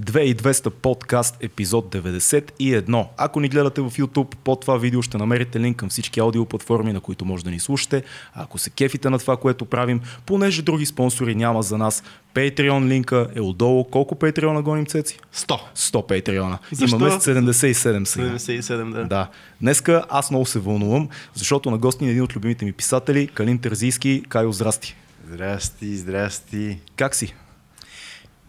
2200 подкаст, епизод 91. Ако ни гледате в YouTube, под това видео ще намерите линк към всички аудиоплатформи, на които може да ни слушате. А ако се кефите на това, което правим, понеже други спонсори няма за нас, Patreon линка е отдолу. Колко Patreon гоним, Цеци? 100. 100 Patreon. Имаме 77 сега. 77, да. Да. Днеска аз много се вълнувам, защото на гости е един от любимите ми писатели, Калин Терзийски. Кайо, здрасти. Здрасти, здрасти. Как си?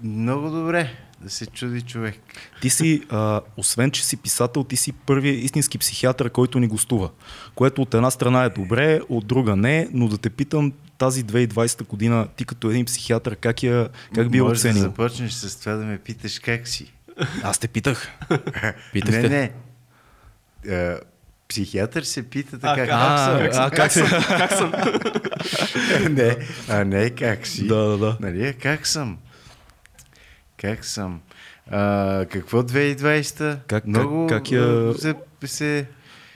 Много добре да се чуди човек. Ти си, а, освен че си писател, ти си първият истински психиатър, който ни гостува. Което от една страна е добре, от друга не, но да те питам тази 2020 година, ти като един психиатър, как, я, как би я Може да оценил? започнеш с това да ме питаш как си. Аз те питах. Питах не, те. не. А, психиатър се пита А, така. как, А, как, съм, а, как, как съм, как съм? не, а не как си. Да, да, да. Нали, а как съм? Как съм? А, какво 2020? Как- Много как- как я- се, се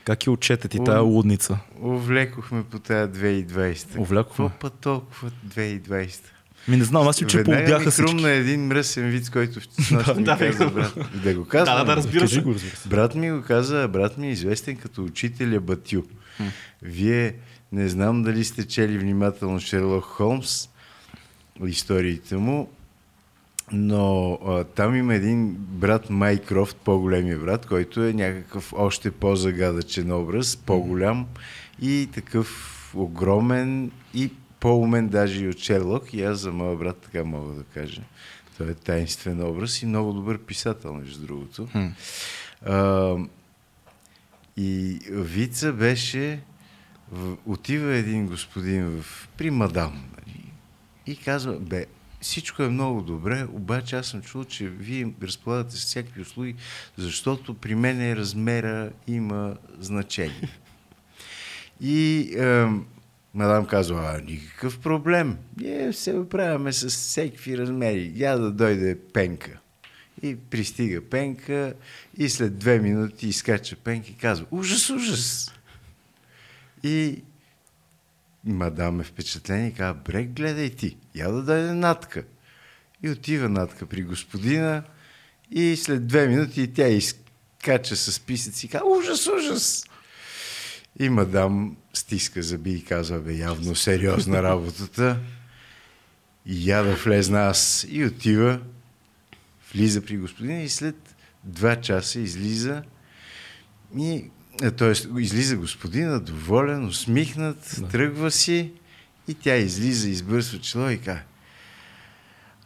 Как я отчете ти тая лудница? увлекохме по тази 2020. Увлекохме? Какво път толкова 2020? Ми не знам, аз си че Веднага ми всички. хрумна един мръсен вид, който нощ ми Да, каза да. брат. Да го казвам. Да, да, разбира Кажи се. го, разбира се. Брат ми го каза, брат ми е известен като учителя Батю. Вие не знам дали сте чели внимателно Шерлок Холмс, историите му, но а, там има един брат Майкрофт, по-големия брат, който е някакъв още по-загадъчен образ, по-голям и такъв огромен и по-умен даже и от Шерлок. И аз за моя брат така мога да кажа. Той е таинствен образ и много добър писател, между другото. А, и вица беше, в, отива един господин в, при мадам нали, и казва, бе, всичко е много добре, обаче аз съм чул, че вие разполагате с всякакви услуги, защото при мен размера има значение. И е, мадам казва, а, никакъв проблем. Ние се оправяме с всякакви размери. Я да дойде пенка. И пристига пенка и след две минути изкача пенка и казва, ужас, ужас. И мадам е впечатление и казва, бре, гледай ти, я да дойде натка. И отива натка при господина и след две минути тя изкача с писъци и казва, ужас, ужас. И мадам стиска зъби и казва, бе, явно сериозна работата. И я да влезна аз. И отива, влиза при господина и след два часа излиза и т.е. излиза господина, доволен, усмихнат, да. тръгва си и тя излиза, избърсва чело и казва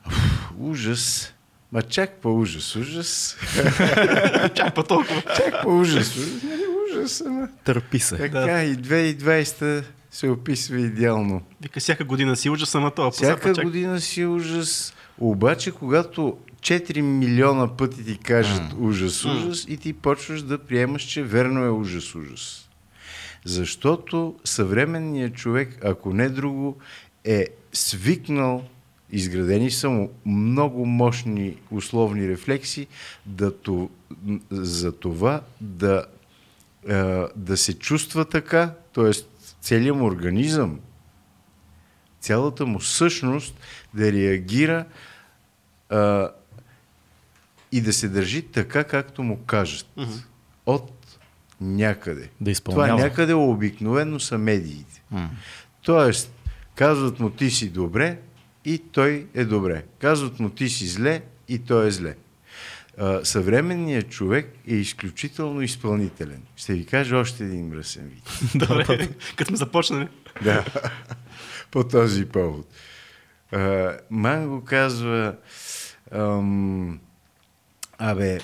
«Уф, ужас, ма чак по ужас, ужас, Чак па толкова. чак по ужас, ужас, нали ужас, ама. Търпи се. Така и 2020 се описва идеално. Вика, всяка година си ужас, ама това Всяка година си е ужас, обаче когато 4 милиона пъти ти кажат ужас, ужас и ти почваш да приемаш, че верно е ужас, ужас. Защото съвременният човек, ако не друго, е свикнал, изградени са му много мощни условни рефлекси, да то, за това да, да се чувства така, т.е. целият му организъм, цялата му същност да реагира а, и да се държи така, както му кажат. От някъде. Да изпълнява. Това някъде обикновено са медиите. Тоест, казват му ти си добре и той е добре. Казват му ти си зле и той е зле. А, съвременният човек е изключително изпълнителен. Ще ви кажа още един мръсен вид. Добре, като сме започнали. Да, по този повод. А, Манго казва, ам, абе,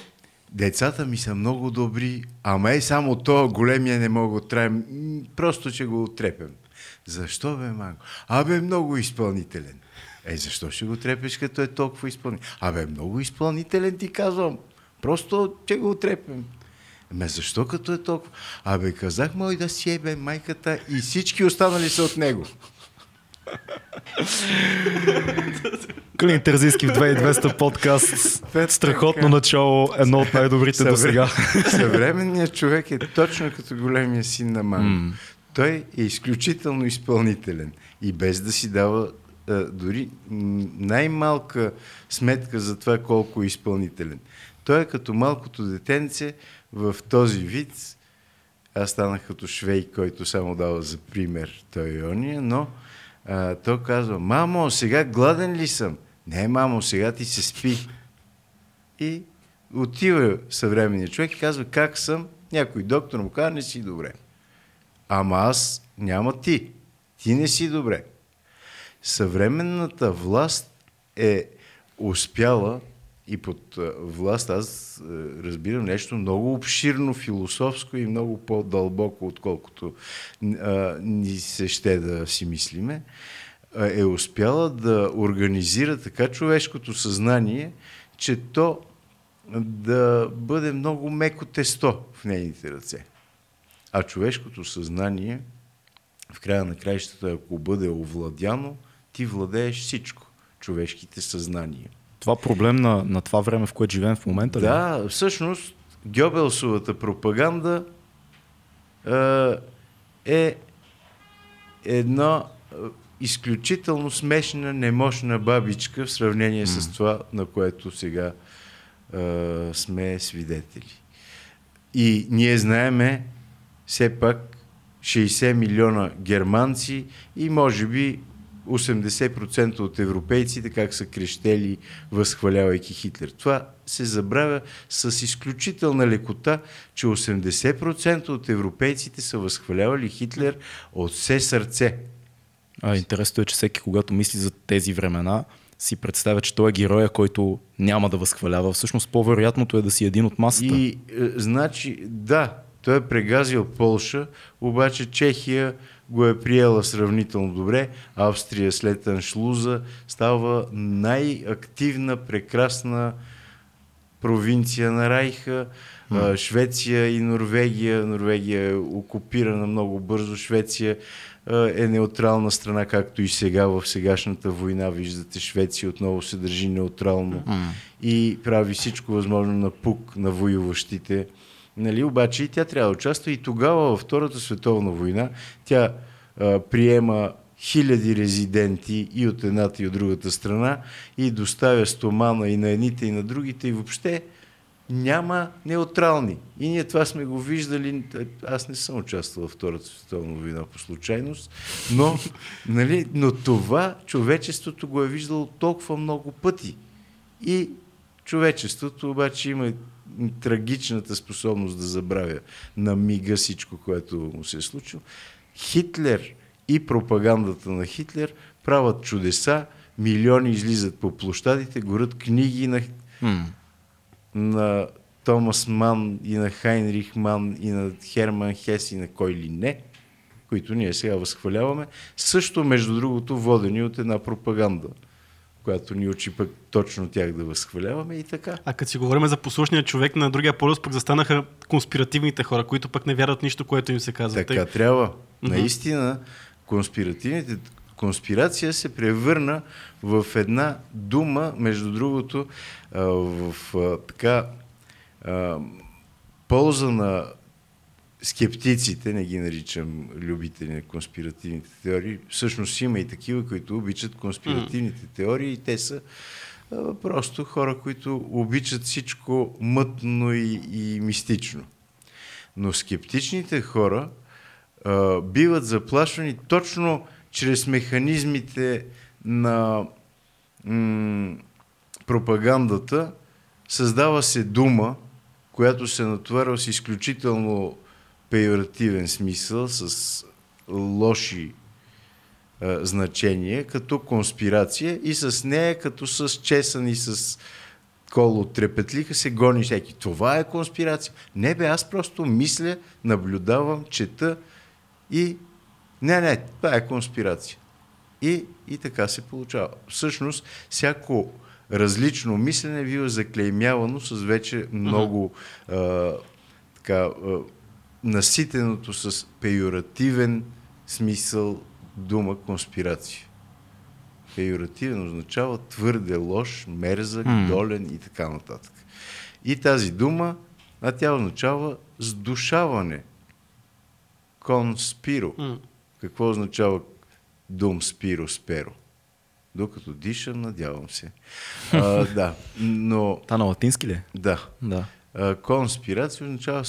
децата ми са много добри, ама е само то големия не мога да отраем, м, просто че го отрепем. Защо бе, Манго? Абе, много изпълнителен. Е, защо ще го трепеш, като е толкова изпълнителен? Абе, много изпълнителен ти казвам. Просто, че го отрепем. Ме защо като е толкова? Абе, казах му и да си ебе майката и всички останали са от него. Клин Терзийски в 2200 подкаст. Страхотно начало, едно от най-добрите до сега. Съвременният човек е точно като големия син на мама. Той е изключително изпълнителен и без да си дава а, дори най-малка сметка за това колко е изпълнителен. Той е като малкото детенце в този вид. Аз станах като швей, който само дава за пример той и ония, но а, той казва, мамо, сега гладен ли съм? Не, мамо, сега ти се спи. И отива съвременният човек и казва, как съм? Някой доктор му казва, не си добре. Ама аз няма ти. Ти не си добре. Съвременната власт е успяла и под власт аз разбирам нещо много обширно, философско и много по-дълбоко, отколкото ни се ще да си мислиме, е успяла да организира така човешкото съзнание, че то да бъде много меко тесто в нейните ръце. А човешкото съзнание, в края на краищата, ако бъде овладяно, ти владееш всичко. Човешките съзнания. Това проблем на, на това време, в което живеем в момента ли? е? Да, всъщност Гьобелсовата пропаганда е една изключително смешна, немощна бабичка в сравнение с това, на което сега а, сме свидетели. И ние знаеме все пак 60 милиона германци и може би 80% от европейците как са крещели, възхвалявайки Хитлер. Това се забравя с изключителна лекота, че 80% от европейците са възхвалявали Хитлер от все сърце. А, интересното е, че всеки, когато мисли за тези времена, си представя, че той е героя, който няма да възхвалява. Всъщност по-вероятното е да си един от масата. И е, значи, да, той е прегазил Полша, обаче Чехия го е приела сравнително добре. Австрия след Аншлуза става най-активна, прекрасна провинция на Райха. А, Швеция и Норвегия. Норвегия е окупирана много бързо. Швеция е неутрална страна, както и сега в сегашната война. Виждате, Швеция отново се държи неутрално и прави всичко възможно на пук на воюващите. Нали, обаче и тя трябва да участва и тогава във Втората световна война тя а, приема хиляди резиденти и от едната и от другата страна и доставя стомана и на едните и на другите и въобще няма неутрални. И ние това сме го виждали. Аз не съм участвал в Втората световна война по случайност, но, нали, но това човечеството го е виждало толкова много пъти. И човечеството обаче има трагичната способност да забравя на мига всичко, което му се е случило. Хитлер и пропагандата на Хитлер правят чудеса, милиони излизат по площадите, горят книги на, М. на Томас Ман и на Хайнрих Ман и на Херман Хес и на кой ли не, които ние сега възхваляваме, също между другото водени от една пропаганда, която ни учи пък точно тях да възхваляваме и така. А като си говорим за послушния човек, на другия полюс пък застанаха конспиративните хора, които пък не вярват нищо, което им се казва. Така трябва. Наистина, конспиративните конспирация се превърна в една дума, между другото, в така полза на скептиците, не ги наричам любители на конспиративните теории, всъщност има и такива, които обичат конспиративните теории и те са а, просто хора, които обичат всичко мътно и, и мистично. Но скептичните хора а, биват заплашвани точно чрез механизмите на м- пропагандата. Създава се дума, която се натоварва с изключително пейоративен смисъл, с лоши а, значения, като конспирация и с нея, като с чесън и с коло трепетлиха се гони всеки. Това е конспирация. Не бе, аз просто мисля, наблюдавам, чета и не, не, това е конспирация. И, и така се получава. Всъщност, всяко различно мислене бива заклеймявано с вече много а, така, а, наситеното с пейоративен смисъл дума конспирация. Пейоративен означава твърде лош, мерзък, М. долен и така нататък. И тази дума, а тя означава сдушаване. Конспиро. М. Какво означава дум спиро сперо? Докато дишам, надявам се. А, да, но Та на латински ли? е? да. Да. А, конспирация означава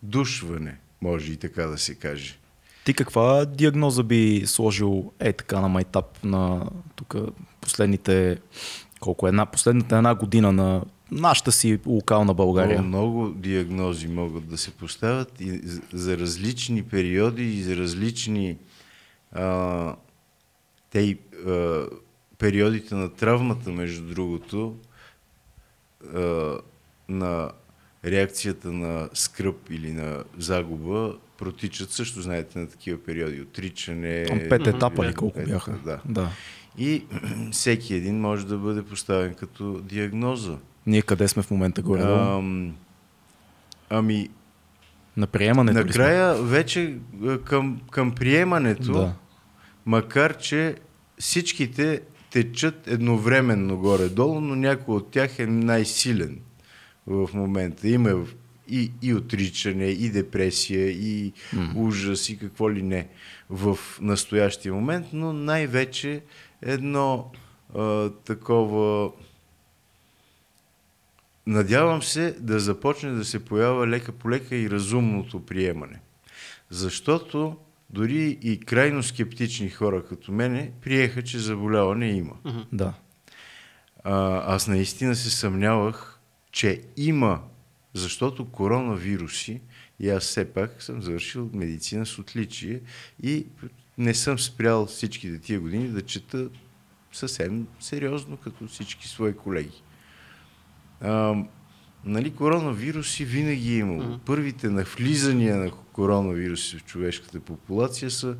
съдушване, може и така да се каже. Ти каква диагноза би сложил е така на майтап на тук последните колко една, последната една година на нашата си локална България? Много, много диагнози могат да се поставят и за- различни периоди и за различни а, те а, периодите на травмата, между другото, а, на реакцията на скръп или на загуба протичат също, знаете, на такива периоди. Отричане. Там пет етапа ли Пет, колко бяха? да. да. И всеки един може да бъде поставен като диагноза. Ние къде сме в момента горе? Ам, ами, на приемането ли сме? накрая вече а, към, към приемането, Да. макар че всичките течат едновременно горе-долу, но някой от тях е най-силен в момента. Има и, и отричане, и депресия, и ужас, и какво ли не в настоящия момент, но най-вече едно а, такова Надявам се да започне да се поява лека по лека и разумното приемане. Защото дори и крайно скептични хора като мене приеха, че заболяване има. Да. А, аз наистина се съмнявах, че има, защото коронавируси, и аз все пак съм завършил медицина с отличие и не съм спрял всичките тия години да чета съвсем сериозно, като всички свои колеги. А, нали, коронавируси винаги е имало. Първите навлизания на коронавируси в човешката популация са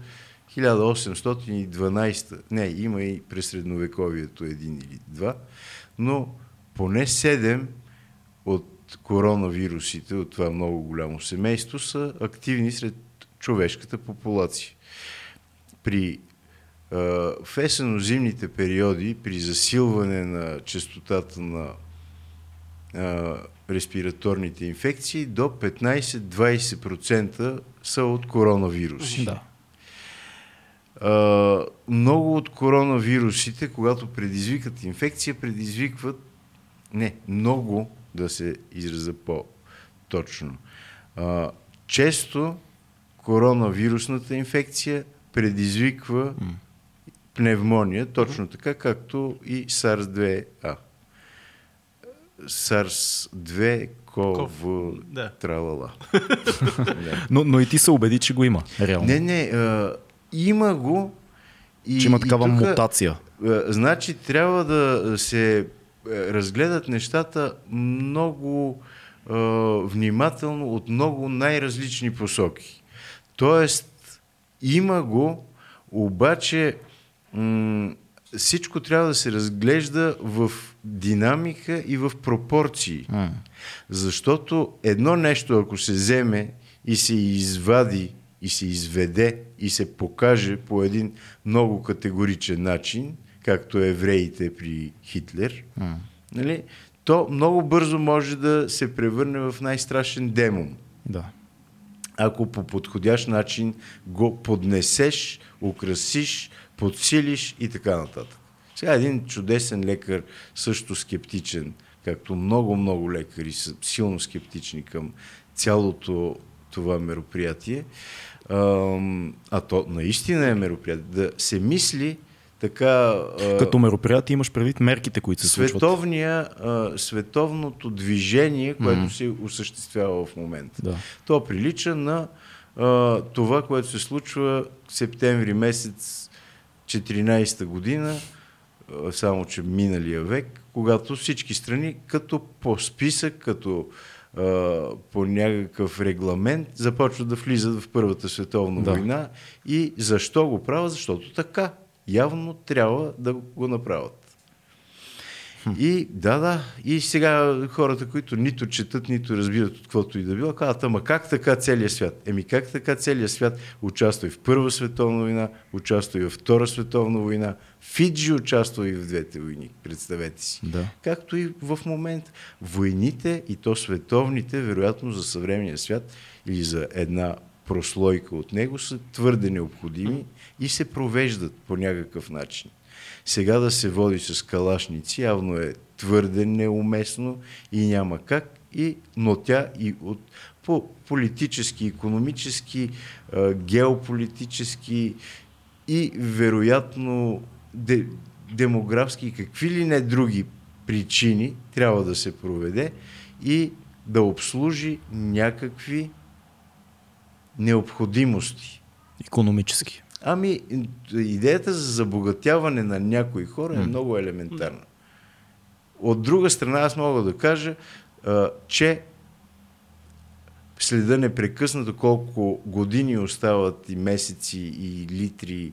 1812. Не, има и през средновековието един или два, но поне седем от коронавирусите, от това много голямо семейство, са активни сред човешката популация. При в есенно-зимните периоди, при засилване на частотата на а, респираторните инфекции, до 15-20% са от коронавируси. Да. А, много от коронавирусите, когато предизвикат инфекция, предизвикват не, много да се израза по-точно. А, често коронавирусната инфекция предизвиква пневмония, точно така, както и SARS-2A. SARS-2 КОВ Да. тралала. Да. Но, но и ти се убеди, че го има. Реално. Не, не, а, има го. И, че има такава и тука, мутация. а, Значи трябва да се разгледат нещата много а, внимателно от много най-различни посоки. Тоест, има го, обаче м- всичко трябва да се разглежда в динамика и в пропорции. М. Защото едно нещо, ако се вземе и се извади, и се изведе, и се покаже по един много категоричен начин, както евреите при Хитлер, М. нали, то много бързо може да се превърне в най-страшен демон. Да. Ако по подходящ начин го поднесеш, украсиш, подсилиш и така нататък. Сега един чудесен лекар, също скептичен, както много-много лекари са силно скептични към цялото това мероприятие, а то наистина е мероприятие, да се мисли така... Като мероприятие имаш предвид мерките, които се световния, световното движение, което се осъществява в момента. Да. То прилича на а, това, което се случва септември месец 14 година, само че миналия век, когато всички страни като по списък, като по някакъв регламент започват да влизат в Първата световна Да. война. И защо го правят? Защото така. Явно трябва да го направят. И да, да. И сега хората, които нито четат, нито разбират от каквото и да било, казват, ама как така целият свят? Еми как така целият свят участва и в Първа световна война, участва и в Втора световна война, Фиджи участва и в двете войни, представете си. Да. Както и в момента. Войните, и то световните, вероятно за съвременния свят или за една прослойка от него, са твърде необходими и се провеждат по някакъв начин. Сега да се води с калашници явно е твърде неуместно и няма как. И, но тя и от, по политически, економически, геополитически и вероятно де, демографски какви ли не други причини трябва да се проведе и да обслужи някакви необходимости. Економически. Ами, идеята за забогатяване на някои хора е много елементарна. От друга страна, аз мога да кажа, а, че следа непрекъснато колко години остават и месеци и литри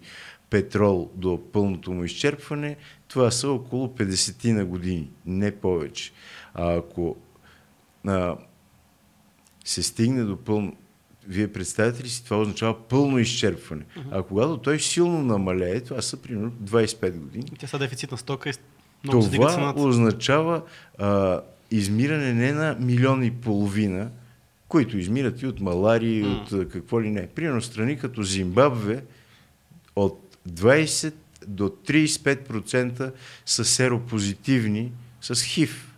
петрол до пълното му изчерпване, това са около 50 на години, не повече. А ако а, се стигне до пълно... Вие представяте ли си, това означава пълно изчерпване. А когато той силно намалее, това са примерно 25 години, Тя са дефицит на стока и много това означава а, измиране не на милион и половина, които измират и от малария, и от а, какво ли не. Примерно страни като Зимбабве от 20 до 35% са серопозитивни с ХИВ.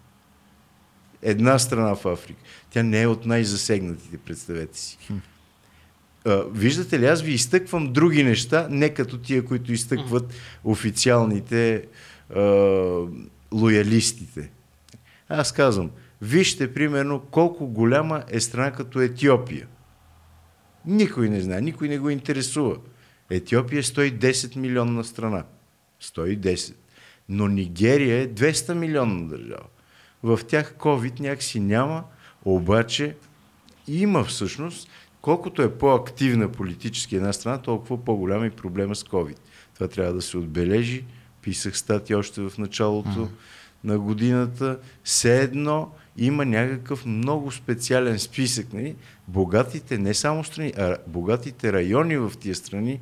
Една страна в Африка. Tя не е от най-засегнатите, представете си. А, виждате ли, аз ви изтъквам други неща, не като тия, които изтъкват официалните а, лоялистите. Аз казвам, вижте примерно колко голяма е страна като Етиопия. Никой не знае, никой не го интересува. Етиопия е 110 милионна страна. 110. Но Нигерия е 200 милионна държава. В тях COVID някакси няма, обаче има всъщност, колкото е по-активна политически една страна, толкова по-голям е проблема с COVID. Това трябва да се отбележи. Писах статия още в началото на годината. Все едно има някакъв много специален списък. Нали? Богатите, не само страни, а богатите райони в тия страни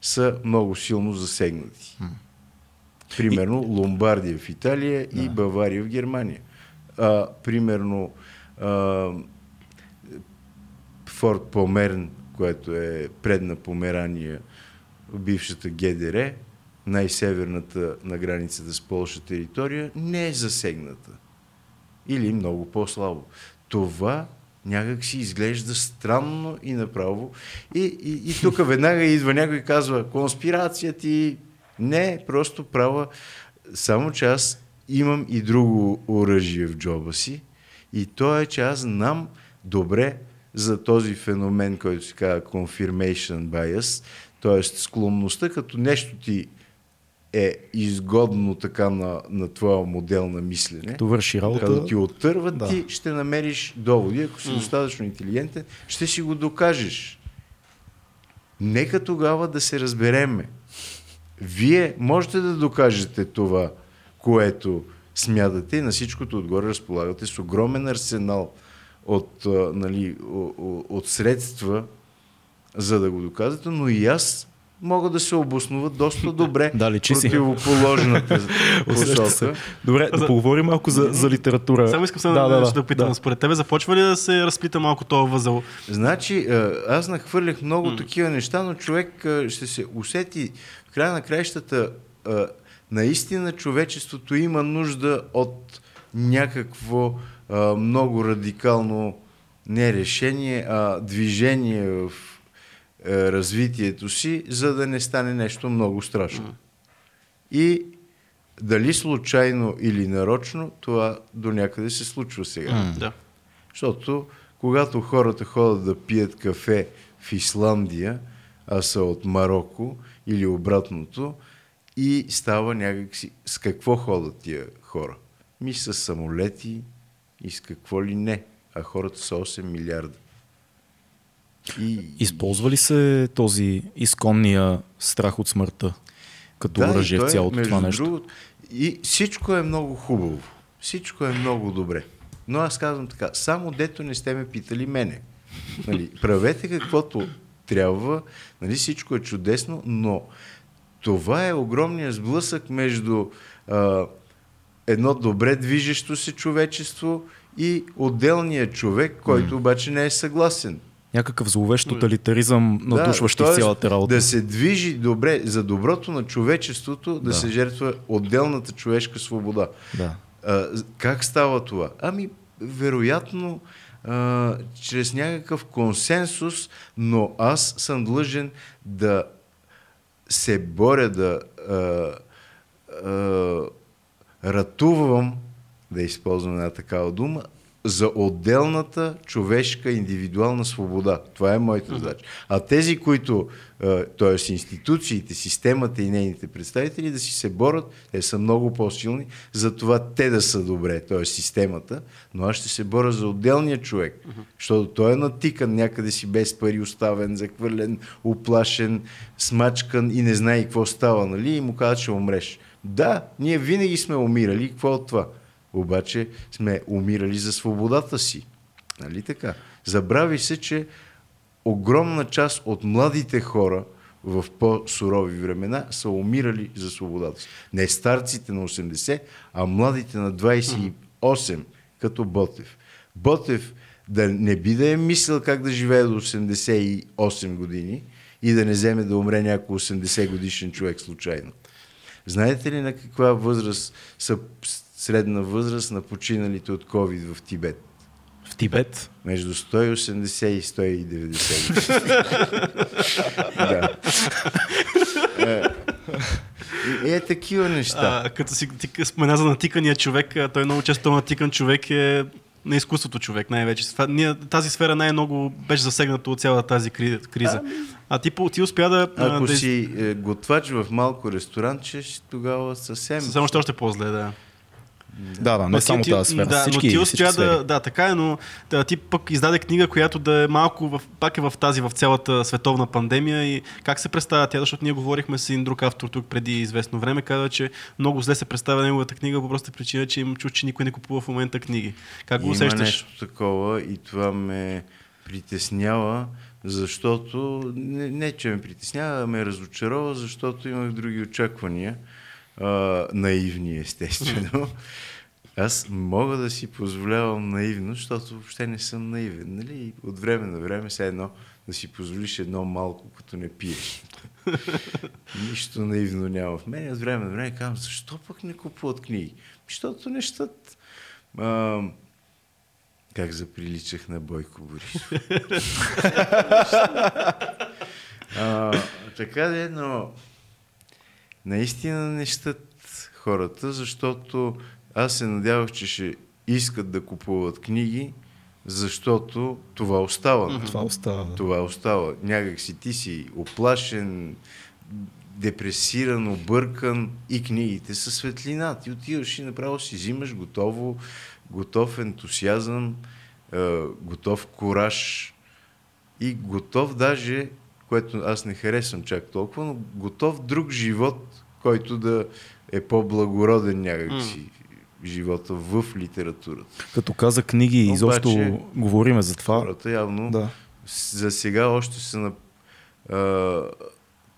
са много силно засегнати. Примерно Ломбардия в Италия и Бавария в Германия. А, примерно Форт Померн, което е предна Померания, бившата ГДР, най-северната на границата с Полша територия, не е засегната. Или много по-слабо. Това някак си изглежда странно и направо. И, и, и тук веднага идва някой и казва, конспирация ти не, просто права. Само че аз имам и друго оръжие в джоба си. И то е, че аз знам добре за този феномен, който се казва confirmation bias, т.е. склонността като нещо ти е изгодно така на, на твоя модел на мислене. Като върши работа. Като ти отърват, Да. ти ще намериш доводи. Ако си достатъчно интелигентен, ще си го докажеш. Нека тогава да се разбереме. Вие можете да докажете това, което смятате и на всичкото отгоре разполагате с огромен арсенал от, нали, от средства, за да го доказвате, но и аз мога да се обоснува доста добре Да, личи противоположната посока. Добре, да поговорим малко за, за литература. Само искам само да, да, да, да питам. да. Според тебе започва ли да се разплита малко този възъл? Значи, аз нахвърлях много такива неща, но човек ще се усети в края на краищата. Наистина човечеството има нужда от някакво а, много радикално не решение, а движение в а, развитието си, за да не стане нещо много страшно. И дали случайно или нарочно, това до някъде се случва сега. Да. Защото когато хората ходят да пият кафе в Исландия, а са от Марокко или обратното, и става някакси... С какво ходят тия хора? Ми с самолети и с какво ли не. А хората са 8 милиарда. И, Използва ли се този изконния страх от смъртта като Да, оръжие в цялото това нещо? Другото, и всичко е много хубаво. Всичко е много добре. Но аз казвам така, само дето не сте ме питали мене. Нали, правете каквото трябва, нали, всичко е чудесно, но това е огромният сблъсък между а, едно добре движещо се човечество и отделния човек, който обаче не е съгласен. Някакъв зловещ тоталитаризъм, надушващ т.е. цялата работа. Да се движи добре за доброто на човечеството, да, Да. се жертва отделната човешка свобода. Да. А, как става това? Ами, вероятно, а, чрез някакъв консенсус, но аз съм длъжен да се боря, да а, а, ратувам, да използвам една такава дума, за отделната човешка индивидуална свобода. Това е моята задача. А тези, които, т.е. институциите, системата и нейните представители да си се борят, те са много по-силни, за това те да са добре, т.е. системата, но аз ще се боря за отделния човек, защото той е натикан някъде си без пари, оставен, захвърлен, оплашен, смачкан и не знае какво става, нали? И му казват, че умреш. Да, ние винаги сме умирали. Какво от това? Обаче сме умирали за свободата си. Нали така? Забрави се, че огромна част от младите хора в по-сурови времена са умирали за свободата си. Не старците на 80, а младите на 28, като Ботев. Ботев да не би да е мислил как да живее до 88 години и да не вземе да умре някой 80 годишен човек случайно. Знаете ли на каква възраст са средна възраст на починалите от COVID в Тибет? В Тибет. Между 180 и 190 години. да. Е, е, е, такива неща. А, като си ти спомена за натикания човек, той много често натикан човек е на изкуството човек най-вече. Ние, тази сфера най-много беше засегната от цялата тази кри- криза. А ти, ти успя да... Ако да си е, готвач в малко ресторанче, тогава съвсем... Само ще още по-зле, да. Да, да, не Но само ти- тази сфера. Да, всички, но ти успя да, да, така е, но да, ти пък издаде книга, която да е малко, в, пак е в тази, в цялата световна пандемия и как се представя тя, защото ние говорихме с един друг автор тук преди известно време, каза, че много зле се представя неговата книга по простата причина, че им чу, че никой не купува в момента книги. Как го Има усещаш? нещо такова и това ме притеснява, защото не, не че ме притеснява, а ме разочарова, защото имах други очаквания, а, наивни естествено. Аз мога да си позволявам наивно, защото въобще не съм наивен. Нали? От време на време все едно да си позволиш едно малко, като не пиеш. Нищо наивно няма в мен. От време на време казвам, защо пък не купуват книги? Защото нещата... А, как заприличах на Бойко Борисов. а, така де, но наистина не щат хората, защото аз се надявах, че ще искат да купуват книги, защото това остава. Това остава. Да. Това остава. Някак си ти си оплашен, депресиран, объркан и книгите са светлина. Ти отиваш и направо си взимаш готово, готов ентусиазъм, готов кораж и готов даже, което аз не харесвам чак толкова, но готов друг живот, който да е по-благороден някакси живота в литературата. Като каза книги, Обаче- изобщо говориме за това. Хората явно Да. за сега още са на а,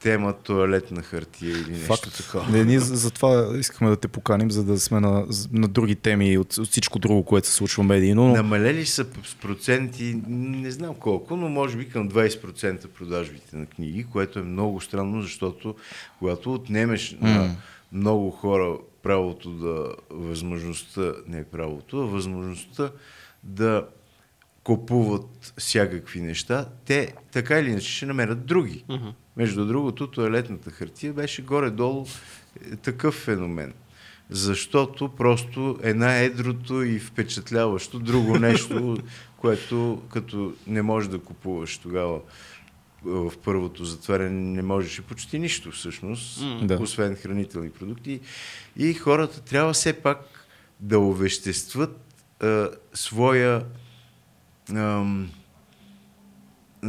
тема туалетна хартия или нещо Факт. такова. Не, ние за, за това искахме да те поканим, за да сме на, на други теми от, от всичко друго, което се случва медийно. Но... Намалели са с проценти, не знам колко, но може би към 20% продажбите на книги, което е много странно, защото когато отнемеш на много хора правото да, възможността, не правото, а възможността да купуват всякакви неща, те така или иначе ще намерят други. Между другото, туалетната хартия беше горе-долу е, такъв феномен. Защото просто е най-едрото и впечатляващо друго нещо, което като не можеш да купуваш тогава в първото затваряне не можеше почти нищо всъщност, Да. освен хранителни продукти. И хората трябва все пак да овеществат а, своя ам,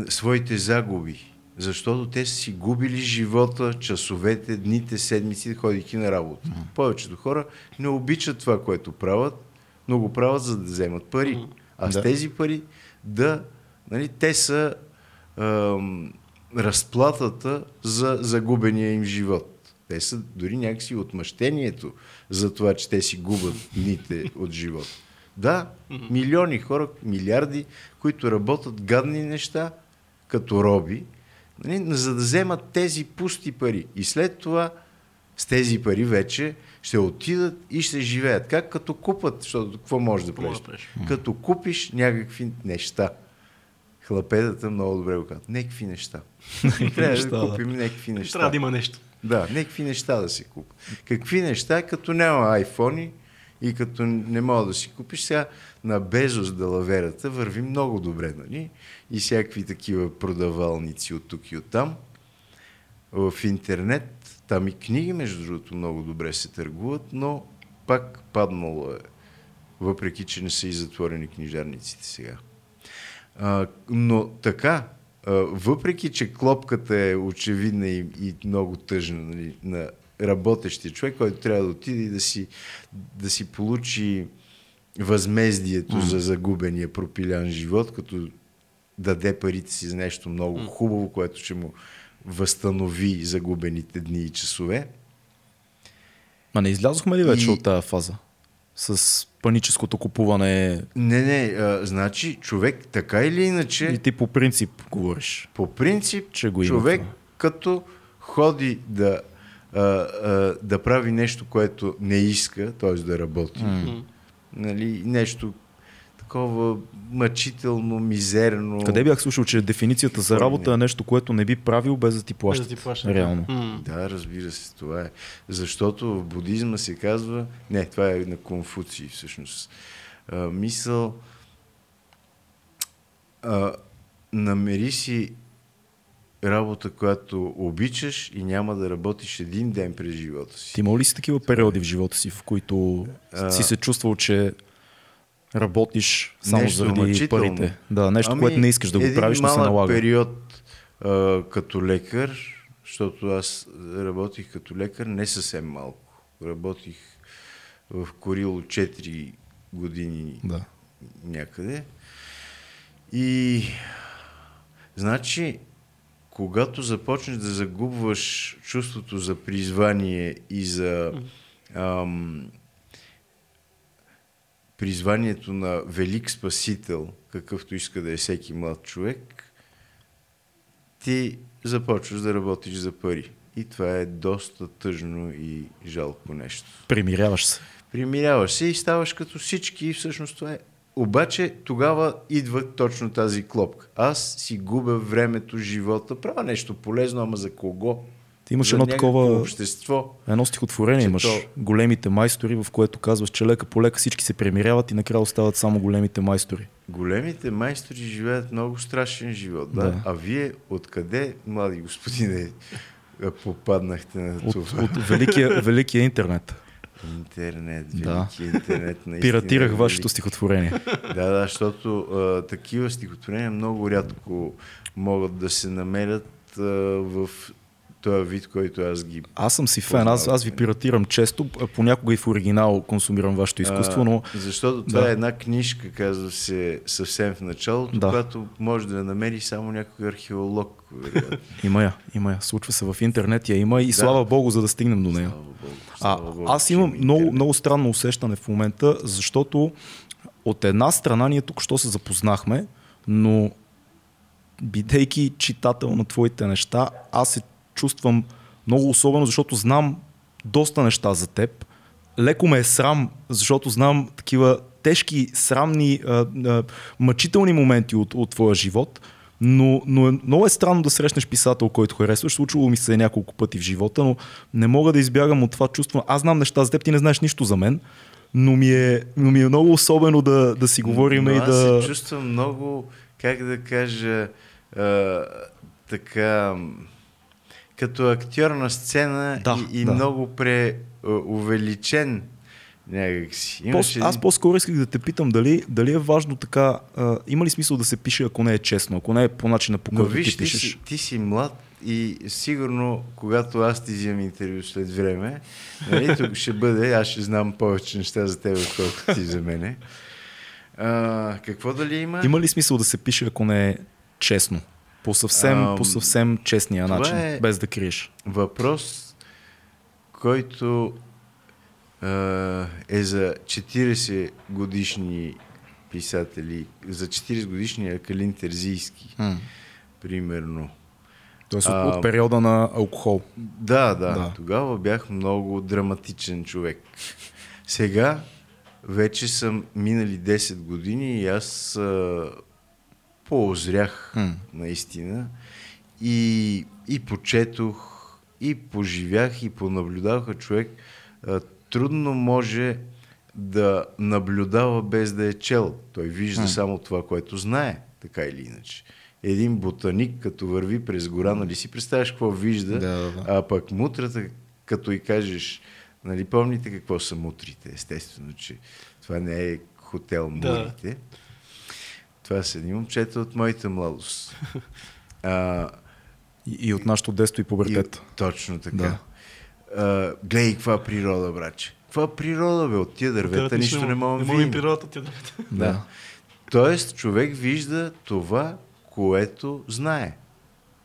своите загуби. Защото те са си губили живота, часовете, дните, седмици, ходейки на работа. Повечето хора не обичат това, което правят, но го правят, за да вземат пари. А с Да. тези пари да... Нали, те са ам, разплатата за загубения им живот. Те са дори някакси отмъщението за това, че те си губят дните от живота. Да, милиони хора, милиарди, които работят гадни неща, като роби, нали, за да вземат тези пусти пари. И след това с тези пари вече ще отидат и ще живеят. Как като купат, защото какво можеш да правиш? да? Като купиш някакви неща. Хлапетата много добре го казват. Някакви неща. Трябва Неща, да да. купим някакви неща. Трябва да има нещо. Да, някакви неща да си купа. Какви неща, като няма айфони и като не мога да си купиш, сега на Безос далаверата върви много добре, нали? И всякакви такива продавалници от тук и от там. В интернет, там и книги, между другото, много добре се търгуват, но пак паднало е, въпреки че не са и затворени книжарниците сега. А, но така, а, въпреки че клопката е очевидна и, и много тъжна нали, на работещия човек, който трябва да отиде и да си, да си получи възмездието за загубения пропилян живот, като даде парите си за нещо много хубаво, което ще му възстанови загубените дни и часове. Ма не излязохме ли вече И- от тази фаза? С паническото купуване Не, не, а, значи човек така или иначе... и ти по принцип говориш. По принцип, Че го човек това. като ходи да, а, а, да прави нещо, което не иска, т.е. да работи, М. нали, нещо такова мъчително, мизерно. Къде бях слушал, че дефиницията за работа е нещо, което не би правил без да ти Без плащат. да ти плащат. Реално. М. Да, разбира се, това е. Защото в будизма се казва, не, това е на Конфуций всъщност, а, мисъл, а, намери си работа, която обичаш и няма да работиш един ден през живота си. Ти имал ли си такива периоди в живота си, в които А. си се чувствал, че работиш само Нещо заради мъчително. парите? Да, нещо, Ами, което не искаш да го правиш, но се налага. период а, като лекар, защото аз работих като лекар не съвсем малко. Работих в Корило 4 години Да. някъде. И значи, когато започнеш да загубваш чувството за призвание и за ам, призванието на велик спасител, какъвто иска да е всеки млад човек, ти започваш да работиш за пари. И това е доста тъжно и жалко нещо. Примиряваш се. Примиряваш се и ставаш като всички и всъщност това е. Обаче тогава идва точно тази клопка. Аз си губя времето, живота, правя нещо полезно, ама за кого? Ти имаш за едно такова- общество. Едно стихотворение имаш. то- Големите майстори, в което казваш, че лека по лека всички се примиряват и накрая остават само големите майстори. Големите майстори живеят много страшен живот. Да? Да. А вие откъде, млади господине, попаднахте на От, това? от великия, великия интернет. Интернет, Да. велики интернет. наистина Пиратирах е вашето стихотворение. Да, да, защото а, такива стихотворения много рядко могат да се намерят а, в този вид, който аз ги... Аз съм си фен, аз, аз ви пиратирам често, понякога и в оригинал консумирам вашето изкуство, но А, защото това Да. е една книжка, казва се съвсем в началото, Да. която може да я намери само някой археолог. вероятно. има я, има я. Случва се в интернет, я има и Да. слава богу, за да стигнем до нея. Слава Богу, А, аз имам има много, много странно усещане в момента, защото от една страна ние тук що се запознахме, но бидейки читател на твоите неща, аз се чувствам много особено, защото знам доста неща за теб. Леко ме е срам, защото знам такива тежки, срамни, а, а, мъчителни моменти от, от твоя живот. Но, но е, много е странно да срещнеш писател, който харесваш. Случвало ми се няколко пъти в живота, но не мога да избягам от това чувство. Аз знам неща за теб, ти не знаеш нищо за мен, но ми е, но ми е много особено да, да си говорим Но и аз да... се чувствам много, как да кажа, а, така, като актьор на сцена Да, и, и да. много преувеличен някакси. По, Имаше аз по-скоро исках да те питам дали, дали е важно така, а, има ли смисъл да се пише, ако не е честно, ако не е по начина по който ти ти пишеш. си, ти си млад и сигурно, когато аз ти взимам интервю след време, нали, тук ще бъде, аз ще знам повече неща за теб, отколкото ти за мене. А, какво дали има? Има ли смисъл да се пише, ако не е честно? По съвсем, Ам, по съвсем честния начин, е- без да криеш. Въпрос, който а, е за 40 годишни писатели, за 40 годишния Калин Терзийски, М. примерно. Тоест А, от, от периода на алкохол. Да, да, Да. Тогава бях много драматичен човек. Сега вече съм минали 10 години и аз а, поозрях Хм. наистина и, и почетох, и поживях, и понаблюдавах човек. Трудно може да наблюдава без да е чел. Той вижда Хм. само това, което знае, така или иначе. Един ботаник, като върви през гора, нали си представяш какво вижда, Да, да, да. а пък мутрата, като и кажеш, нали помните какво са мутрите? Естествено, че това не е хотел Да. мурите. Това са едни момчета от моята младост. А, И, и от нашото детство и и, пубертет. точно така. Да. А, гледай каква природа, браче. Каква природа, бе? От тия дървета нищо не мога да и видим. природата ти дървета. Да. Тоест, човек вижда това, което знае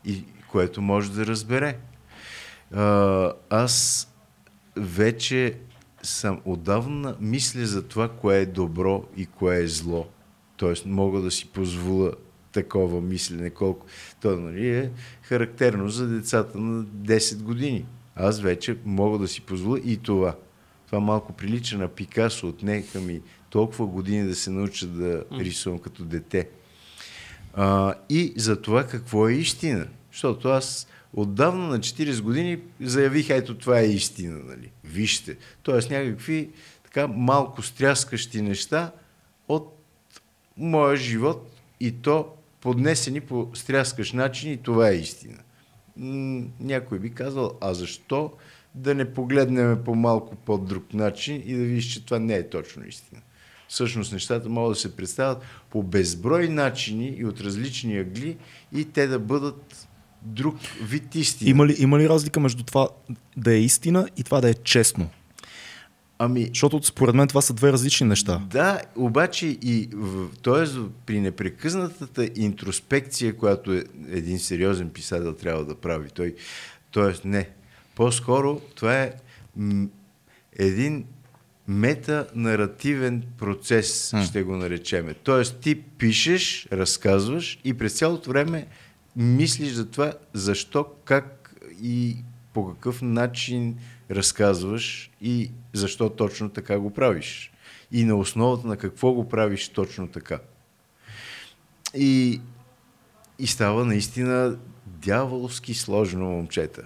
и което може да разбере. А, аз вече съм отдавна мисля за това, кое е добро и кое е зло. Тоест, мога да си позволя такова мислене, колко. То нали, е характерно за децата на 10 години. Аз вече мога да си позволя и това. Това малко прилича на Пикасо. Отнеха ми толкова години да се науча да рисувам като дете. А, и за това какво е истина. Защото аз отдавна на 40 години заявих, ето това е истина. Нали? Вижте. Тоест някакви така малко стряскащи неща от моя живот и то поднесени по стряскащ начин и това е истина. Някой би казал, а защо да не погледнем по малко по-друг начин и да видиш, че това не е точно истина. Всъщност нещата могат да се представят по безброй начини и от различни ъгли и те да бъдат друг вид истина. Има ли, има ли разлика между това да е истина и това да е честно? Ами, Защото според мен това са две различни неща. Да, обаче и т.е. при непрекъснатата интроспекция, която е, един сериозен писател трябва да прави, той, т.е. не, по-скоро това е м, един метанаративен процес, М. ще го наречеме. Тоест ти пишеш, разказваш и през цялото време мислиш за това защо, как и по какъв начин разказваш и защо точно така го правиш. И на основата на какво го правиш точно така. И, и става наистина дяволски сложно, момчета.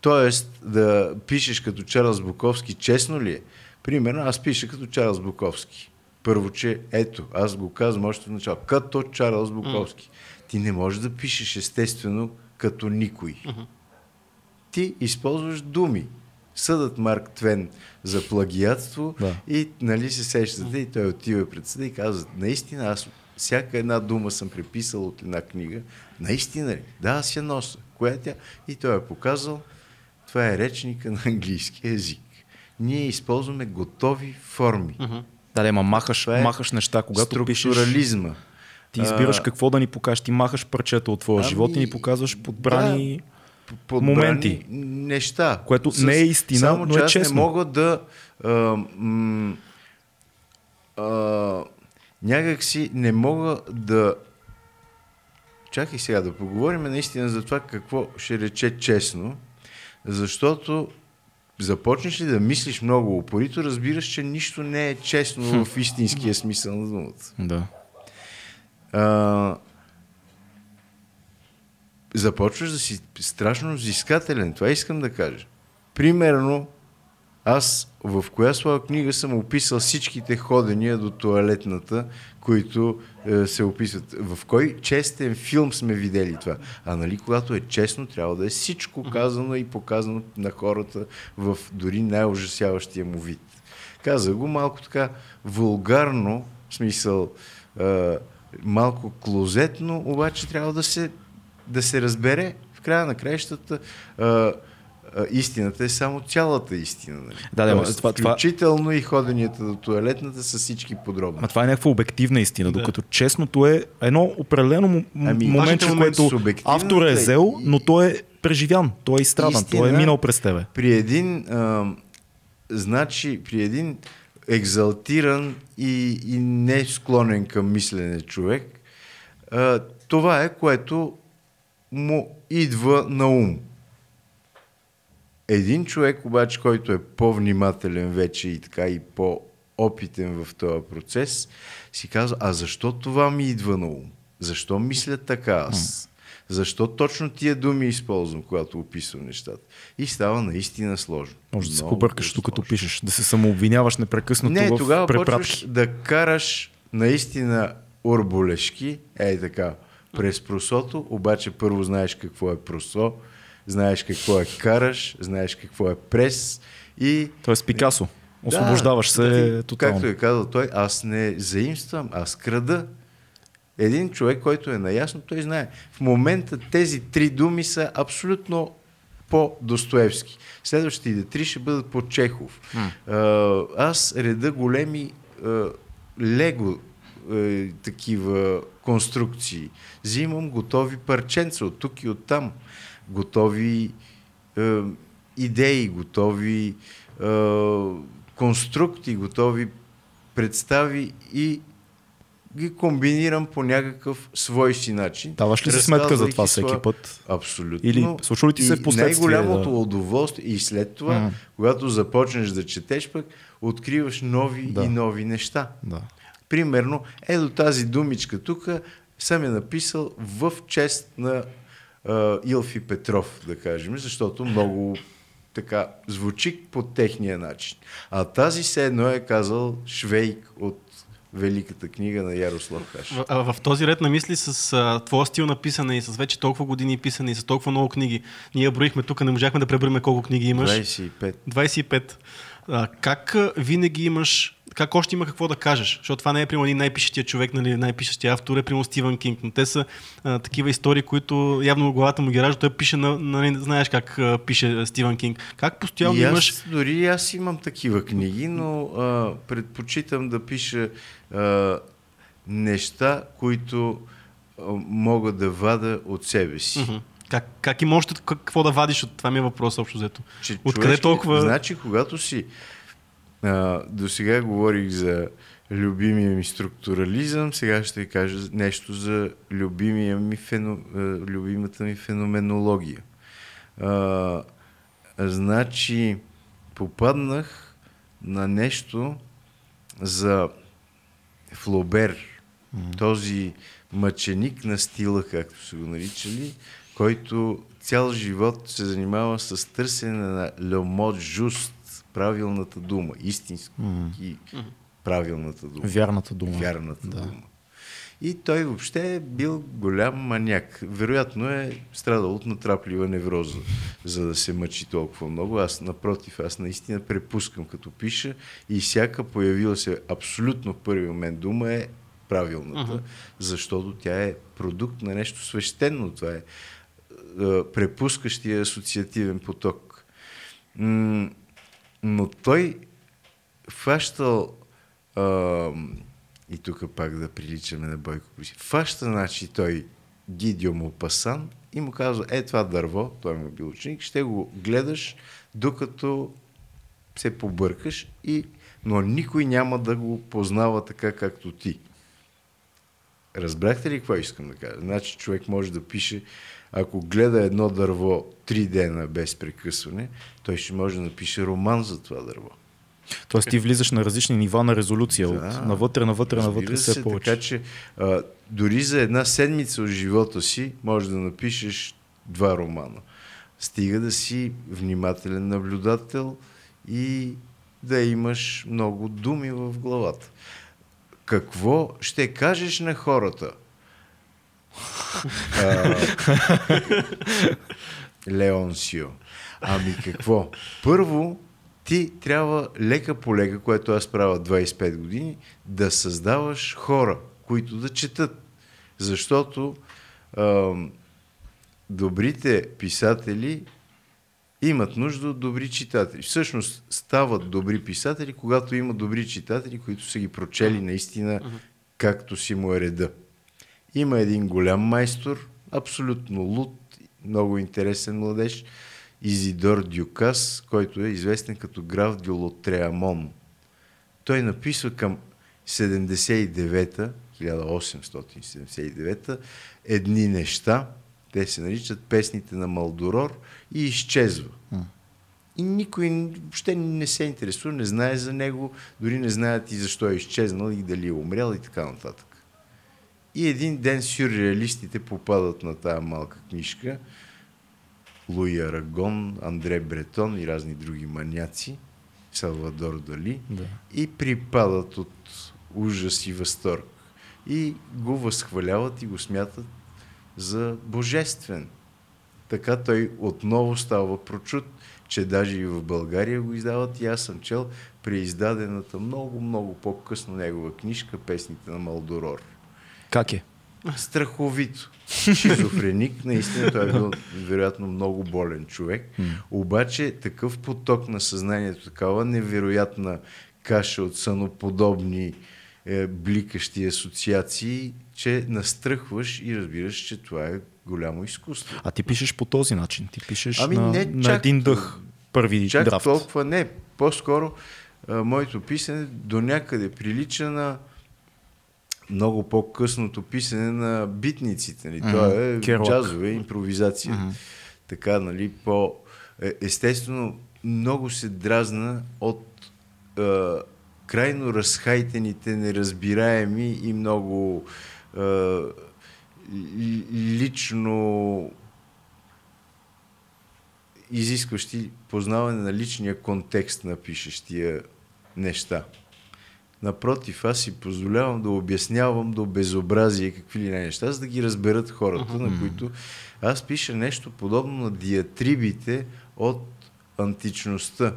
Тоест, да пишеш като Чарлз Буковски, честно ли е? Примерно, аз пиша като Чарлз Буковски. Първо, че ето, аз го казвам още в начало, като Чарлз Буковски. Ти не можеш да пишеш естествено като никой. Ти използваш думи. Съдът Марк Твен за плагиатство Да. и нали се сещате и той отива пред съда и казва, наистина аз всяка една дума съм преписал от една книга. Наистина ли? Да, аз я нося. Коя е тя? И той е показал, това е речника на английски език. Ние използваме готови форми. Да, да, ма махаш, е махаш неща, когато пишеш. Структурализма. Ти избираш А, какво да ни покажеш. Ти махаш парчета от твоя Ами, живот и ни показваш подбрани... подбрани моменти. неща. Което не е истина, само, но че е аз честно. не мога да а, м, а, някак си не мога да чакай сега да поговорим наистина за това какво ще рече честно, защото започнеш ли да мислиш много упорито, разбираш, че нищо не е честно в истинския смисъл на думата. Да. А, започваш да си страшно взискателен. Това искам да кажа. Примерно, аз в коя своя книга съм описал всичките ходения до туалетната, които е, се описват. В кой честен филм сме видели това? А нали, когато е честно, трябва да е всичко казано и показано на хората в дори най-ужасяващия му вид. Каза го малко така вулгарно, в смисъл е, малко клозетно, обаче трябва да се, да се разбере в края на краищата е, е, истината е само цялата истина. Нали? Да, да, Тоест, това- това- включително и ходенията до туалетната с всички подробности. Ма това е някаква обективна истина, Да. докато честното е едно определено м- Ами, момент, моменти което субективната автор е и- взел, но той е преживян, той е изстрадан, той е Истина- минал през тебе. При един а, значи при един екзалтиран и, и не склонен към мислене човек, а, това е което му идва на ум. Един човек обаче, който е по-внимателен вече и така и по-опитен в този процес, си казва, а защо това ми идва на ум? Защо мисля така аз? Защо точно тия думи използвам, когато описвам нещата? И става наистина сложно. Може да се побъркаш тук, като пишеш, да се самообвиняваш непрекъснато Не, в тогава препратки. почваш да караш наистина урболешки, ей така, през просото, обаче първо знаеш какво е просо, знаеш какво е караш, знаеш какво е прес и... Тоест Пикасо. Освобождаваш се да, тотално. Както е казал той, аз не заимствам, аз крада. Един човек, който е наясно, той знае. В момента тези три думи са абсолютно по-достоевски. Следващите три ще бъдат по Чехов. Аз реда големи лего е, такива конструкции. Взимам готови парченца от тук и от там. Готови е, идеи, готови е, конструкти, готови представи и ги комбинирам по някакъв свой си начин. Даваш ли си сметка за това всеки път? Абсолютно. Или случва ли ти се впоследствие Най-голямото да- удоволствие и след това, Мгм. когато започнеш да четеш пък, откриваш нови Да. и нови неща. Да. Примерно, ето тази думичка тук съм я написал в чест на а, Илфи Петров, да кажем, защото много така звучи по техния начин. А тази все едно е казал Швейк от великата книга на Ярослав Хаш. В, в този ред на мисли с а, твоя стил на писане и с вече толкова години писане и с толкова много книги, ние броихме тук, не можахме да преброим колко книги имаш. 25. 25. А, как винаги имаш, как още има какво да кажеш? Защото това не е, примерно, един най-пишещия човек, нали, най-пишещия автор е, примерно, Стивън Кинг, но те са а, такива истории, които явно главата му ги ражда, той пише, на, нали, знаеш как а, пише Стивън Кинг. Как постоянно И аз, имаш... Дори аз имам такива книги, но а, предпочитам да пиша а, неща, които а, мога да вада от себе си. Как, как и можеш как- какво да вадиш от това ми е въпрос общо взето. Че Откъде човешки- толкова- Значи, когато си... До сега говорих за любимия ми структурализъм, сега ще кажа нещо за любимия ми фено, любимата ми феноменология. А, значи, попаднах на нещо за Флобер, този мъченик на стила, както са го наричали, който цял живот се занимава с търсене на mot juste, правилната дума, истински правилната дума. Вярната дума. Вярната Да. дума. И той въобще е бил голям маняк. Вероятно е страдал от натраплива невроза, за да се мъчи толкова много. Аз, напротив, аз наистина препускам като пиша и всяка появила се абсолютно в първи момент дума е правилната, Мгм. защото тя е продукт на нещо свещено. Това е е, препускащия асоциативен поток. М, но той фащал а, и тук пак да приличаме на Бойко Борисов. Фаща, значи, той Гидио му пасан и му казва, е това дърво, той му е бил ученик, ще го гледаш, докато се побъркаш, и, но никой няма да го познава така, както ти. Разбрахте ли какво искам да кажа? Значи човек може да пише, ако гледа едно дърво три дена без прекъсване, той ще може да напише роман за това дърво. Тоест ти влизаш на различни нива на резолюция. Да. От навътре, навътре, навътре все се, повече. Така че а, дори за една седмица от живота си може да напишеш два романа. Стига да си внимателен наблюдател и да имаш много думи в главата. Какво ще кажеш на хората? А, Леонсио. Ами какво? Първо, ти трябва лека по лека, което аз правя 25 години, да създаваш хора, които да четат. Защото ам, добрите писатели имат нужда от добри читатели. Всъщност стават добри писатели, когато има добри читатели, които са ги прочели наистина както си му е реда. Има един голям майстор, абсолютно луд, много интересен младеж Изидор Дюкас, който е известен като граф Дюлотреамон. Той написва към 79-та, 1879-та, едни неща, те се наричат песните на Малдорор и изчезва. И никой въобще не се интересува, не знае за него, дори не знаят и защо е изчезнал и дали е умрял и така нататък. И един ден сюрреалистите попадат на тая малка книжка. Луи Арагон, Андре Бретон и разни други маняци, Салвадор Дали, Да. и припадат от ужас и възторг. И го възхваляват и го смятат за божествен. Така той отново става прочут, че даже и в България го издават и аз съм чел преиздадената много, много по-късно негова книжка Песните на Малдорор. Как е? Страховито. Шизофреник, наистина той е бил вероятно много болен човек. Обаче такъв поток на съзнанието, такава невероятна каша от съноподобни е, бликащи асоциации, че настръхваш и разбираш, че това е голямо изкуство. А ти пишеш по този начин. Ти пишеш Ами на, не на чак- един дъх първи Чак драфт. толкова не. По-скоро а, моето писане до някъде прилича на много по-късното писане на битниците. Нали? Мгм. То е джазове, импровизация. Така, нали, по... е, Естествено, много се дразна от а, крайно разхайтените, неразбираеми и много ли- лично изискващи познаване на личния контекст на пишещия неща. Напротив, аз си позволявам да обяснявам до безобразие какви ли не неща, за да ги разберат хората, на които аз пиша нещо подобно на диатрибите от античността.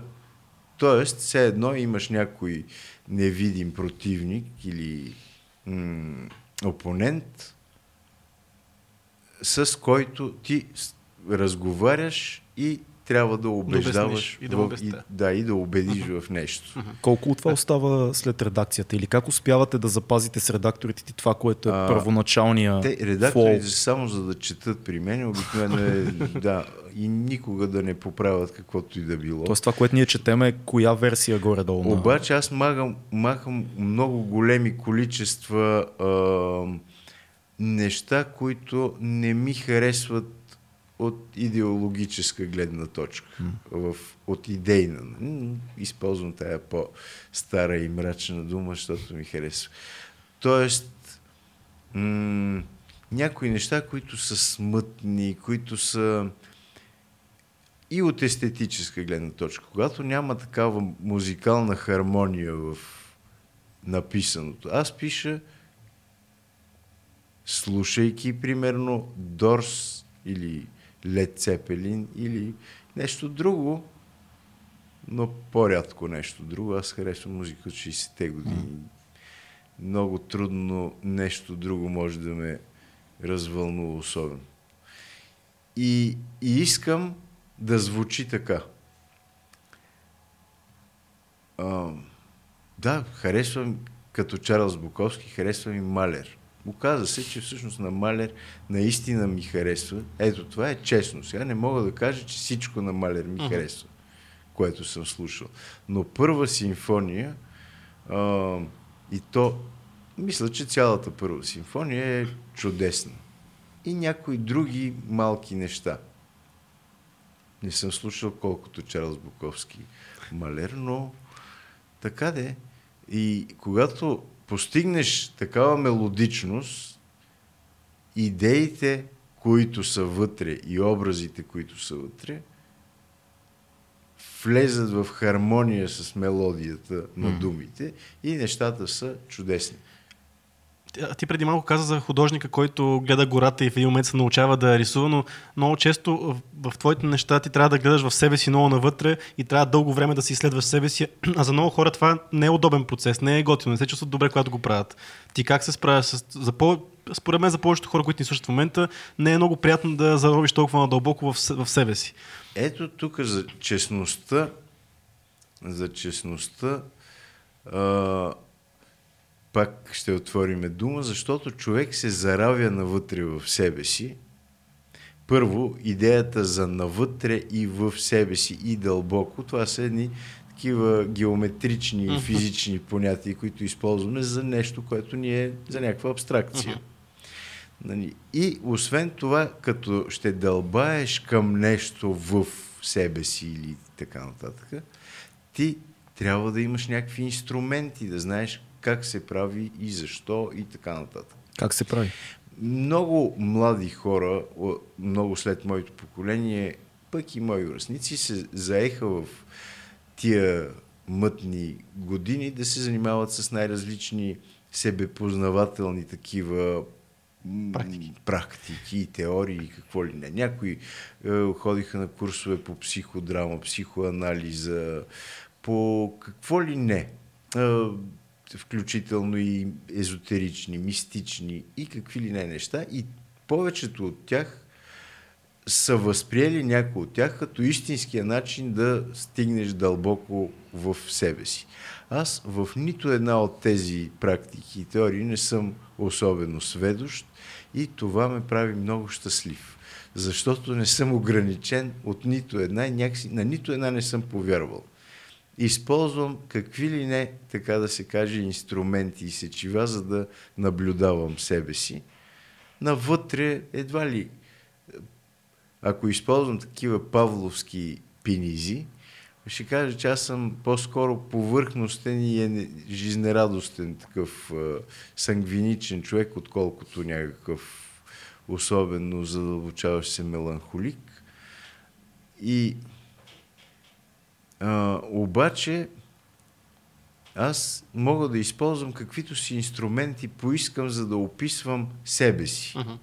Тоест, все едно имаш някой невидим противник или м- опонент, с който ти разговаряш и трябва да убеждаваш обясниш и да в- обясня. да, и да убедиш в нещо. Колко от това остава след редакцията? Или как успявате да запазите с редакторите ти това, което е А, първоначалния Те, редакторите са само за да четат при мен, обикновено е, да, и никога да не поправят каквото и да било. Тоест това, което ние четем е коя версия горе-долу. Обаче аз махам, махам много големи количества а, неща, които не ми харесват от идеологическа гледна точка, в, от идейна. Използвам тая по-стара и мрачна дума, защото ми харесва. Тоест, м- някои неща, които са смътни, които са и от естетическа гледна точка. Когато няма такава музикална хармония в написаното, аз пиша слушайки примерно Дорс или Лед Цепелин или нещо друго, но по-рядко нещо друго. Аз харесвам музика от 60-те години. Много трудно нещо друго може да ме развълнува особено. И, и искам да звучи така. А, да, харесвам като Чарлз Буковски, харесвам и Малер. Оказа се, че всъщност на Малер наистина ми харесва. Ето, това е честно. Сега не мога да кажа, че всичко на Малер ми харесва, което съм слушал. Но първа симфония, а, и то, мисля, че цялата първа симфония е чудесна. И някои други малки неща. Не съм слушал колкото Чарлз Буковски Малер, но така де. И когато постигнеш такава мелодичност, идеите, които са вътре и образите, които са вътре, влезат в хармония с мелодията на думите и нещата са чудесни. Ти преди малко каза за художника, който гледа гората и в един момент се научава да рисува, но много често в, в твоите неща ти трябва да гледаш в себе си много навътре и трябва дълго време да си изследваш себе си. А за много хора това не е удобен процес, не е готино, не се чувстват добре, когато го правят. Ти как се справяш с... За по... Според мен за повечето хора, които ни слушат в момента, не е много приятно да заробиш толкова надълбоко в, в себе си. Ето тук за честността, за честността, а, пак ще отвориме дума, защото човек се заравя навътре в себе си, първо, идеята за навътре и в себе си и дълбоко, това са едни такива геометрични и физични понятия, които използваме за нещо, което ни е за някаква абстракция. Нали? И освен това, като ще дълбаеш към нещо в себе си или така нататък, ти трябва да имаш някакви инструменти, да знаеш как се прави и защо и така нататък. Как се прави? Много млади хора, много след моето поколение, пък и мои връзници, се заеха в тия мътни години да се занимават с най-различни себепознавателни такива Практики. практики и теории, какво ли не. Някои е, ходиха на курсове по психодрама, психоанализа, по какво ли не. Е, включително и езотерични, мистични и какви ли не неща. И повечето от тях са възприели някои от тях като истинския начин да стигнеш дълбоко в себе си. Аз в нито една от тези практики и теории не съм особено сведощ и това ме прави много щастлив. Защото не съм ограничен от нито една и някакси на нито една не съм повярвал. Използвам какви ли не, така да се каже, инструменти и сечива, за да наблюдавам себе си. Навътре едва ли ако използвам такива павловски пинизи, ще кажа, че аз съм по-скоро повърхностен и е жизнерадостен такъв сангвиничен човек, отколкото някакъв особено задълбочаващ се меланхолик. И а, обаче аз мога да използвам каквито си инструменти поискам, за да описвам себе си. Uh-huh.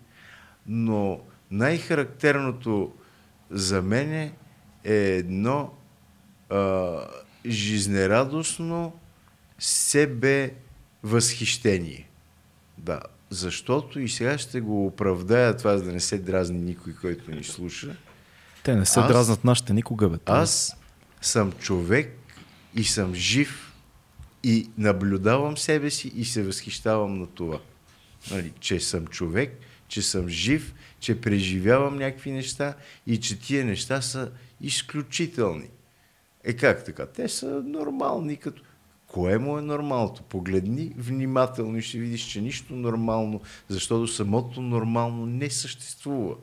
Но най-характерното за мен е едно а, жизнерадостно себе възхищение. Да, защото и сега ще го оправдая това, за да не се дразни никой, който ни слуша. Те не се Аз- дразнат нашите никога, бе. Аз съм човек и съм жив и наблюдавам себе си и се възхищавам на това. Нали, че съм човек, че съм жив, че преживявам някакви неща и че тия неща са изключителни. Е как така? Те са нормални като... Кое му е нормалното? Погледни внимателно и ще видиш, че нищо нормално, защото самото нормално не съществува.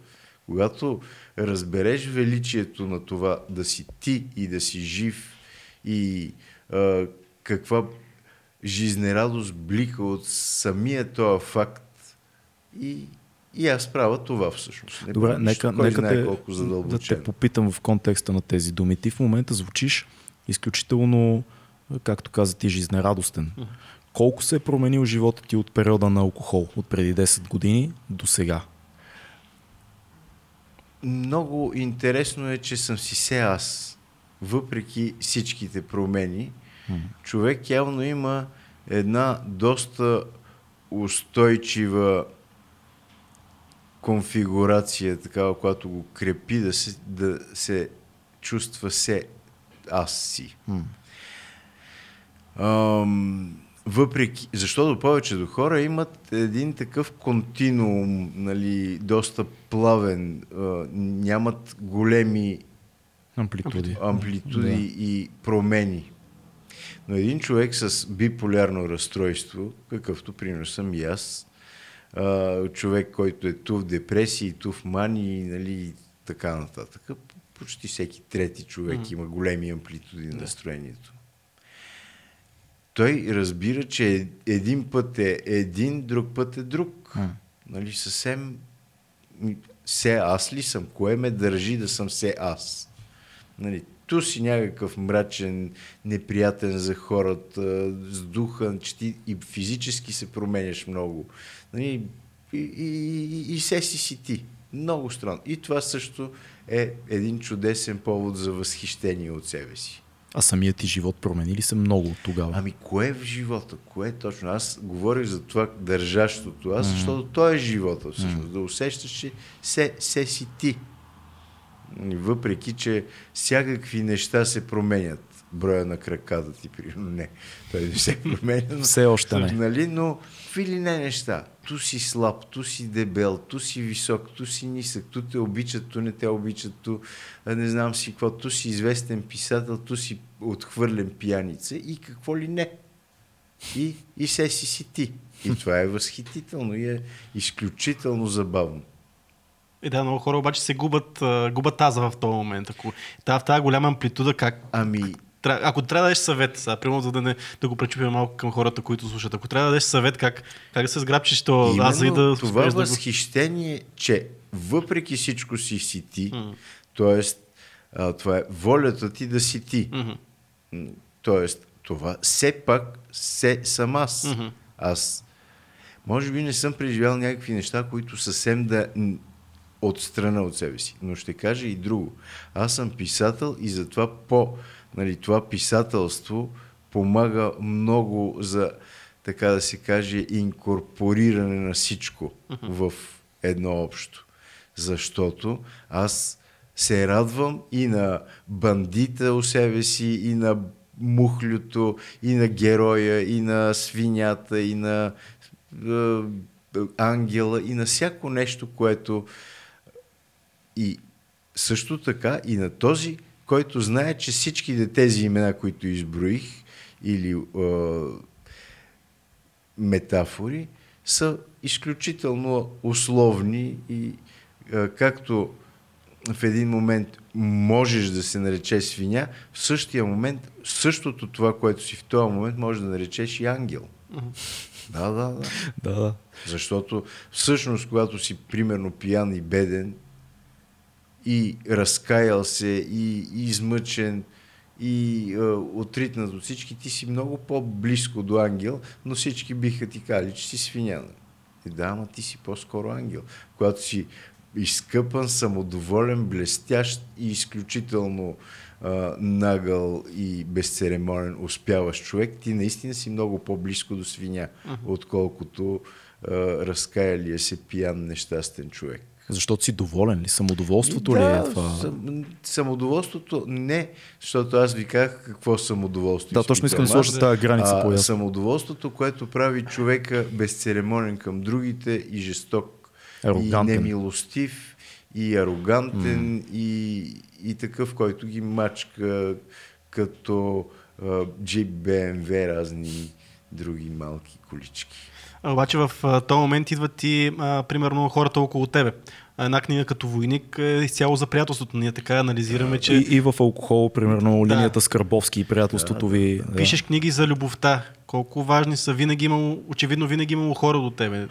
Когато разбереш величието на това да си ти и да си жив и а, каква жизнерадост блика от самия този факт и, и аз правя това всъщност. Не Добре, нека, нека знае те, колко да те попитам в контекста на тези думи. Ти в момента звучиш изключително, както каза ти, жизнерадостен. Колко се е променил живота ти от периода на алкохол, от преди 10 години до сега? Много интересно е, че съм си се аз, въпреки всичките промени. Човек явно има една доста устойчива конфигурация, такава, която го крепи да се, да се чувства се аз си. Ам, въпреки, защото повечето хора имат един такъв континуум, нали, доста плавен, а, нямат големи Амплитуди. амплитуди и промени. Но един човек с биполярно разстройство, какъвто примерно съм и аз, а, човек, който е ту в депресии, ту в мани, нали, и така нататък, почти всеки трети човек има големи амплитуди на настроението. Той разбира, че един път е един, друг път е друг. Нали, съвсем се аз ли съм? Кое ме държи да съм се аз? Нали, ту си някакъв мрачен, неприятен за хората, с духа, че ти и физически се променяш много. Нали, и, и, и, и се си си ти. Много странно. И това също е един чудесен повод за възхищение от себе си. А самият ти живот промени ли се много от тогава? Ами кое е в живота? Кое е точно? Аз говорих за това държащото аз, защото то е живота всъщност. Да усещаш, че се, се си ти. Въпреки, че всякакви неща се променят. броя на краката ти, примерно. Не, той не се променя. Все още не. Нали, но в или не неща. Ту си слаб, ту си дебел, ту си висок, ту си нисък, ту те обичат, ту не те обичат, ту не знам си какво, ту си известен писател, ту си отхвърлен пияница и какво ли не. И, и се си си ти. И това е възхитително и е изключително забавно. И да, много хора обаче се губят, губят таза в този момент. Ако та, в тази голяма амплитуда, как, Ами, ако трябва да дадеш съвет, сега, примерно, за да, не, да го пречупим малко към хората, които слушат, ако трябва да дадеш съвет, как, как да се сграбчиш то аза и да това да го... възхищение, че въпреки всичко си си ти, М. т.е. това е волята ти да си ти. М, Тоест, това все пак се съм аз. Мгм. Аз, може би не съм преживял някакви неща, които съвсем да отстрана от себе си. Но ще кажа и друго. Аз съм писател и затова по нали, това писателство помага много за, така да се каже, инкорпориране на всичко в едно общо. Защото аз се радвам и на бандита у себе си, и на мухлюто, и на героя, и на свинята, и на е, ангела, и на всяко нещо, което и също така и на този, който знае, че всичките тези имена, които изброих, или е, метафори, са изключително условни и е, както в един момент можеш да се нарече свиня, в същия момент, същото това, което си в този момент, може да наречеш и ангел. Да, да, да. Да, да. Защото всъщност, когато си примерно пиян и беден и разкаял се и, и измъчен и е, отритнат от всички, ти си много по-близко до ангел, но всички биха ти казали, че си свиня. И да, ама ти си по-скоро ангел. Когато си изкъпан, самодоволен, блестящ и изключително а, нагъл и безцеремонен успяващ човек, ти наистина си много по-близко до свиня, отколкото а, разкаялия се пиян нещастен човек. Защото си доволен ли? Самодоволството ли да, е това? Сам, самодоволството не, защото аз ви казах какво самодоволство. Да, точно искам да сложа аз. тази граница по-ясно. Самодоволството, което прави човека безцеремонен към другите и жесток, Арогантен. и немилостив, и арогантен, и, и такъв, който ги мачка като джип, БМВ, разни други малки колички. Обаче в този момент идват и, а, примерно, хората около тебе. Една книга като войник е изцяло за приятелството. Ние така анализираме, че И, и в алкохол, примерно, линията с Карбовски и приятелството ви. Да. пишеш книги за любовта. Колко важни са. Винаги имало, очевидно винаги имало хора до тебе.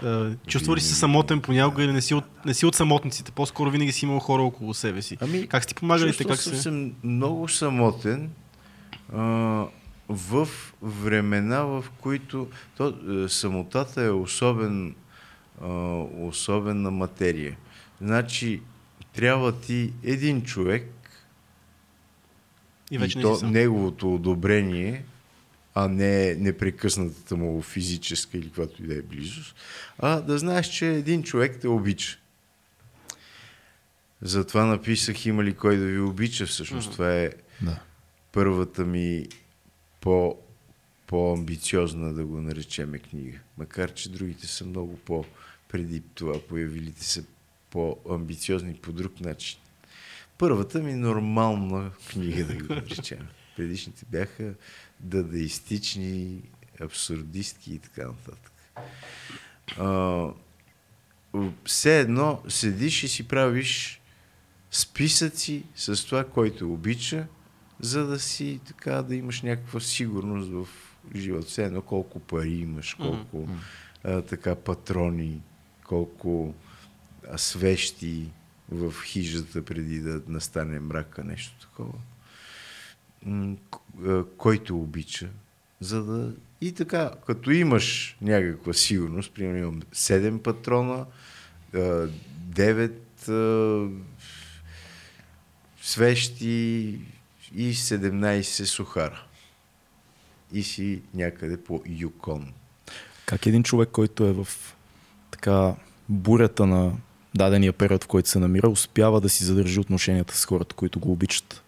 Чувства ли си се самотен понякога или не си, от, не си от самотниците? По-скоро винаги си имал хора около себе си. Ами, как си ти помагали? Как съм се... се много самотен а, в времена, в които то, е, самотата е особен, особена материя. Значи, трябва ти един човек И вече и не то сам. неговото одобрение, а не непрекъснатата му физическа или каквато и да е близост, а да знаеш, че един човек те обича. Затова написах има ли кой да ви обича всъщност. Това е Да. първата ми по, по-амбициозна, да го наречеме книга. Макар, че другите са много по преди това появилите се по-амбициозни по друг начин. Първата ми нормална книга, да го наречем. Предишните бяха дадаистични, абсурдистки и така нататък. А, все едно седиш и си правиш списъци с това, който обича, за да си така да имаш някаква сигурност в живота. Все едно колко пари имаш, колко а, така патрони, колко а, свещи в хижата преди да настане мрака, нещо такова. М, който обича, за да... И така, като имаш някаква сигурност, примерно имам 7 патрона, а, 9 а, свещи и 17 сухара. И си някъде по Юкон. Как един човек, който е в така бурята на дадения период, в който се намира, успява да си задържи отношенията с хората, които го обичат,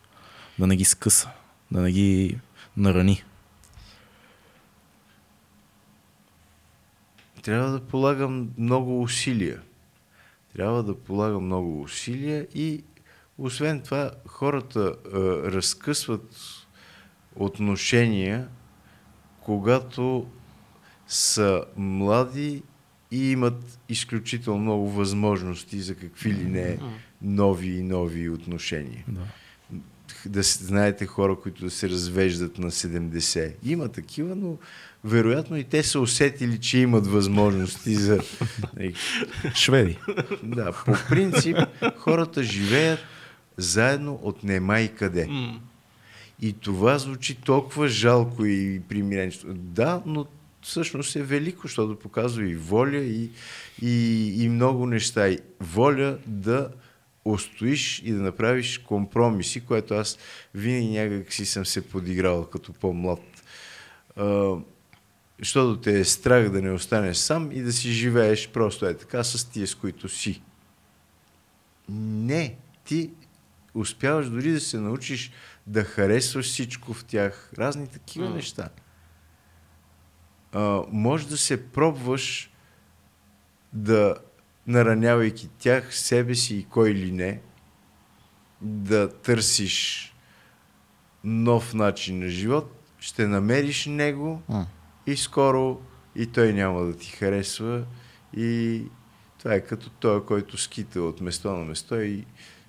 да не ги скъса, да не ги нарани? Трябва да полагам много усилия. Трябва да полагам много усилия и освен това хората а, разкъсват отношения, когато са млади и имат изключително много възможности за какви ли не нови и нови отношения. Да. Да знаете хора, които да се развеждат на 70. Има такива, но вероятно и те са усетили, че имат възможности за... Шведи. Да, по принцип хората живеят заедно от нема и къде. М. И това звучи толкова жалко и примиренство. Да, но всъщност е велико, защото показва и воля и, и, и много неща. И воля да устоиш и да направиш компромиси, което аз винаги някак си съм се подиграл като по-млад. А, защото те е страх да не останеш сам и да си живееш просто е така с тия, с които си. Не, ти успяваш дори да се научиш да харесваш всичко в тях, разни такива М. неща. А, може да се пробваш да наранявайки тях, себе си и кой ли не, да търсиш нов начин на живот, ще намериш него М. и скоро и той няма да ти харесва и това е като той, който скита от место на место и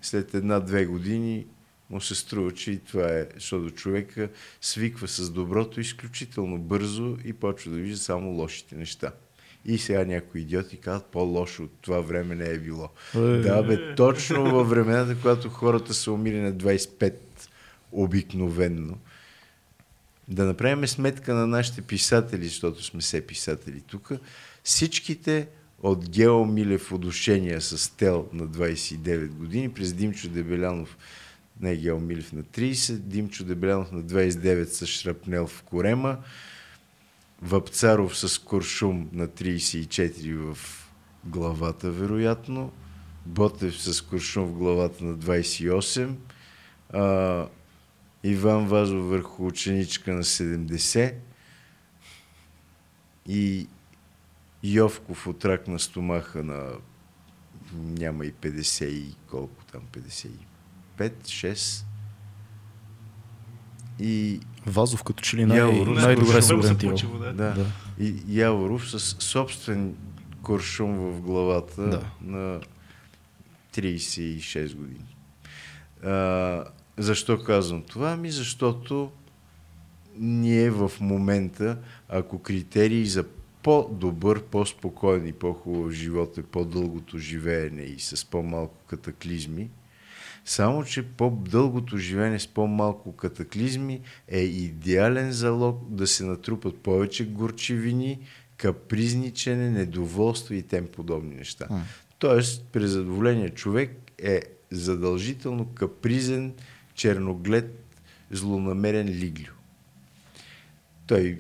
след една-две години му се струва, че и това е, защото човека свиква с доброто изключително бързо и почва да вижда само лошите неща. И сега някои идиоти казват, по-лошо от това време не е било. Е. Да, бе, точно във времената, когато хората са умили на 25 обикновенно. Да направим сметка на нашите писатели, защото сме все писатели тук. Всичките от Гео Милев удушения с тел на 29 години, през Димчо Дебелянов, не Гео Милев на 30, Димчо Дебелянов на 29 с шрапнел в корема, Вапцаров с куршум на 34 в главата, вероятно, Ботев с куршум в главата на 28, а, Иван Вазов върху ученичка на 70 и Йовков от рак на стомаха на няма и 50 и колко там, 55, 6 и Вазов като че ли най- Яворов, най-добре се. Почва, да. Да. И Яворов с собствен куршум в главата Да. на 36 години. А, защо казвам това? Ми защото ние в момента, ако критерии за по-добър, по-спокоен и по-хубав живот е по-дългото живеене и с по-малко катаклизми, само, че по-дългото живеене с по-малко катаклизми е идеален залог да се натрупат повече горчивини, капризничене, недоволство и тем подобни неща. М. Тоест, при задоволение човек е задължително капризен, черноглед, злонамерен лиглю. Той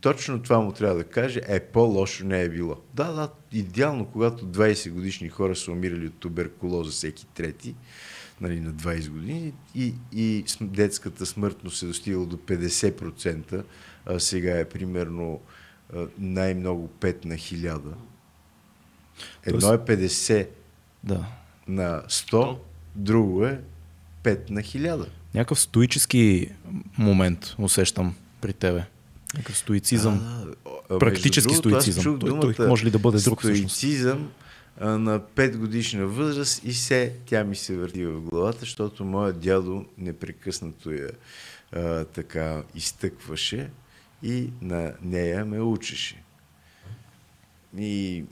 точно това му трябва да каже, е по-лошо не е било. Да, да, идеално, когато 20 годишни хора са умирали от туберкулоза всеки трети, нали, на 20 години и, и детската смъртност е достигала до 50%, а сега е примерно а, най-много 5 на 1000. Едно е 50 Да. на 100, друго е 5 на 1000. Някакъв стоически момент усещам при тебе. Някакъв стоицизъм. А, Практически другото, стоицизъм. чух Той- той може ли да бъде друг? Стоицизъм а, на 5 годишна възраст и се, тя ми се върти в главата, защото моят дядо непрекъснато я а, така изтъкваше и на нея ме учеше. И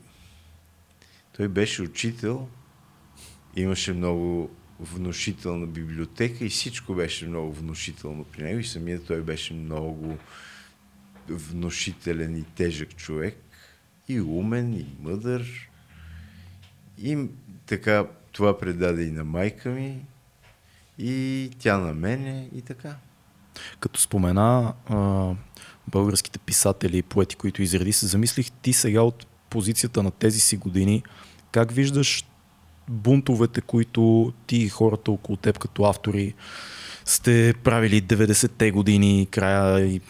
той беше учител, имаше много внушителна библиотека и всичко беше много внушително при него и самият той беше много внушителен и тежък човек, и умен, и мъдър. И така това предаде и на майка ми, и тя на мене, и така. Като спомена а, българските писатели и поети, които изреди, се замислих ти сега от позицията на тези си години, как виждаш бунтовете, които ти и хората около теб като автори сте правили 90-те години, края и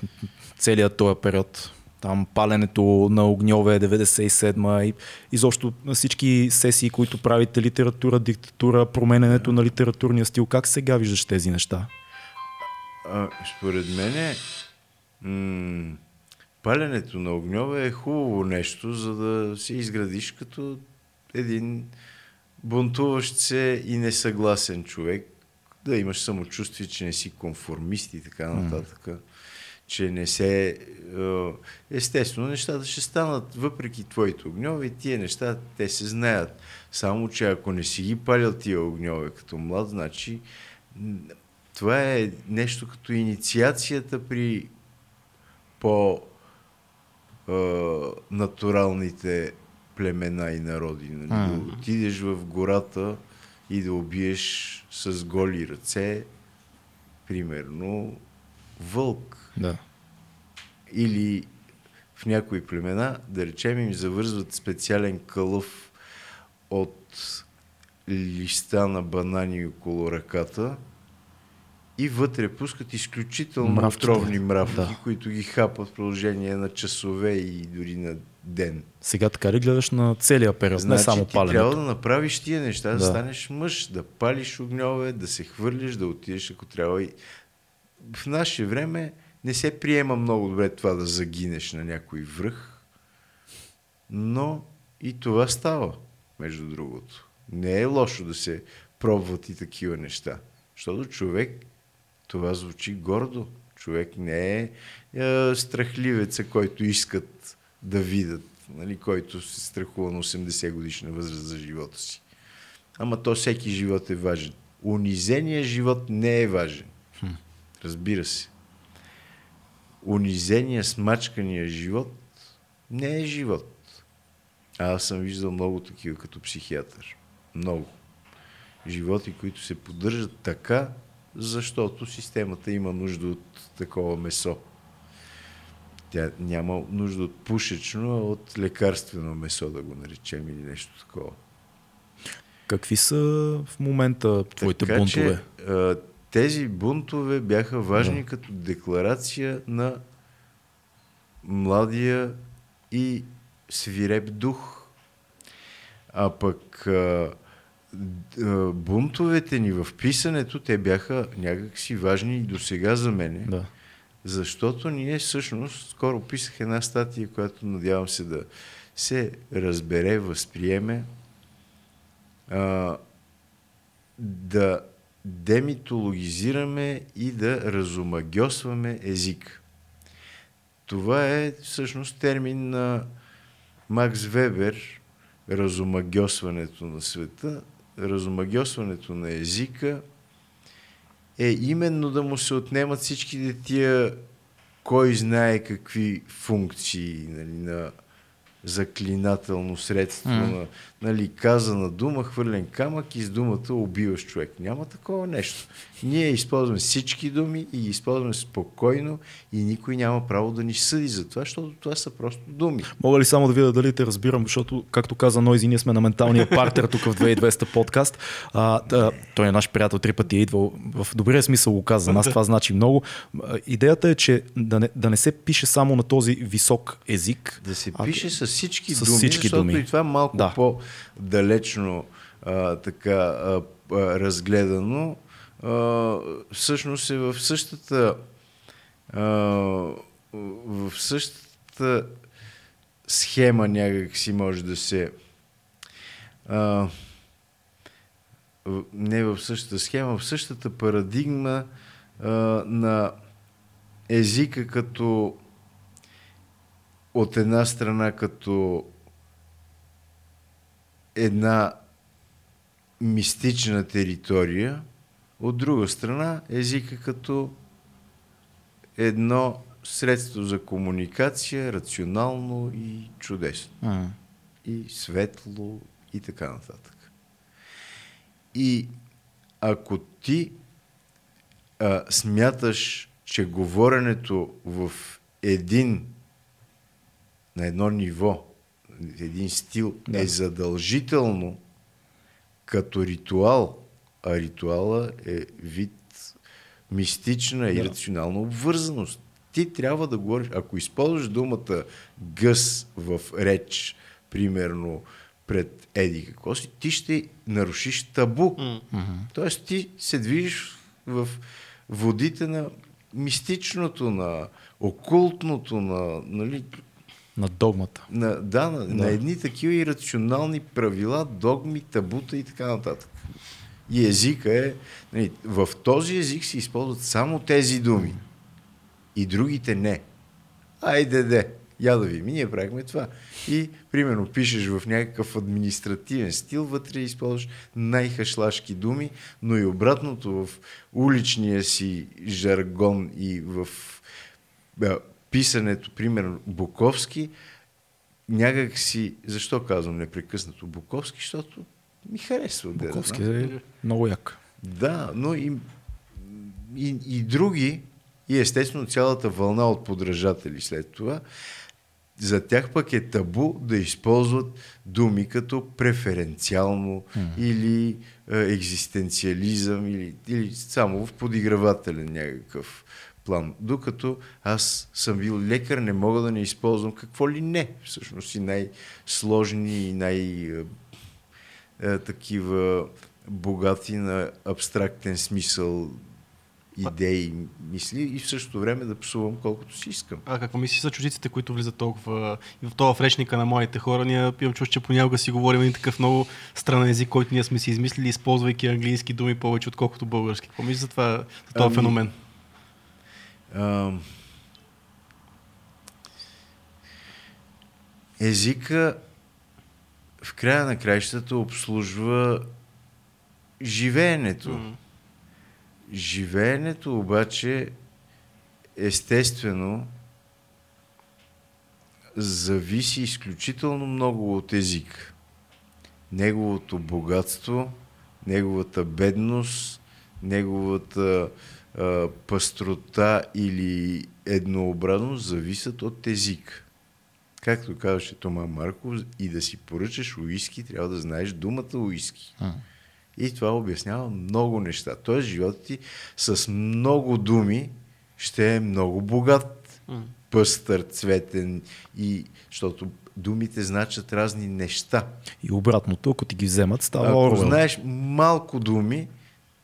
целият този период? Там паленето на огньове 97-ма и изобщо всички сесии, които правите, литература, диктатура, промененето на литературния стил. Как сега виждаш тези неща? А, според мен м- паленето на огньове е хубаво нещо, за да се изградиш като един бунтуващ се и несъгласен човек, да имаш самочувствие, че не си конформист и така нататък. Mm. Че не се... Естествено, нещата ще станат въпреки твоите огньове и тия неща, те се знаят. Само, че ако не си ги палял тия огньове като млад, значи това е нещо като инициацията при по натуралните племена и народи. Нали? Mm. Да отидеш в гората и да убиеш с голи ръце, примерно, вълк. Да. Или в някои племена, да речем, им завързват специален кълъв от листа на банани около ръката и вътре пускат изключително Мравките. отровни мравки, да. които ги хапат в продължение на часове и дори на ден. Сега така ли гледаш на целия период, значи, не само ти паленето? трябва да направиш тия неща, да. да станеш мъж, да палиш огньове, да се хвърлиш, да отидеш ако трябва. И... В наше време не се приема много добре това да загинеш на някой връх, но и това става, между другото. Не е лошо да се пробват и такива неща. Защото човек, това звучи гордо. Човек не е, е страхливеца, който искат да видят, нали, който се страхува на 80 годишна възраст за живота си. Ама то всеки живот е важен. Унизения живот не е важен. Разбира се. Унизения, смачкания живот не е живот. А аз съм виждал много такива като психиатър. Много. Животи, които се поддържат така, защото системата има нужда от такова месо. Тя няма нужда от пушечно, а от лекарствено месо, да го наречем, или нещо такова. Какви са в момента твоите така, бунтове? Че, тези бунтове бяха важни да. като декларация на младия и свиреп дух. А пък а, бунтовете ни в писането, те бяха някакси важни и до сега за мене. Да. Защото ние всъщност скоро писах една статия, която надявам се да се разбере, възприеме, а, да демитологизираме и да разумагьосваме език. Това е всъщност термин на Макс Вебер, разумагьосването на света, разумагьосването на езика е именно да му се отнемат всичките тия кой знае какви функции нали, на заклинателно средство, mm. на, нали, казана дума, хвърлен камък и с думата убиваш човек. Няма такова нещо. Ние използваме всички думи и ги използваме спокойно и никой няма право да ни съди за това, защото това са просто думи. Мога ли само да видя дали те разбирам, защото, както каза Нойзи, ние сме на менталния партер тук в 2200 подкаст. А, да, той е наш приятел, три пъти е идвал. В добрия смисъл го каза, за нас това значи много. Идеята е, че да не, да не се пише само на този висок език. Да се пише с всички с думи, всички защото думи. и това малко да. по-далечно а, така а, разгледано а, всъщност е в същата а, в същата схема някак си може да се а, не в същата схема, в същата парадигма а, на езика като от една страна като една мистична територия, от друга страна езика като едно средство за комуникация, рационално и чудесно. А. И светло и така нататък. И ако ти а, смяташ, че говоренето в един на едно ниво, един стил да. е задължително като ритуал, а ритуала е вид мистична и рационална обвързаност. Ти трябва да говориш, ако използваш думата гъс в реч, примерно пред Еди какво си, ти ще нарушиш табу. Mm-hmm. Тоест ти се движиш в водите на мистичното, на окултното, на, нали, на догмата. На, да, на, да, на едни такива ирационални правила, догми, табута и така нататък. И езика е... Нали, в този език се използват само тези думи. И другите не. Айде де, я да ви, ми ние правихме това. И, примерно, пишеш в някакъв административен стил, вътре използваш най-хашлашки думи, но и обратното в уличния си жаргон и в писането, примерно Буковски, някак си, защо казвам непрекъснато Буковски, защото ми харесва. Буковски да, е много як. Да, но и, и, и други, и естествено цялата вълна от подражатели след това, за тях пък е табу да използват думи като преференциално mm. или е, екзистенциализъм или, или само в подигравателен някакъв план. Докато аз съм бил лекар, не мога да не използвам какво ли не. Всъщност и най-сложни и най- такива богати на абстрактен смисъл идеи, мисли и в същото време да псувам колкото си искам. А какво мислиш за чуждиците, които влизат толкова и в това в речника на моите хора? Ние имам чувство, че понякога си говорим един такъв много странен език, който ние сме си измислили, използвайки английски думи повече, отколкото български. Какво мислиш за това, за този ами, феномен? Езика в края на краищата обслужва живеенето. Mm. Живеенето обаче естествено зависи изключително много от език. Неговото богатство, неговата бедност, неговата пъстрота или еднообразност зависят от език. Както казваше Тома Марков, и да си поръчаш уиски, трябва да знаеш думата уиски. А. И това обяснява много неща. Тоест, животът ти с много думи ще е много богат, а. пъстър, цветен, и, защото думите значат разни неща. И обратното, ако ти ги вземат, става Ако знаеш малко думи,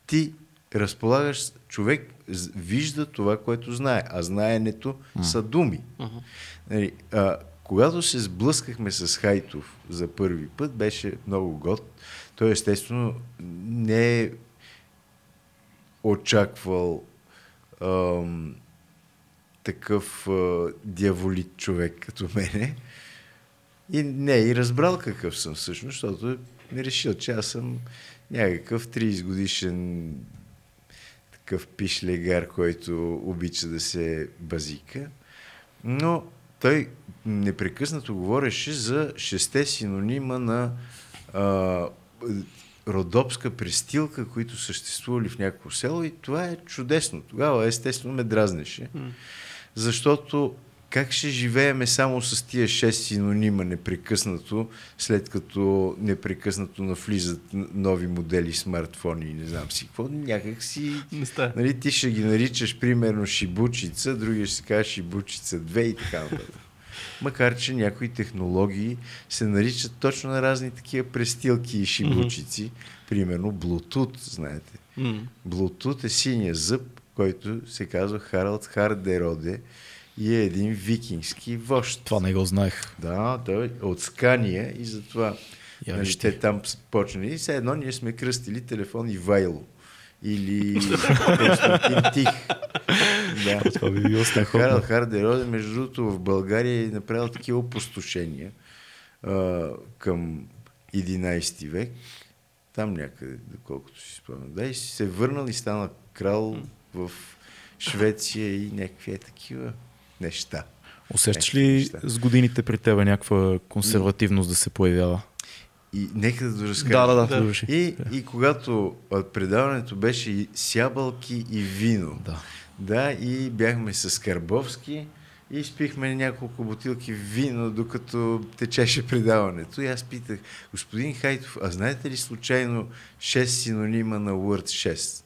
ти разполагаш, човек вижда това, което знае, а знаенето mm. са думи. Uh-huh. а, когато се сблъскахме с Хайтов за първи път, беше много год. Той естествено не е очаквал ам, такъв а, дяволит човек като мене. И не е и разбрал какъв съм всъщност, защото не решил, че аз съм някакъв 30 годишен такъв пишлегар, който обича да се базика. Но той непрекъснато говореше за шесте синонима на а, родопска престилка, които съществували в някакво село и това е чудесно. Тогава естествено ме дразнеше, защото как ще живееме само с тия шест синонима непрекъснато, след като непрекъснато навлизат нови модели смартфони и не знам си какво, някак си... Нали, ти ще ги наричаш примерно шибучица, другия ще се каже шибучица 2 и така нататък. Макар, че някои технологии се наричат точно на разни такива престилки и шибучици. Mm-hmm. Примерно Bluetooth, знаете. Mm-hmm. Bluetooth е синия зъб, който се казва Харалд Хардероде и е един викингски вожд. Това не го знаех. Да, той е от Скания и затова нали, те там почнали. И все едно ние сме кръстили телефон Ивайло или Константин Тих. Да. Това би било Харал Хардероде, между другото, в България е направил такива опустошения а, към 11 век. Там някъде, доколкото си спомням. Да, и си се върнал и стана крал в Швеция и някакви е такива неща. Усещаш ли неща. с годините при тебе някаква консервативност да се появява? И нека да доразкажа. Да, да, да. И, и когато предаването беше с ябълки и вино. Да. Да, и бяхме с Карбовски и спихме няколко бутилки вино, докато течеше предаването. И аз питах, господин Хайтов, а знаете ли случайно 6 синонима на Word 6?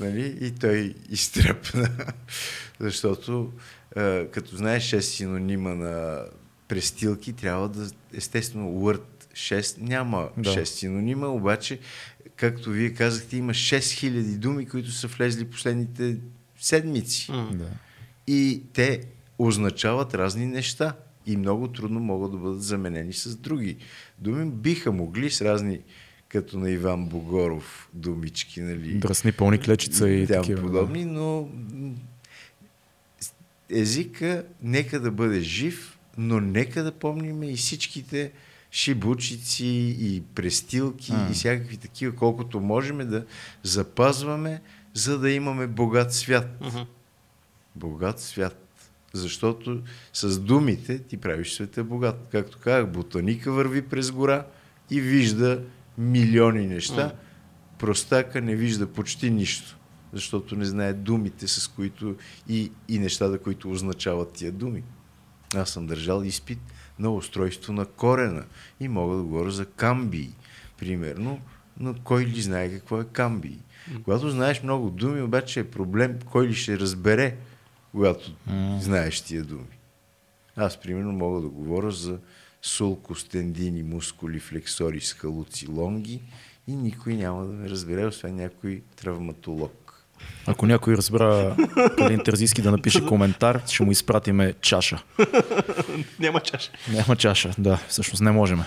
Нали? И той изтръпна. Защото а, като знаеш 6 синонима на престилки, трябва да, естествено, Word 6 няма Да. 6 синонима, обаче, както вие казахте, има 6000 думи, които са влезли последните седмици. Да. И те означават разни неща и много трудно могат да бъдат заменени с други думи. Биха могли с разни, като на Иван Богоров, думички, нали? Дръсни пълни клечица и там такива. да. подобни, но м, езика нека да бъде жив, но нека да помним и всичките шибучици и престилки М. и всякакви такива, колкото можем да запазваме, за да имаме богат свят. Мгм. Богат свят. Защото с думите ти правиш света богат. Както казах, ботаника върви през гора и вижда милиони неща. М. Простака не вижда почти нищо, защото не знае думите, с които и, и нещата, които означават тия думи. Аз съм държал изпит на устройство на корена и мога да говоря за камбии, примерно, но кой ли знае какво е камбии? Когато знаеш много думи, обаче е проблем кой ли ще разбере, когато знаеш тия думи. Аз, примерно, мога да говоря за сулкус, тендини, мускули, флексорис, халуци, лонги и никой няма да ме разбере, освен някой травматолог. Ако някой разбра Калин Терзийски да напише коментар, ще му изпратиме чаша. Няма чаша. Няма чаша, да, всъщност не можем.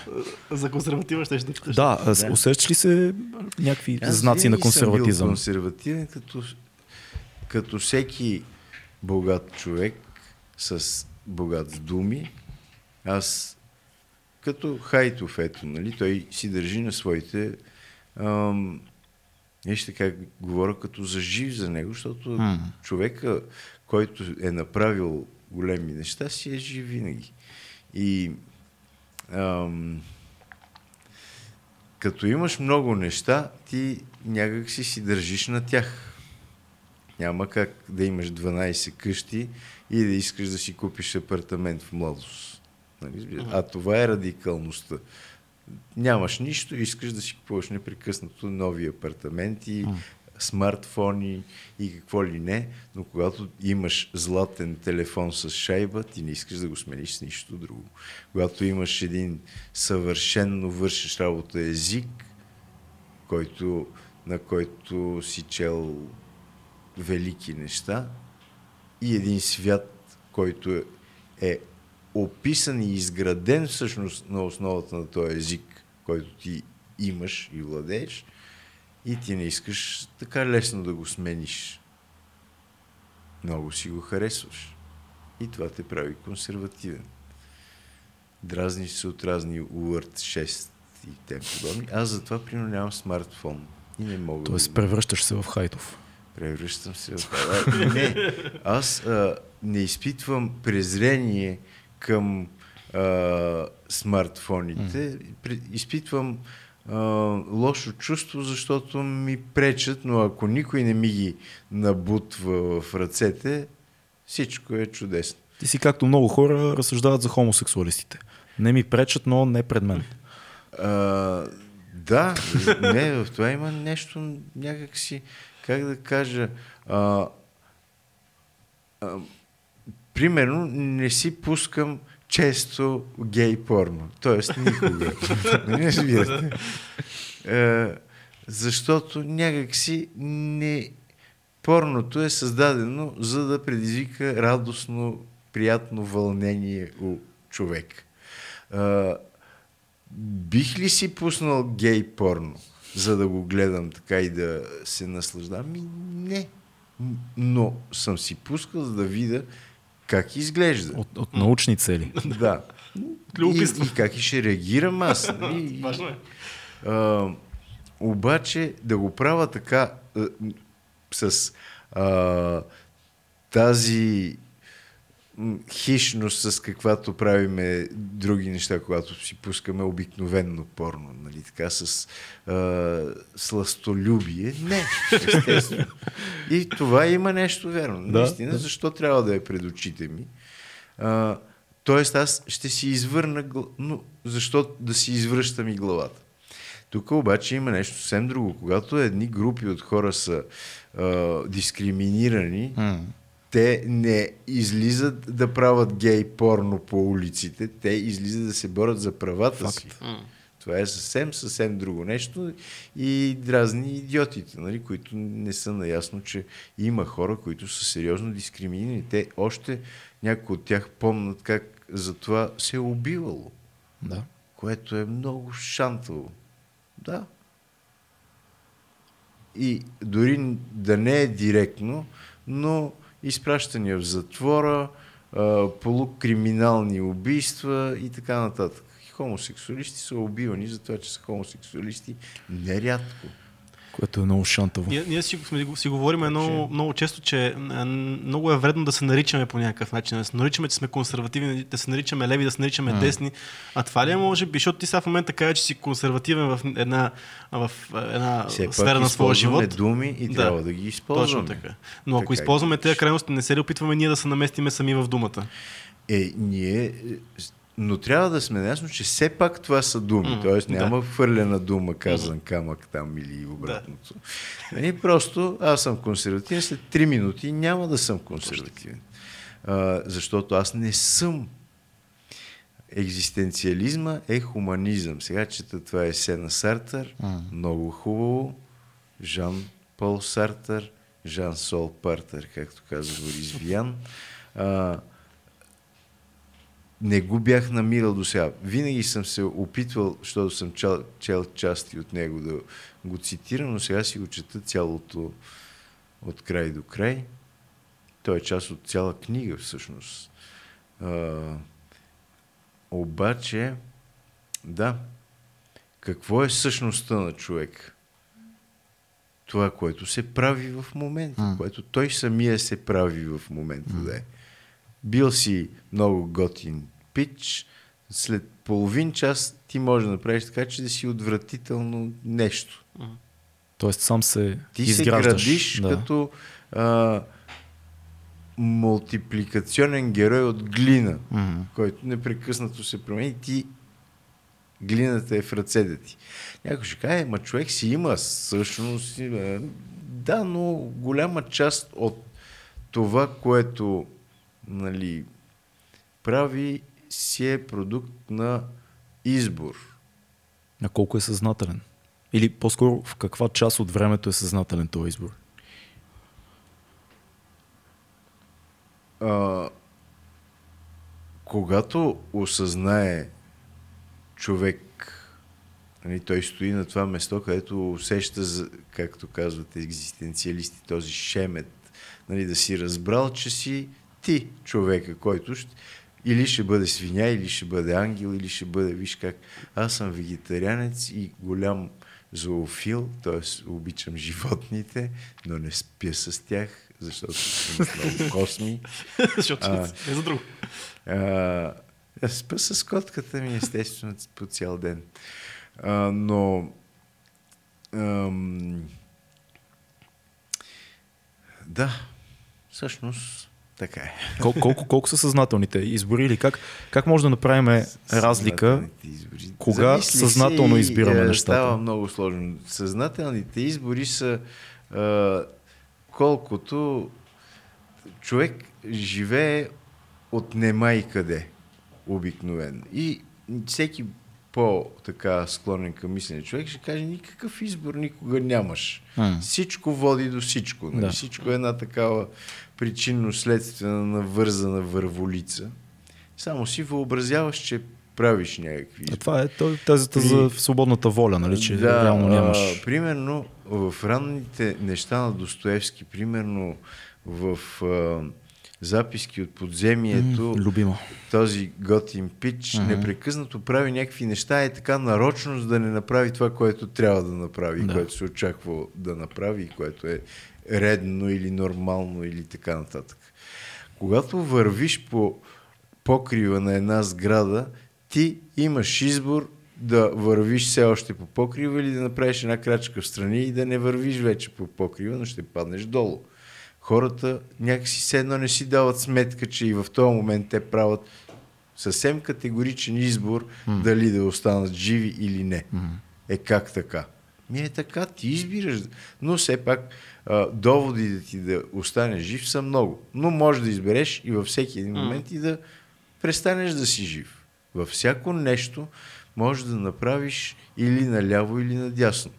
За консерватива ще да питаш. Да, а с- Да. усещаш ли се някакви Аз знаци на винаги съм бил консерватизъм? консервативен, като, като всеки богат човек с богат с думи. Аз като Хайтов, ето, нали, той си държи на своите... Ам, вижте как говоря като за жив за него, защото М. човека, който е направил големи неща, си е жив винаги. И ам, като имаш много неща, ти някак си си държиш на тях. Няма как да имаш 12 къщи и да искаш да си купиш апартамент в младост. Нали? А това е радикалността. Нямаш нищо, искаш да си купуваш непрекъснато нови апартаменти, смартфони и какво ли не, но когато имаш златен телефон с шайба, ти не искаш да го смениш с нищо друго. Когато имаш един съвършенно вършиш работа език, който, на който си чел велики неща и един свят, който е описан и изграден всъщност на основата на този език, който ти имаш и владееш, и ти не искаш така лесно да го смениш. Много си го харесваш. И това те прави консервативен. Дразниш се от разни Word 6 и тем подобни. Аз затова, примерно, нямам смартфон. И не мога Тоест да... превръщаш се в Хайтов. Превръщам се в това. Не, аз а, не изпитвам презрение към а, смартфоните. Изпитвам а, лошо чувство, защото ми пречат, но ако никой не ми ги набутва в ръцете, всичко е чудесно. Ти си както много хора разсъждават за хомосексуалистите. Не ми пречат, но не пред мен. А, да, не, в това има нещо някакси, как да кажа, а, а, примерно не си пускам често гей порно. Тоест никога. Не разбирате. А, защото някакси не... Порното е създадено за да предизвика радостно, приятно вълнение у човек. А, бих ли си пуснал гей порно, за да го гледам така и да се наслаждавам? Ми, не. Но съм си пускал, за да видя как изглежда. От, от научни цели. Да. И, и как и ще реагирам аз. И- Важно е. а, обаче да го правя така а, с а, тази хищност, с каквато правиме други неща, когато си пускаме обикновенно порно, нали, така с а, сластолюбие. Не, естествено. И това има нещо верно. Да, Наистина, да. защо трябва да е пред очите ми? А, тоест аз ще си извърна, но защо да си извръщам и главата? Тук обаче има нещо съвсем друго. Когато едни групи от хора са а, дискриминирани, М. те не излизат да правят гей порно по улиците, те излизат да се борят за правата Факт. си. Това е съвсем, съвсем друго нещо и дразни идиотите, нали, които не са наясно, че има хора, които са сериозно дискриминирани. Те още някои от тях помнят как за това се е убивало, Да. което е много шантово. Да. И дори да не е директно, но изпращания в затвора, полукриминални убийства и така нататък. Хомосексуалисти са убивани за това, че са хомосексуалисти нерядко. Което е много шантаво. Ние, ние си, сме, си говорим много, много често, че а, много е вредно да се наричаме по някакъв начин. Да се наричаме, че сме консервативни, да се наричаме леви, да се наричаме М. десни. А това ли е, може би, защото ти сега в момента кажа, че си консервативен в една, в една Все пак сфера на своя използваме живот. думи и Да. трябва да ги използваме. Точно така. Но ако Така използваме и тези крайности, не се ли опитваме ние да се наместиме сами в думата? Е, ние... Но трябва да сме наясно, че все пак това са думи. М, Тоест да. няма хвърлена дума, казан камък там или обратното. Нали, просто аз съм консервативен, след 3 минути няма да съм консервативен. А, защото аз не съм. Екзистенциализма е хуманизъм. Сега чета това е есе на Сартър. М. Много хубаво. Жан Пол Сартър, Жан Сол Партър, както казва Борис Виян. А, не го бях намирал до сега. Винаги съм се опитвал, защото съм чел, чел части от него да го цитирам, но сега си го чета цялото от край до край. Той е част от цяла книга всъщност. А, обаче, да, какво е същността на човек? Това, което се прави в момента, М. което той самия се прави в момента, да е. Бил си много готин пич, след половин час ти можеш да направиш така, че да си отвратително нещо. Тоест сам се Ти изграждаш. се градиш да. като а, мултипликационен герой от глина, М. който непрекъснато се промени. Ти глината е в ръцете ти. Някой ще каже, ма човек си има същност. е, Да, но голяма част от това, което нали, прави, си е продукт на избор. На колко е съзнателен? Или по-скоро в каква част от времето е съзнателен този избор? а, когато осъзнае човек, нали, той стои на това место, където усеща, както казват екзистенциалисти, този шемет, нали, да си разбрал, че си ти човека, който ще, или ще бъде свиня, или ще бъде ангел, или ще бъде, виж как, аз съм вегетарианец и голям зоофил, т.е. обичам животните, но не спя с тях, защото съм много косми. Защото А. е за друго. А, спа с котката ми, естествено, по цял ден. А, но ам, да, всъщност така е. Кол, колко, колко са съзнателните избори или как, как може да направим разлика? Избори. кога Замислих съзнателно се и, избираме е, нещата? Става много сложно. Съзнателните избори са а, колкото човек живее от нема и къде обикновено. И всеки по-така склонен към мислене човек ще каже никакъв избор никога нямаш. М. Всичко води до всичко. Нали? Да. Всичко е една такава причинно-следствена навързана върволица. Само си въобразяваш, че правиш някакви А това е той- тезата При- за свободната воля, нали, че реално нямаш... а, примерно в ранните неща на Достоевски, примерно в а, записки от подземието, М, любима. този готин пич Мгм. непрекъснато прави някакви неща е така нарочно, за да не направи това, което трябва да направи, Да. което се очаква да направи, и което е редно или нормално или така нататък. Когато вървиш по покрива на една сграда, ти имаш избор да вървиш все още по покрива или да направиш една крачка в страни и да не вървиш вече по покрива, но ще паднеш долу. Хората някакси все едно не си дават сметка, че и в този момент те правят съвсем категоричен избор М. дали да останат живи или не. М. Е как така? Ми е така, ти избираш. Но все пак а, доводи да ти да останеш жив са много. Но можеш да избереш и във всеки един момент и да престанеш да си жив. Във всяко нещо можеш да направиш или наляво, или надясно.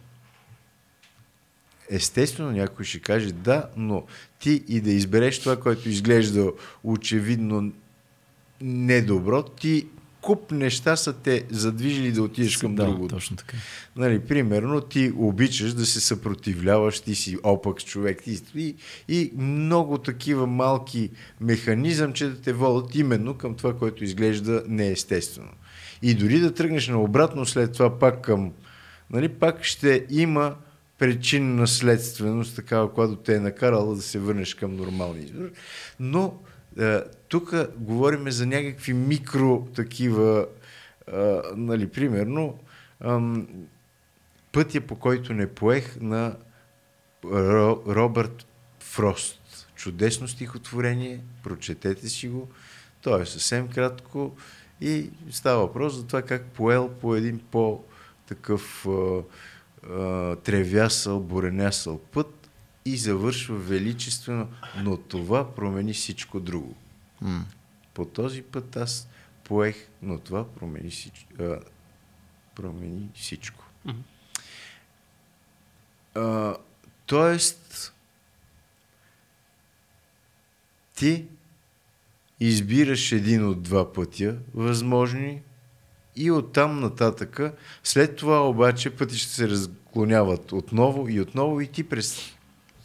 Естествено, някой ще каже да, но ти и да избереш това, което изглежда очевидно недобро, ти куп неща са те задвижили да отидеш към да, другото. точно така. Нали, примерно, ти обичаш да се съпротивляваш, ти си опък човек ти, и, и много такива малки механизъм, че да те водят именно към това, което изглежда неестествено. И дори да тръгнеш наобратно след това пак към... Нали, пак ще има причинна следственост, такава, която те е накарала да се върнеш към нормалния избор. Но тук говорим за някакви микро такива, е, нали, примерно, ам, пътя по който не поех на Ро, Робърт Фрост. Чудесно стихотворение, прочетете си го. То е съвсем кратко и става въпрос за това как поел по един по-такъв а, а, тревясъл, буренясъл път и завършва величествено, но това промени всичко друго. М. По този път аз поех, но това промени всичко. А, промени всичко. Мгм. А, тоест, ти избираш един от два пътя, възможни, и оттам нататъка, след това обаче пътища се разклоняват отново и отново и ти през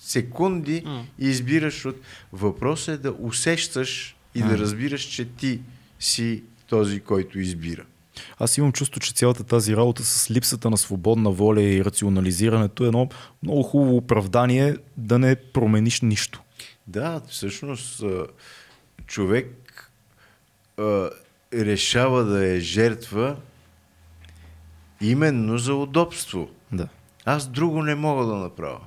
секунди М. избираш от... Въпросът е да усещаш и М. да разбираш, че ти си този, който избира. Аз имам чувство, че цялата тази работа с липсата на свободна воля и рационализирането е едно много хубаво оправдание да не промениш нищо. Да, всъщност човек решава да е жертва именно за удобство. Да. Аз друго не мога да направя.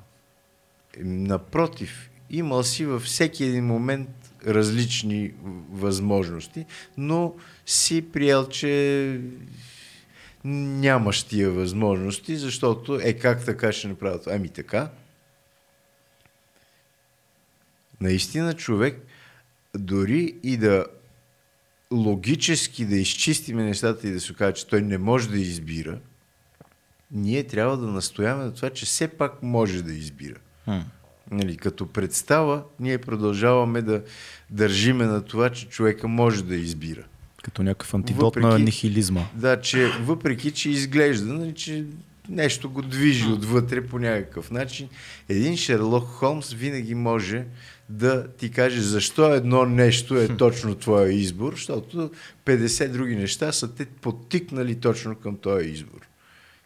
Напротив, имал си във всеки един момент различни възможности, но си приел, че нямаш тия възможности, защото е как така ще направя това? Ами така. Наистина човек дори и да логически да изчистиме нещата и да се каже, че той не може да избира, ние трябва да настояваме на това, че все пак може да избира. Нали, като представа, ние продължаваме да държиме на това, че човека може да избира. Като някакъв антидот на Въпреки- нихилизма. Да, че въпреки, че изглежда, нали, че нещо го движи отвътре по някакъв начин, един Шерлок Холмс винаги може да ти каже защо едно нещо е точно твоя избор, защото 50 други неща са те подтикнали точно към този избор.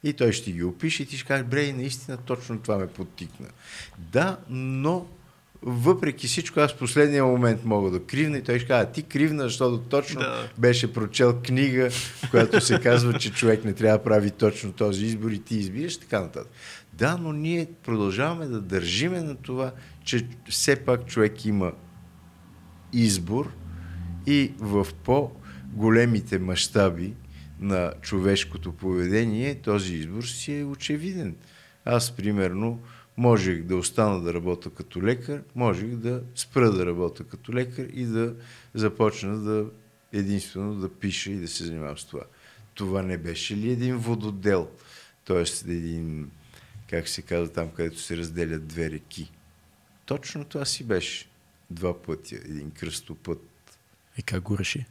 И той ще ги опише и ти ще каже, бре, наистина точно това ме подтикна. Да, но въпреки всичко, аз в последния момент мога да кривна и той ще каже, «А, ти кривна, защото точно Да. беше прочел книга, в която се казва, че човек не трябва да прави точно този избор и ти избираш, така нататък. Да, но ние продължаваме да държиме на това, че все пак човек има избор и в по-големите мащаби на човешкото поведение този избор си е очевиден. Аз, примерно, можех да остана да работя като лекар, можех да спра да работя като лекар и да започна да единствено да пиша и да се занимавам с това. Това не беше ли един вододел? Тоест един, как се казва там, където се разделят две реки. Точно това си беше. Два пътя, един кръстопът. И как го реши?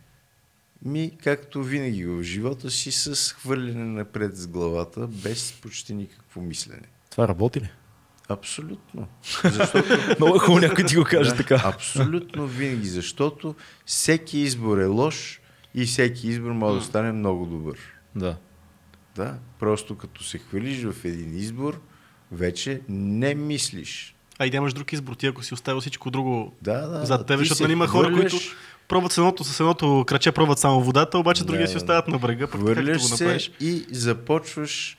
Ми, както винаги в живота си, с хвърляне напред с главата, без почти никакво мислене. Това работи ли? Абсолютно. Защото Много е хубаво някой ти го каже Да, така. Абсолютно винаги, защото всеки избор е лош и всеки избор може да стане много добър. Да. Да, просто като се хвалиш в един избор, вече не мислиш. А и нямаш друг избор. Ти ако си оставил всичко друго Да, да. зад тебе, защото нали има хора, които пробват с едното, с едното краче, пробват само водата, обаче другия Да, си да. оставят на брега, Хвърляш го се направиш. и започваш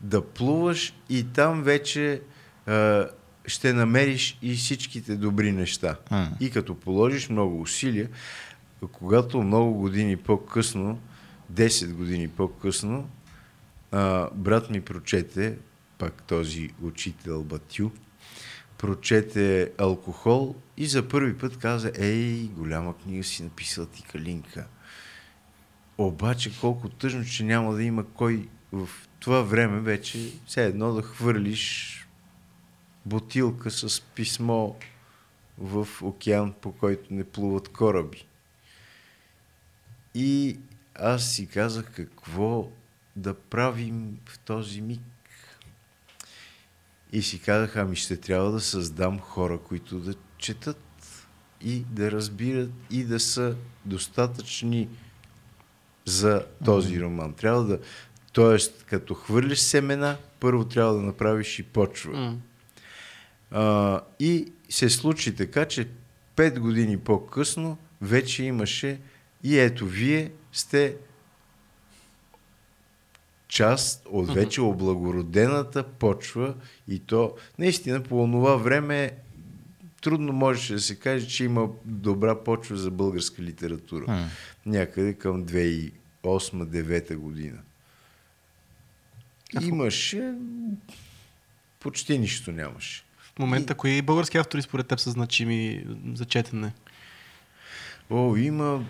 да плуваш и там вече а, ще намериш и всичките добри неща. М. И като положиш много усилия, когато много години по-късно, 10 години по-късно, а, брат ми прочете, пак този учител Батю, прочете алкохол и за първи път каза, ей, голяма книга си написал ти Калинка. Обаче колко тъжно, че няма да има кой в това време вече все едно да хвърлиш бутилка с писмо в океан, по който не плуват кораби. И аз си казах какво да правим в този миг. И си казах, ами ще трябва да създам хора, които да четат и да разбират и да са достатъчни за този роман. Трябва да, Тоест, като хвърлиш семена, първо трябва да направиш и почва. Mm. А, и се случи така, че пет години по-късно вече имаше и ето вие сте част от вече облагородената почва и то наистина по това време трудно можеше да се каже, че има добра почва за българска литература. Mm. Някъде към 2008-2009 година. Имаше, почти нищо нямаше. В момента, и... кои български автори според теб са значими за четене? О, има...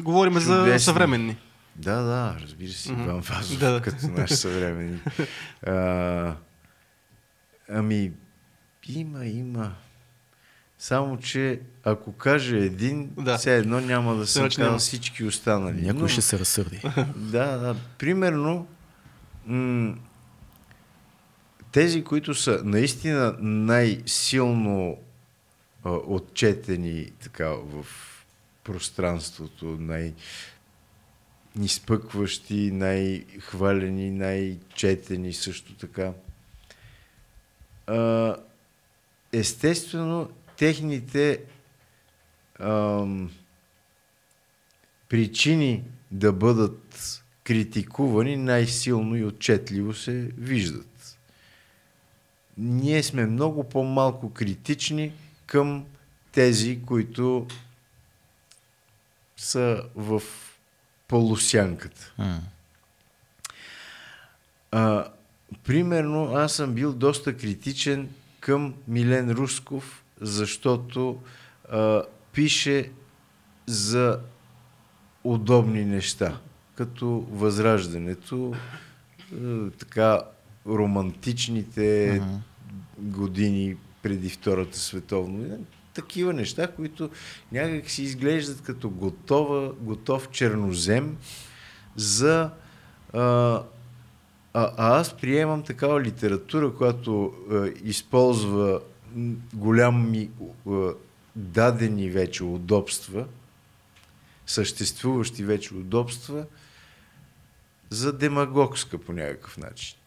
Говорим за съвременни. Да, да, разбира се, mm-hmm. Иван Вазов, да. като наши съвременни. А, ами, има, има. Само, че ако каже един, да. все едно няма да се казва всички останали. Някой Но, ще се разсърди. Да, да. Примерно, м- тези, които са наистина най-силно а, отчетени така в пространството, най- изпъкващи, най-хвалени, най-четени също така. А, естествено, техните ам, причини да бъдат критикувани най-силно и отчетливо се виждат. Ние сме много по-малко критични към тези, които са в полусянката. Mm. А, примерно, аз съм бил доста критичен към Милен Русков, защото а, пише за удобни неща като възраждането, е, така романтичните uh-huh. години преди Втората световна война. Такива неща, които някак си изглеждат като готова, готов чернозем за... А, а, а аз приемам такава литература, която а, използва голями а, дадени вече удобства, съществуващи вече удобства, за демагогска по някакъв начин.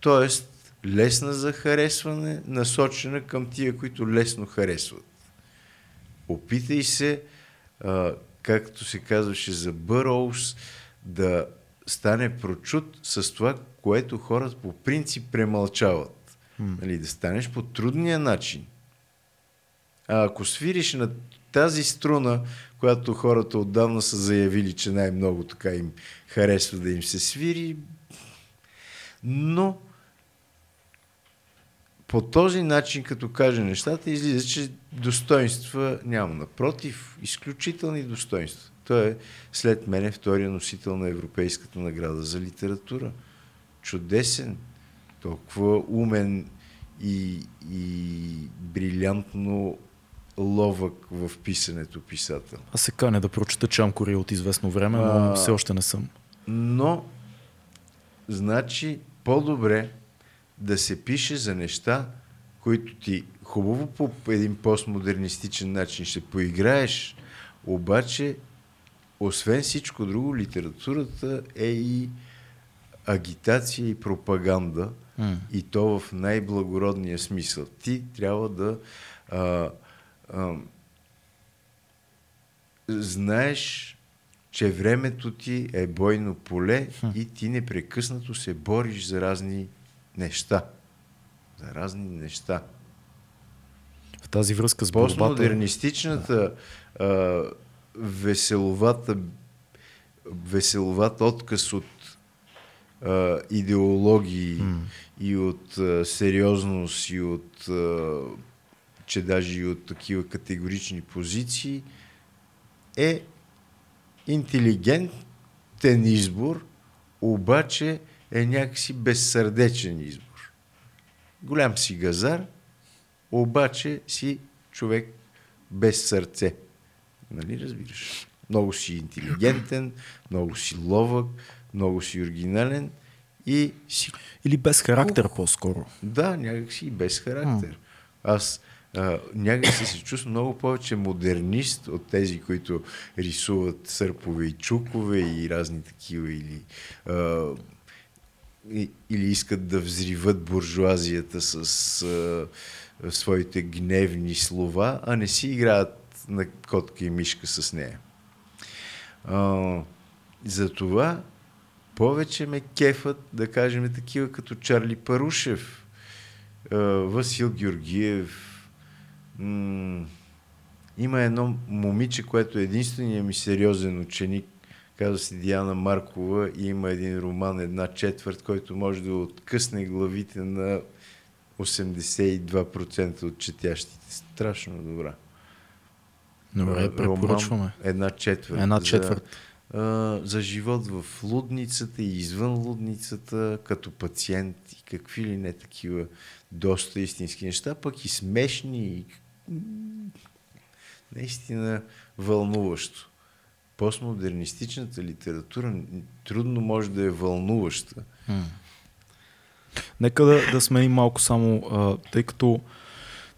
Тоест, лесна за харесване, насочена към тия, които лесно харесват. Опитай се, а, както се казваше за Бъроус, да стане прочут с това, което хората по принцип премълчават. Mm. Нали, да станеш по трудния начин. А ако свириш на тази струна, която хората отдавна са заявили, че най-много така им харесва да им се свири. Но по този начин, като каже нещата, излиза, че достоинства няма. Напротив, изключителни достоинства. Той е след мене втория носител на Европейската награда за литература. Чудесен, толкова умен и, и брилянтно ловък в писането писател. Аз се каня да прочета Чамкори от известно време, но а, все още не съм. Но, значи, по-добре да се пише за неща, които ти хубаво по един постмодернистичен начин ще поиграеш, обаче, освен всичко друго, литературата е и агитация и пропаганда, mm. и то в най-благородния смисъл. Ти трябва да а, знаеш, че времето ти е бойно поле и ти непрекъснато се бориш за разни неща. За разни неща. В тази връзка с борбата... Постмодернистичната, да. а, веселовата веселоват отказ от а, идеологии mm. и от а, сериозност и от а, че даже и от такива категорични позиции е интелигентен избор, обаче е някакси безсърдечен избор. Голям си газар, обаче си човек без сърце. Нали разбираш? Много си интелигентен, много си ловък, много си оригинален и си... Или без характер Ух, по-скоро. Да, някакси и без характер. Аз а, някакси се чувствам много повече модернист от тези, които рисуват сърпове и чукове и разни такива или а, или искат да взриват буржуазията с а, своите гневни слова, а не си играят на котка и мишка с нея. А, затова повече ме кефат, да кажем, такива като Чарли Парушев, а, Васил Георгиев. М- има едно момиче, което е единственият ми сериозен ученик, казва се Диана Маркова и има един роман, една четвърт, който може да откъсне главите на 82% от четящите. Страшно добра. Добре, препоръчваме. Една четвърт. Една четвърт. За, за живот в лудницата и извън лудницата, като пациент и какви ли не такива доста истински неща, пък и смешни и наистина вълнуващо постмодернистичната литература трудно може да е вълнуваща. Нека да, да сменим малко само, а, тъй като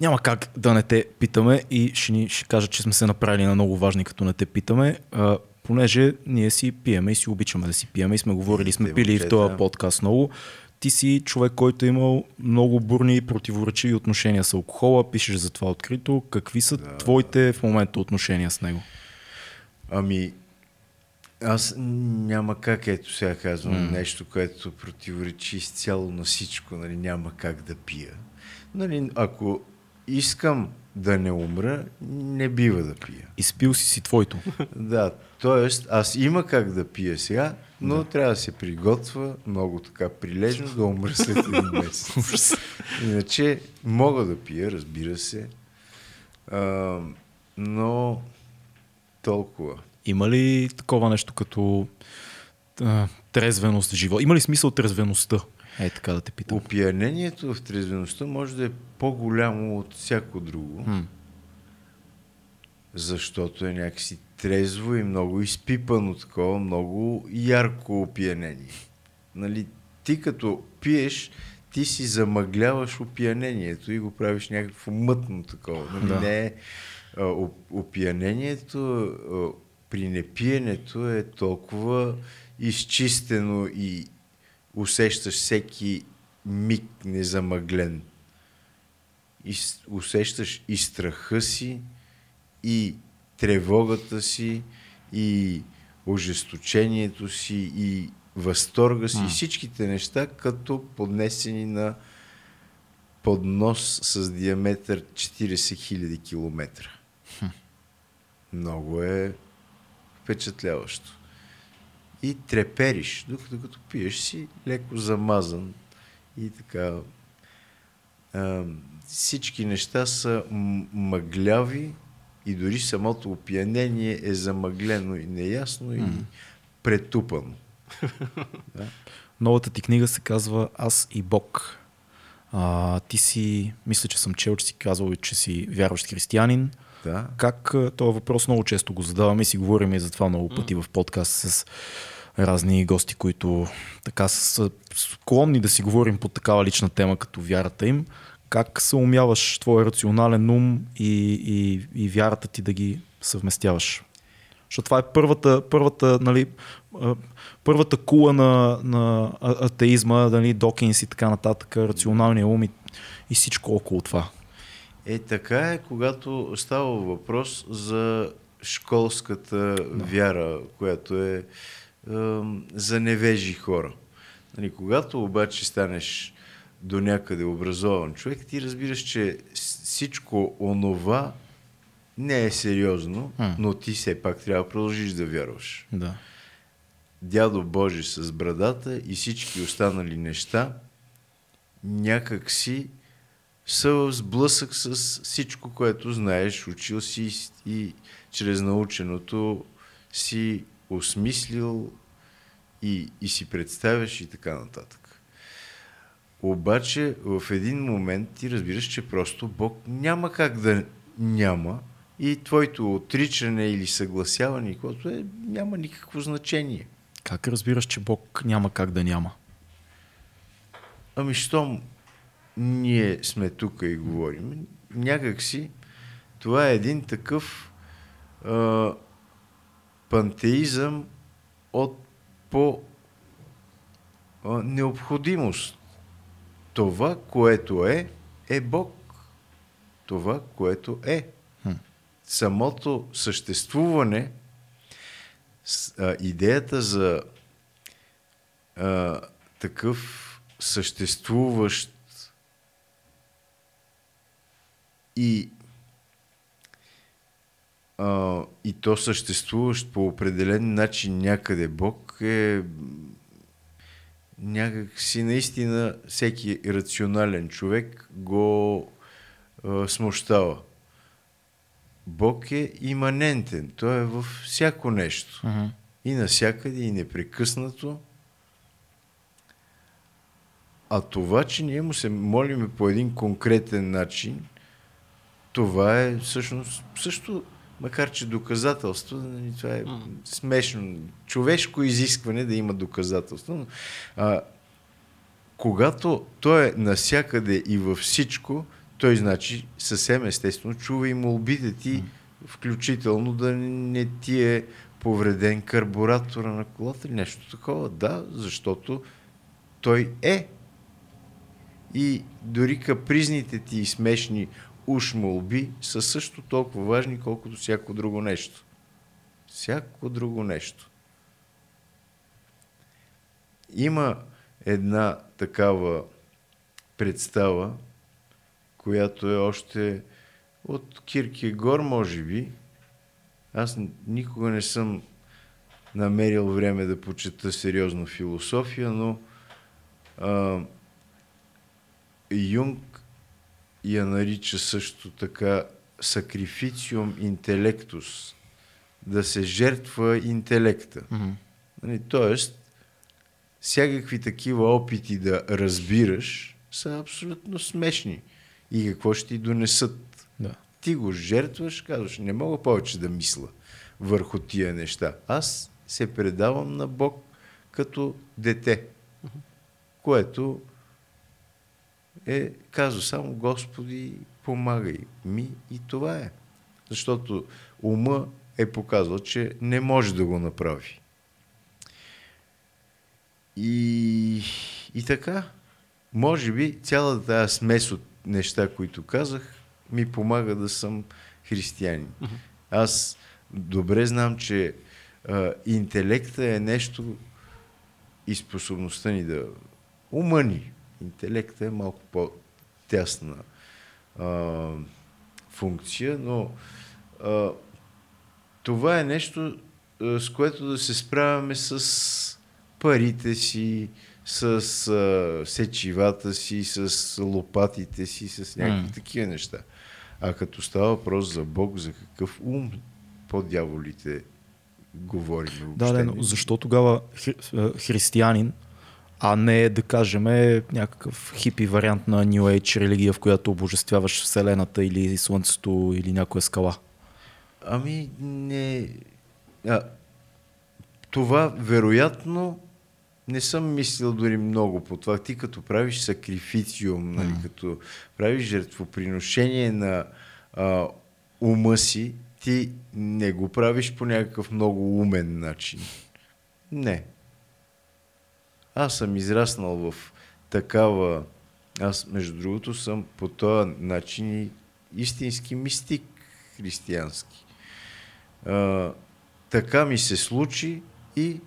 няма как да не те питаме и ще, ни, ще кажа, че сме се направили на много важни, като не те питаме, а, понеже ние си пиеме и си обичаме да си пиеме и сме говорили, сме пили и в този подкаст много. Ти си човек, който е имал много бурни и противоречиви отношения с алкохола, пишеш за това открито. Какви са да. твоите в момента отношения с него? Ами, аз няма как, ето сега казвам mm. нещо, което противоречи изцяло на всичко, нали, няма как да пия. Нали, ако искам да не умра, не бива да пия. Изпил си си твоето. да, т.е. аз има как да пия сега, но да. трябва да се приготвя много така прилежно да умра след един месец. Иначе мога да пия, разбира се, а, но толкова. Има ли такова нещо като а, трезвеност в живота? Има ли смисъл трезвеността? Е, така да те питам. Опиянението в трезвеността може да е по-голямо от всяко друго. Хм. Защото е някакси трезво и много изпипано такова, много ярко опиянение. Нали, ти като пиеш, ти си замъгляваш опиянението и го правиш някакво мътно такова. Нали, да. Не е опиянението при непиенето е толкова изчистено и усещаш всеки миг незамъглен. И усещаш и страха си, и тревогата си, и ожесточението си, и възторга си, и всичките неща, като поднесени на поднос с диаметър 40 000 км. Много е впечатляващо. И трепериш, докато като пиеш си леко замазан и така. А, всички неща са мъгляви и дори самото опиянение е замъглено и неясно mm. и претупано. да? Новата ти книга се казва Аз и Бог. А, ти си, мисля, че съм чел, че си казал, че си вярващ християнин. Да. Как този въпрос много често го задаваме и си говорим и за това много пъти в подкаст с разни гости, които така са склонни да си говорим по такава лична тема, като вярата им. Как се умяваш твоя рационален ум и, и, и вярата ти да ги съвместяваш? Защото това е първата, първата, нали, първата кула на, на атеизма, нали, Докинс и така нататък, рационалния ум и, и всичко около това. Е, така е, когато става въпрос за школската да. вяра, която е, е за невежи хора. Нали, когато обаче станеш до някъде образован човек, ти разбираш, че всичко онова не е сериозно, м но ти все пак трябва да продължиш да вярваш. Да. дядо Божи с брадата и всички останали неща някак си са в сблъсък с всичко, което знаеш, учил си и чрез наученото си осмислил и, и си представяш и така нататък. Обаче в един момент ти разбираш, че просто Бог няма как да няма и твоето отричане или съгласяване, което е, няма никакво значение. Как разбираш, че Бог няма как да няма? Ами, щом ние сме тук и говорим, някак си това е един такъв а, пантеизъм от по а, необходимост. Това, което е, е Бог. Това, което е. Хм. Самото съществуване, с, а, идеята за а, такъв съществуващ и а, и то съществуващ по определен начин някъде Бог е някак си наистина всеки рационален човек го а, смущава. Бог е иманентен. Той е във всяко нещо. Uh-huh. И насякъде, и непрекъснато. А това, че ние му се молиме по един конкретен начин, това е всъщност също, макар че доказателство, нали, това е смешно, човешко изискване да има доказателство. Но, а, когато той е насякъде и във всичко, той значи съвсем естествено чува и молбите ти, включително да не ти е повреден карбуратора на колата или нещо такова. Да, защото той е. И дори капризните ти и смешни уж молби са също толкова важни, колкото всяко друго нещо. Всяко друго нещо. Има една такава представа, която е още от Киркегор, може би. Аз никога не съм намерил време да почета сериозно философия, но а, Юнг я нарича също така сакрифициум интелектус, да се жертва интелекта. Mm-hmm. Нали, тоест, всякакви такива опити да разбираш са абсолютно смешни. И какво ще ти донесат? Да. Ти го жертваш, казваш, не мога повече да мисля върху тия неща. Аз се предавам на Бог като дете, което е казва само Господи, помагай ми и това е. Защото ума е показал, че не може да го направи. И, и така, може би цялата тази смес от неща, които казах, ми помага да съм християнин. Аз добре знам, че а, интелекта е нещо и способността ни да умъни. Интелекта е малко по-тясна а, функция, но а, това е нещо, а, с което да се справяме с парите си, с а, сечивата си, с лопатите си, с някакви Mm. такива неща. А като става въпрос за Бог, за какъв ум по дяволите говорим въобще? Да, да, но защо тогава хри- християнин, а не да кажем някакъв хипи вариант на New Age религия, в която обожествяваш Вселената или Слънцето или някоя скала? Ами, не... А, това вероятно не съм мислил дори много по това. Ти като правиш сакрифициум, нали, Мгм. като правиш жертвоприношение на а, ума си, ти не го правиш по някакъв много умен начин. Не. Аз съм израснал в такава... Аз, между другото, съм по този начин и истински мистик християнски. А, така ми се случи и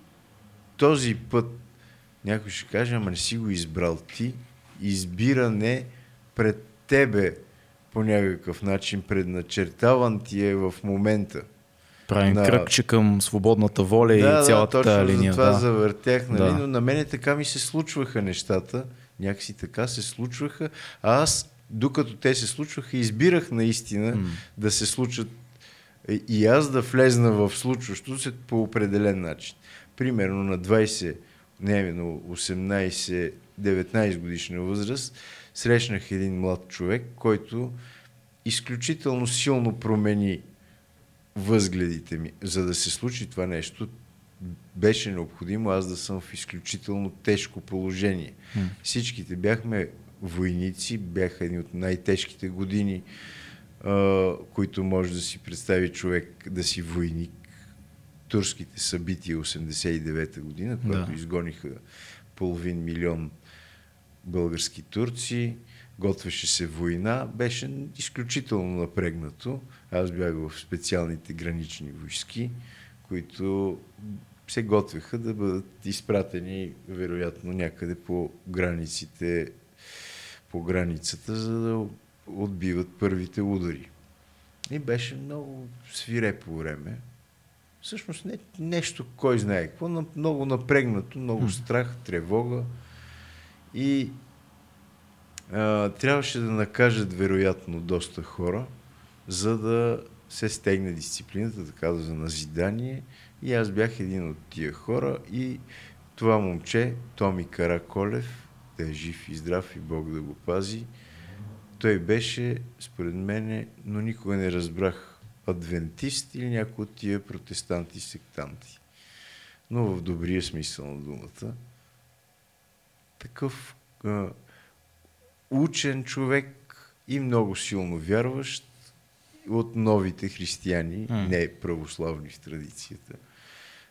този път някой ще каже, ама не си го избрал ти, избиране пред тебе по някакъв начин, предначертаван ти е в момента. Правим на- кръгче към свободната воля и да, цялата да, точно линия. за това да. завъртях, нали? Да. но на мене така ми се случваха нещата. Някакси така се случваха. А аз, докато те се случваха, избирах наистина М. да се случат и- и аз да влезна в случващото се по определен начин. Примерно на 20, не, на 18-19 годишна възраст, срещнах един млад човек, който изключително силно промени възгледите ми. За да се случи това нещо, беше необходимо аз да съм в изключително тежко положение. М. Всичките бяхме войници, бяха едни от най-тежките години, а, които може да си представи човек да си войник. Турските събития 89-та година, когато Да. изгониха половин милион български турци, готвеше се война, беше изключително напрегнато. Аз бях в специалните гранични войски, които се готвеха да бъдат изпратени вероятно някъде по границите, по границата, за да отбиват първите удари. И беше много свирепо време. Всъщност не, нещо, кой знае какво, но много напрегнато, много страх, тревога. И трябваше да накажат вероятно доста хора, за да се стегне дисциплината, така за назидание. И аз бях един от тия хора и това момче, Томи Караколев, да е жив и здрав и Бог да го пази, той беше, според мене, но никога не разбрах адвентист или някой от тия протестанти сектанти. Но в добрия смисъл на думата. Такъв учен човек и много силно вярващ от новите християни, М. не православни в традицията.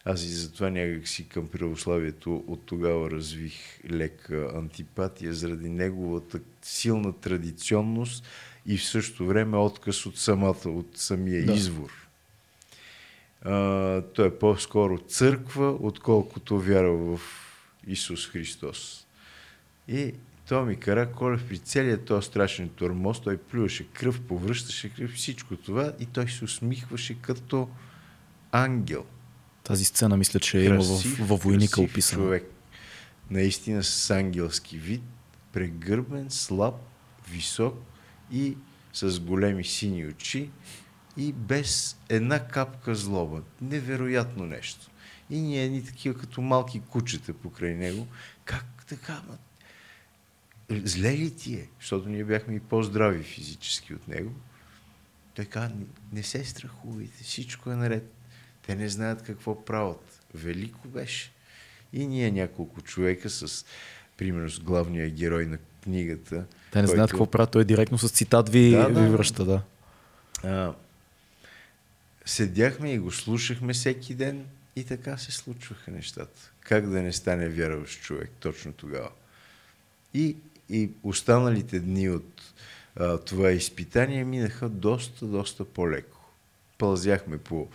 Аз и затова някак си към православието от тогава развих лека антипатия заради неговата силна традиционност и в същото време отказ от самата, от самия Да. извор. А, той е по-скоро църква, отколкото вярва в Исус Христос. И Томи Караколев при целият този страшен тормоз, той плюваше кръв, повръщаше кръв, всичко това и той се усмихваше като ангел. Тази сцена мисля, че има в, Красив, във войника описана. човек. Наистина с ангелски вид, прегърбен, слаб, висок и с големи сини очи и без една капка злоба. Невероятно нещо. И ние едни такива като малки кучета покрай него. Как така, ма? Зле ли ти е? Защото ние бяхме и по-здрави физически от него. Той каза, не, се страхувайте, всичко е наред. Те не знаят какво правят. Велико беше. И ние няколко човека с, примерно с главния герой на книгата. Те не знаят който- какво правят, той директно с цитат ви, Да, да. ви връща, да. а, седяхме и го слушахме всеки ден и така се случваха нещата. Как да не стане вярващ човек точно тогава. И, и останалите дни от а, това изпитание минаха доста, доста по-леко. Пълзяхме по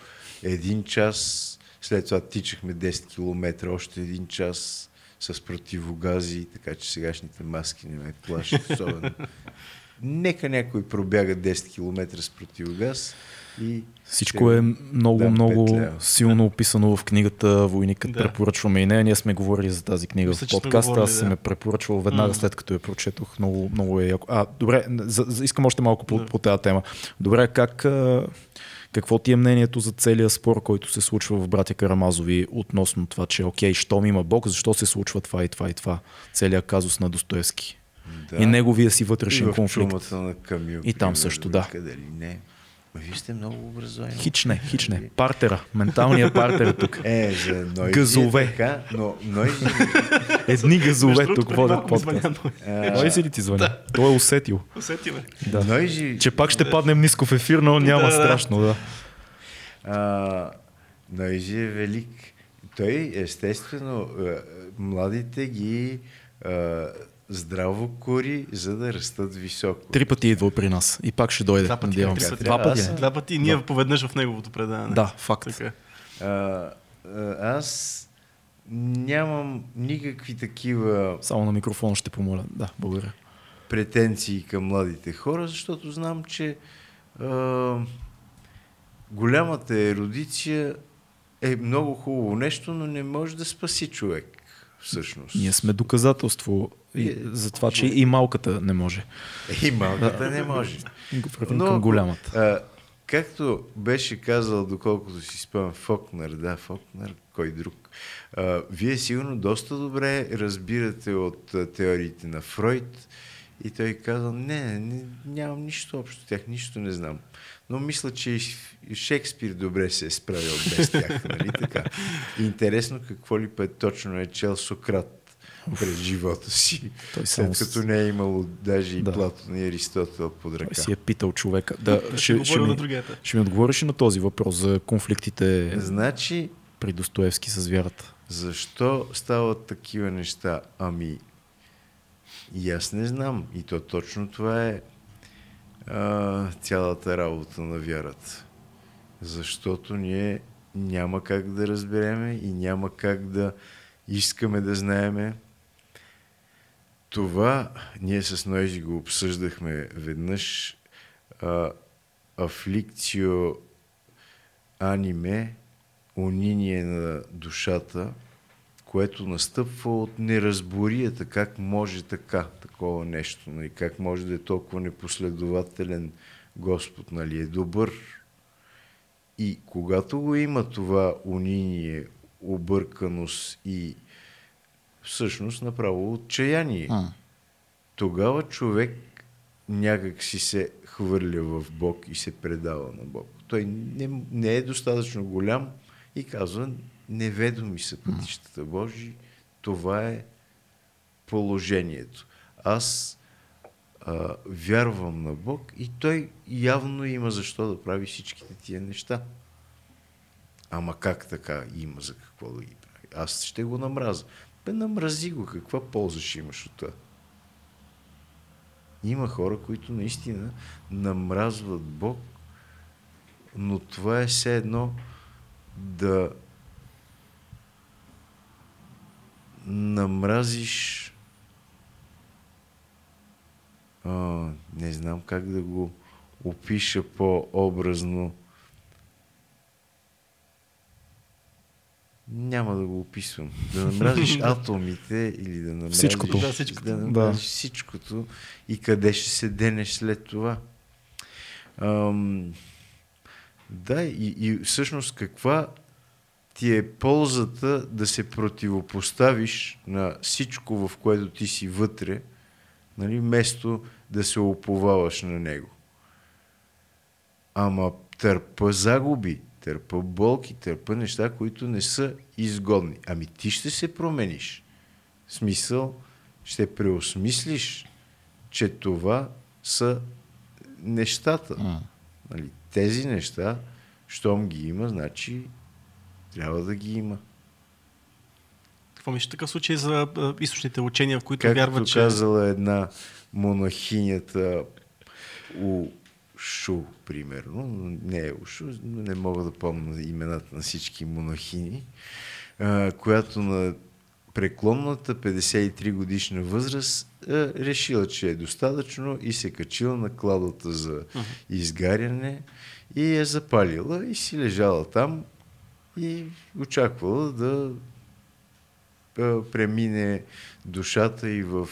един час, след това тичахме 10 км, още един час с противогази, така че сегашните маски не ме плашат особено. Нека някой пробяга 10 км с противогаз и... Всичко е много, Да, много петля. силно описано в книгата Войникът. Да. Препоръчваме и нея. Ние сме говорили за тази книга Мисля, в подкаста. говорили, Аз съм да. я препоръчвал веднага след като я прочетох. Много, много е яко. А, добре, за, за, искам още малко по, Да. по тази тема. Добре, как, какво ти е мнението за целия спор, който се случва в братя Карамазови относно това, че окей, щом има Бог, защо се случва това и това и това? Целият казус на Достоевски. Да. И неговия си и вътрешен в конфликт. на Камил. И там примерно, също, да. Къде ли не. Вие сте много образовани. Хич не, хич не. Партера. Менталният партер е тук. Е, за Нойзи Газове. Е така, но Нойзи... Едни газове тук водят звъня, подкаст. си ли ти звъни? Той е усетил. Усети ме. Да. Нойзи... Че пак ще паднем ниско в ефир, но няма Да, да. страшно, да. А, Нойзи е велик. Той, естествено, а, младите ги а, здраво кори, за да растат високо. Три пъти идва при нас и пак ще дойде. Два пъти. надявам Три се. пъти. Два пъти. Аз- е. Два пъти и ние поведнъж в неговото предаване. Да, факт. Така. А, а, аз нямам никакви такива Само на микрофона ще помоля. Да, благодаря. претенции към младите хора, защото знам, че а, голямата ерудиция е много хубаво нещо, но не може да спаси човек, всъщност. Ние сме доказателство и, Е, за това, че и малката не може. И малката не може. Вървим към голямата. А, както беше казал, доколкото си спомням, Фокнер, да, Фокнер, кой друг. А, вие сигурно доста добре разбирате от а, теориите на Фройд и той казал, не, не, нямам нищо общо тях, нищо не знам. Но мисля, че и Шекспир добре се е справил без тях, нали така? Интересно какво ли път точно е чел Сократ през живота си, Той след само като не е имало даже и Да. Платон и Аристотел под ръка. Той си е питал човека. Да, Ще ще, ми, ще ми отговориш на този въпрос за конфликтите Значи, при Достоевски с вярата. защо стават такива неща? Ами, и аз не знам. И то точно това е а, цялата работа на вярата. Защото ние няма как да разбереме и няма как да искаме да знаеме. Това ние с Нойзи го обсъждахме веднъж. А, афликцио аниме, униние на душата, което настъпва от неразборията, как може така, такова нещо, нали? как може да е толкова непоследователен Господ, нали? е добър. И когато го има това униние, обърканост и всъщност направо отчаяние, тогава човек някак си се хвърля в Бог и се предава на Бог. Той не, не е достатъчно голям и казва, неведоми са пътищата Божи, това е положението. Аз а, вярвам на Бог и той явно има защо да прави всичките тия неща. Ама как така има за какво да ги прави? Аз ще го намразя. Бе, намрази го, каква полза ще имаш от това? Има хора, които наистина намразват Бог, но това е все едно да намразиш а, не знам как да го опиша по-образно. Няма да го описвам. Да намразиш атомите или да намразиш, Всичкото. Да, всичкото. Да намразиш всичкото и къде ще се денеш след това. Ам, да, и, и всъщност каква ти е ползата да се противопоставиш на всичко, в което ти си вътре, нали, вместо да се оповаваш на него. Ама търпа загуби, търпа болки, търпа неща, които не са изгодни. Ами ти ще се промениш. В смисъл, ще преосмислиш, че това са нещата. Нали, тези неща, щом ги има, значи трябва да ги има. Какво мислиш такъв случай за източните учения, в които Както вярват, че... казала една монахинята у Шу, примерно, не е Ушу, не мога да помня имената на всички монахини, а, която на преклонната 53 годишна възраст а, решила, че е достатъчно и се качила на кладата за изгаряне и е запалила и си лежала там и очаквала да премине душата и в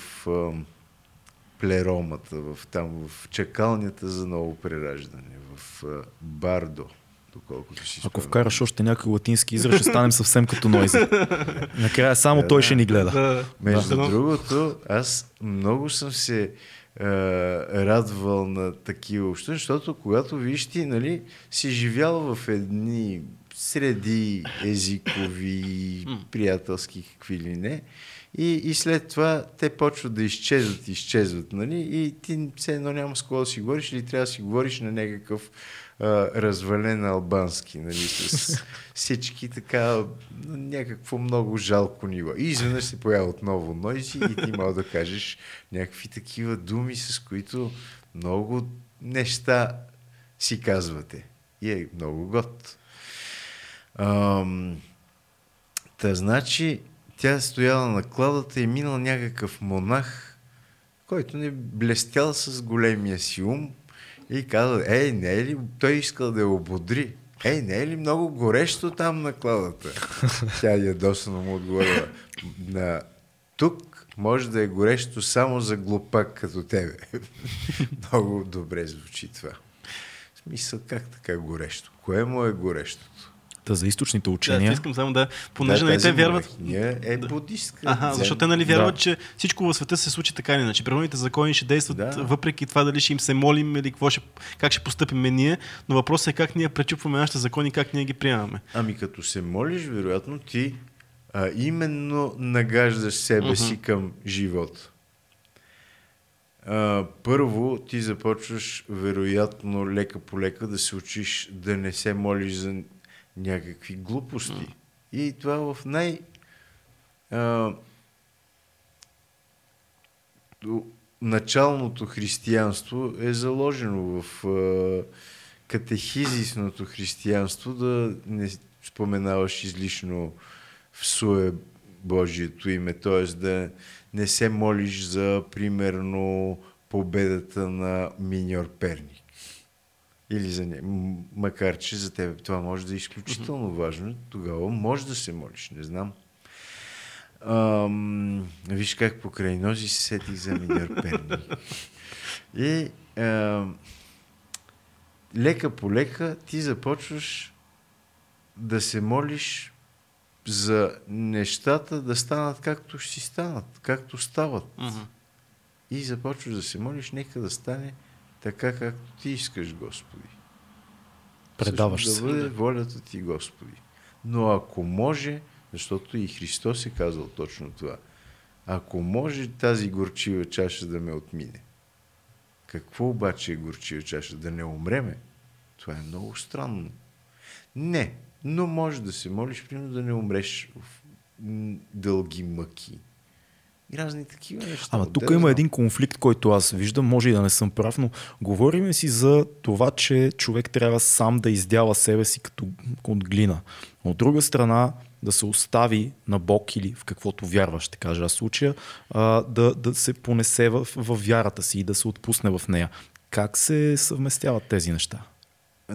плеромата, в, там, в чакалнята за ново прераждане, в Бардо, доколкото си Ако вкараш още някой латински израз, ще станем съвсем като Нойзи. Накрая само той ще ни гледа. Да, Между да. другото, аз много съм се а, радвал на такива общини, защото когато виж ти, нали, си живял в едни среди езикови, приятелски, какви ли не, и, и след това те почват да изчезват, изчезват, нали, и ти все едно няма с кого да си говориш или трябва да си говориш на някакъв а, развален албански, нали, с всички така някакво много жалко ниво. И изведнъж се появя отново Нойзи и ти мога да кажеш някакви такива думи, с които много неща си казвате. И е много год. Ам, та значи, тя е стояла на кладата и минал някакъв монах, който не блестял с големия си ум и каза, ей, не е ли, той искал да я ободри. Ей, не е ли много горещо там на кладата? Тя ядосано му отговорила. На... Тук може да е горещо само за глупак като тебе. много добре звучи това. В смисъл, как така горещо? Кое му е горещото? Та за източните Да, учения. искам само да, понеже нали тази те вярват, е будистка. Дзен. защото те нали вярват, Да. че всичко в света се случи така или иначе. Природните закони ще действат Да. въпреки това дали ще им се молим или какво ще, как ще постъпим ние, но въпросът е как ние пречупваме нашите закони, как ние ги приемаме. Ами като се молиш, вероятно ти а, именно нагаждаш себе си към живота. А, първо ти започваш вероятно лека по лека да се учиш да не се молиш за някакви глупости. И това в най... А, началното християнство е заложено в а, катехизисното християнство да не споменаваш излишно в суе Божието име, т.е. да не се молиш за, примерно, победата на миньор Перник. Или за не. Макар, че за теб това може да е изключително важно, тогава може да се молиш, не знам. Ам, виж как покрай нози се сетих за миньор Перник. И ам, лека по лека ти започваш да се молиш за нещата да станат както ще си станат, както стават. И започваш да се молиш, нека да стане така, както ти искаш, Господи. Предаваш Всъщност се. Да бъде волята ти, Господи. Но ако може, защото и Христос е казал точно това, ако може тази горчива чаша да ме отмине, какво обаче е горчива чаша? Да не умреме? Това е много странно. Не, но може да се молиш, примерно да не умреш в дълги мъки. И разни такива неща. Ама тук да има знам. един конфликт, който аз виждам, може и да не съм прав, но говорим си за това, че човек трябва сам да издява себе си като от глина. От друга страна, да се остави на Бог или в каквото вярваш, ще кажа аз в случая, а, да, да се понесе в, в вярата си и да се отпусне в нея. Как се съвместяват тези неща?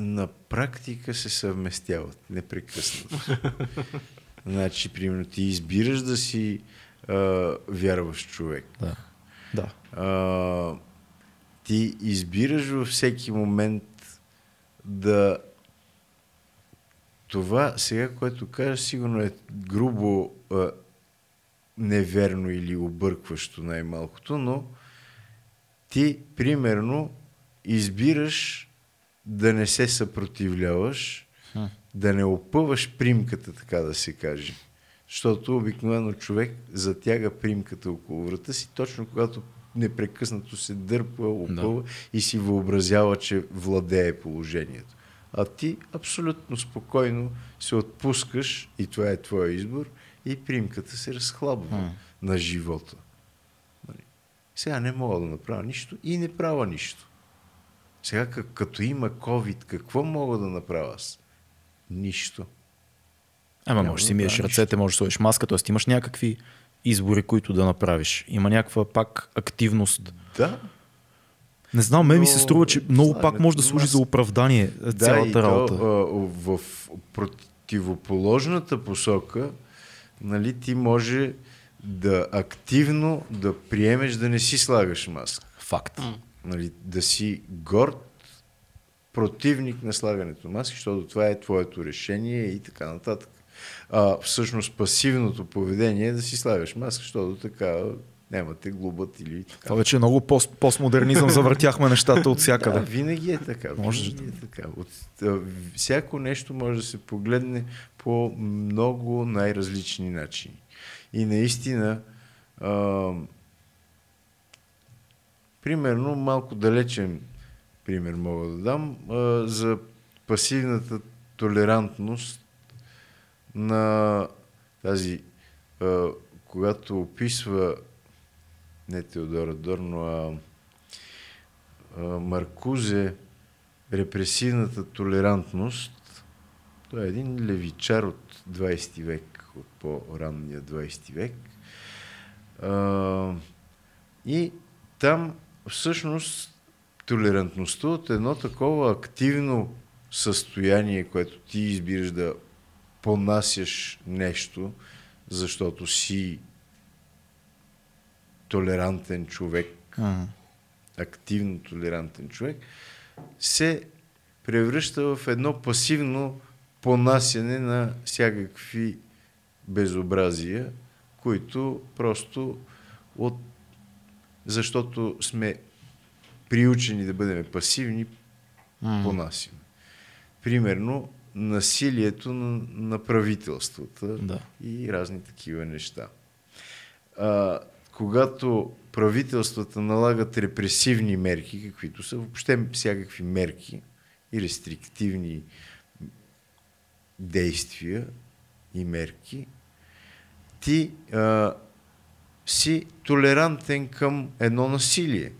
на практика се съвместяват непрекъснато. значи, примерно, ти избираш да си а, вярваш човек. Да. Да. А, ти избираш във всеки момент да това сега, което кажа, сигурно е грубо а, неверно или объркващо най-малкото, но ти, примерно, избираш да не се съпротивляваш, да не опъваш примката, така да се каже. Защото обикновено човек затяга примката около врата си, точно когато непрекъснато се дърпа, опъва да. и си въобразява, че владее положението. А ти абсолютно спокойно се отпускаш, и това е твоя избор, и примката се разхлабва М. на живота. Нали? Сега не мога да направя нищо и не правя нищо. Сега, като има COVID, какво мога да направя аз? Нищо. Ама можеш да си миеш ръцете, можеш да сложиш маска, т.е. имаш някакви избори, които да направиш. Има някаква пак активност. Да, Не знам, мен ми се Но струва, че много пак слагането може да служи за оправдание е, да и цялата работа. То, а, в противоположната посока, нали, ти може да активно да приемеш да не си слагаш маска. Факт. Нали, да си горд противник на слагането на маски, защото това е твоето решение и така нататък. А, всъщност пасивното поведение е да си слагаш маска, защото така нямате глубът или така. Това вече е много пост, постмодернизъм, завъртяхме нещата от Да, всякъде. винаги е така. Може Винаги е така. От, а, всяко нещо може да се погледне по много най-различни начини. И наистина, а, примерно, малко далечен пример мога да дам а, за пасивната толерантност на тази, а, когато описва не Теодор Адорно, а а, Маркузе репресивната толерантност. Той е един левичар от 20 век, от по-ранния 20 век. А, и там всъщност толерантността от едно такова активно състояние, което ти избираш да понасяш нещо, защото си толерантен човек, М. активно толерантен човек, се превръща в едно пасивно понасяне на всякакви безобразия, които просто от... защото сме приучени да бъдем пасивни, М. понасяме. Примерно, насилието на, на правителствата Да. и разни такива неща. А, когато правителствата налагат репресивни мерки, каквито са въобще всякакви мерки и рестриктивни действия и мерки, ти а, си толерантен към едно насилие.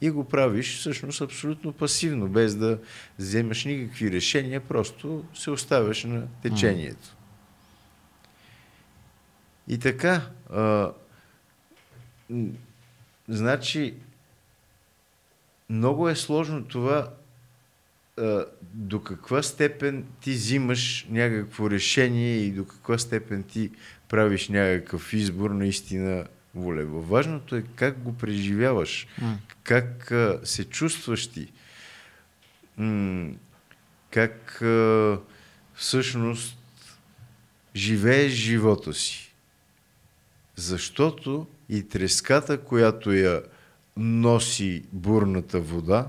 И го правиш всъщност абсолютно пасивно, без да вземаш никакви решения, просто се оставяш на течението. И така, а, значи, много е сложно това а, до каква степен ти взимаш някакво решение и до каква степен ти правиш някакъв избор наистина волево. Важното е как го преживяваш, М. как а, се чувстваш ти, м- как а, всъщност живееш живота си. Защото и треската, която я носи бурната вода,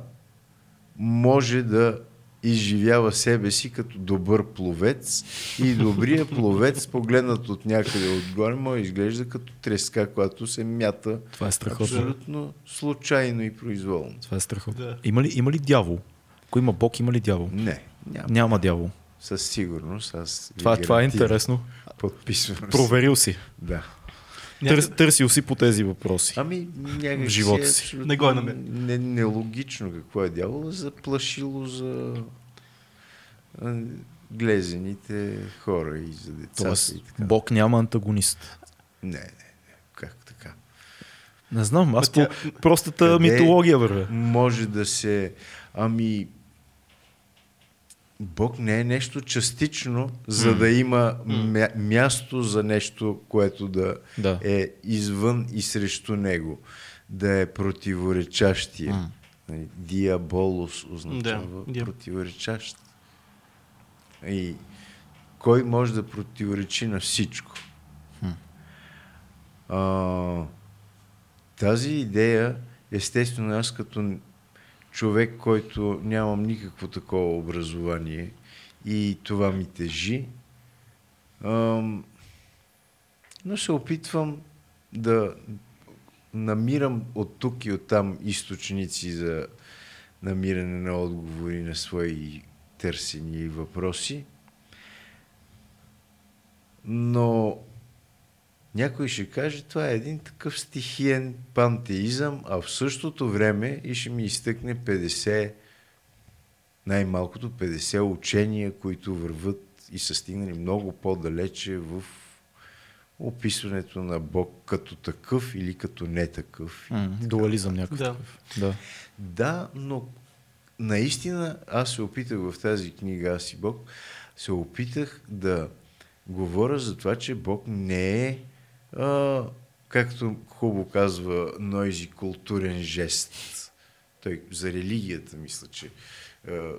може да изживява себе си като добър пловец и добрия пловец, погледнат от някъде отгоре, да изглежда като треска, която се мята Това е страхотно. абсолютно случайно и произволно. Това е страхотно. Да. Има, ли, има ли дявол? Ако има Бог, има ли дявол? Не, няма. Няма дявол. Със сигурност. Аз Това, това е интересно. Подписвам. Проверил си. Да. Търс, търсил си по тези въпроси. Ами, някак В живота е си. Не го е намерил. Не, нелогично какво е дявола, заплашило за глезените хора и за децата Тоест, и така. Бог няма антагонист. Не, не, не. Как така? Не знам, аз Ма по тя- простата Къде- митология вървя. Може да се... Ами... Бог не е нещо частично, за да има мя, място за нещо, което да, Да. е извън и срещу него. Да е противоречащия. Нали, Диаболос означава Да, противоречащ. И кой може да противоречи на всичко? А, тази идея, естествено, аз като човек, който нямам никакво такова образование и това ми тежи, но се опитвам да намирам от тук и от там източници за намиране на отговори на свои търсения и въпроси. Но някой ще каже, това е един такъв стихиен пантеизъм, а в същото време и ще ми изтъкне 50, най-малкото 50 учения, които върват и са стигнали много по-далече в описването на Бог като такъв или като не такъв. М, Дуализъм някакъв. Да. Да. Да, но наистина аз се опитах в тази книга Аз и Бог, се опитах да говоря за това, че Бог не е, а, както хубаво казва Нойзи, културен жест. Той за религията мисля, че а,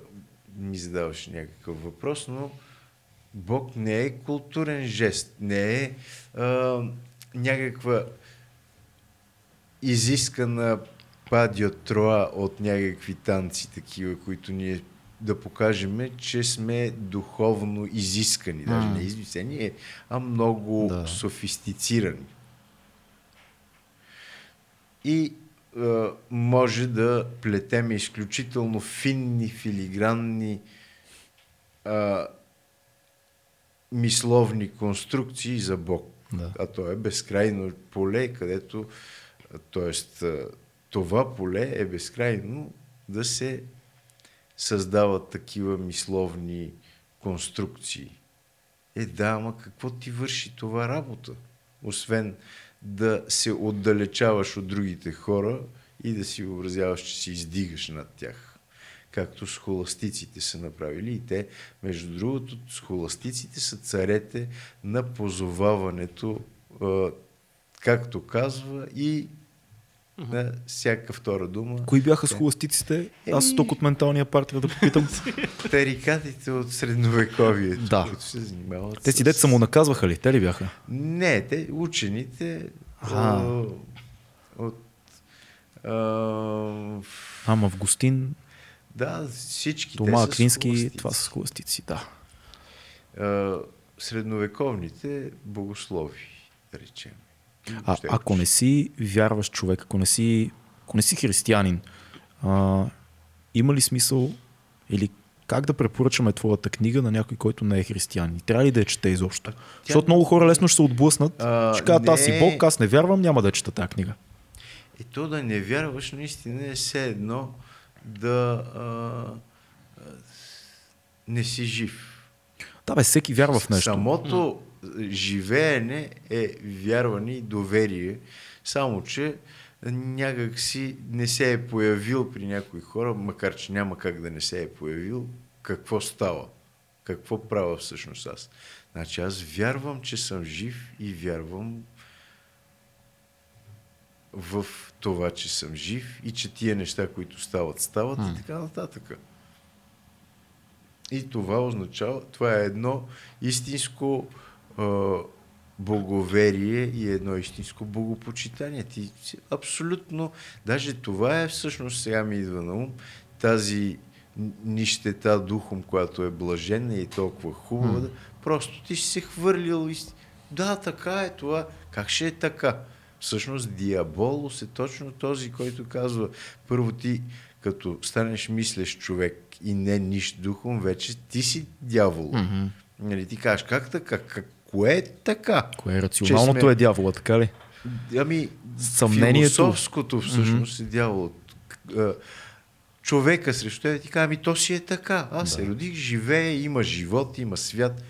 ми задаваше някакъв въпрос, но Бог не е културен жест, не е а, някаква изискана падио троа от някакви танци такива, които ние да покажем, че сме духовно изискани. Даже не измислени, а много Да. софистицирани. И а, може да плетеме изключително финни, филигранни а, мисловни конструкции за Бог. Да. А то е безкрайно поле, където, т.е. това поле е безкрайно да се създават такива мисловни конструкции. Е, да, ама какво ти върши това работа? Освен да се отдалечаваш от другите хора и да си въобразяваш, че си издигаш над тях. както схоластиците са направили. И те, между другото, схоластиците са царете на позоваването, както казва, и на всяка втора дума. Кои бяха Те- схоластиците? Аз тук от менталния партия да попитам. Тарикатите от средновековието, Да. които се занимават Те си с- деца само наказваха ли? Те ли бяха? Не, те, учените а, от... А, Ама Августин, да, всички Тома те са Аквински, това са схоластици, да. А, средновековните богослови, да речем. А, ако не си вярваш човек, ако не си, ако не си християнин, а, има ли смисъл или как да препоръчаме твоята книга на някой, който не е християнин? Трябва ли да я чете изобщо? тя- Защото много хора лесно ще се отблъснат. А, ще кажат, аз си не. Бог, аз не вярвам, няма да чета тази книга. И то да не вярваш наистина е все едно да а, а, не си жив. Да, бе, всеки вярва в нещо. Самото живеене е вярване и доверие, само че някак си не се е появил при някои хора, макар че няма как да не се е появил, какво става, какво правя всъщност аз. Значи аз вярвам, че съм жив и вярвам в това, че съм жив и че тия неща, които стават, стават и така нататък. И това означава, това е едно истинско боговерие и едно истинско богопочитание. Ти абсолютно, даже това е всъщност, сега ми идва на ум, тази нищета духом, която е блажена и толкова хубава, да, просто ти си се хвърлил и да, така е това. Как ще е така? Всъщност Диаболос е точно този, който казва, първо ти, като станеш мислещ човек и не ниш духом, вече ти си дявол. Mm-hmm. Нали, ти кажеш, как така? Как, кое е така? Кое е рационалното сме- е дявола, така ли? Ами, Съмнението. философското всъщност е дяволът. Човека срещу тебе ти казва, ами то си е така. Аз да. се родих, живее, има живот, има свят.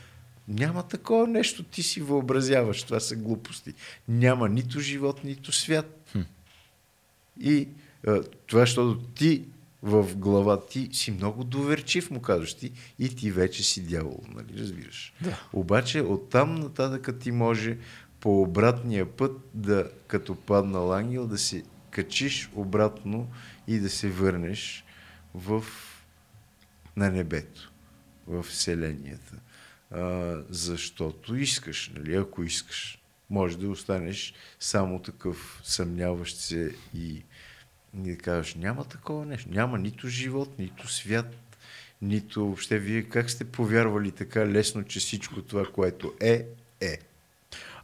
Няма такова нещо, ти си въобразяваш. Това са глупости. Няма нито живот, нито свят. Хм. И а, това, защото ти в глава ти си много доверчив, му казваш ти, и ти вече си дявол, нали, разбираш. Да. Обаче оттам нататък ти може по обратния път да, като паднал ангел, да се качиш обратно и да се върнеш в, на небето, в вселенията. А, защото искаш, нали, ако искаш. Може да останеш само такъв съмняващ се и, да кажеш, няма такова нещо. Няма нито живот, нито свят, нито въобще вие как сте повярвали така лесно, че всичко това, което е, е.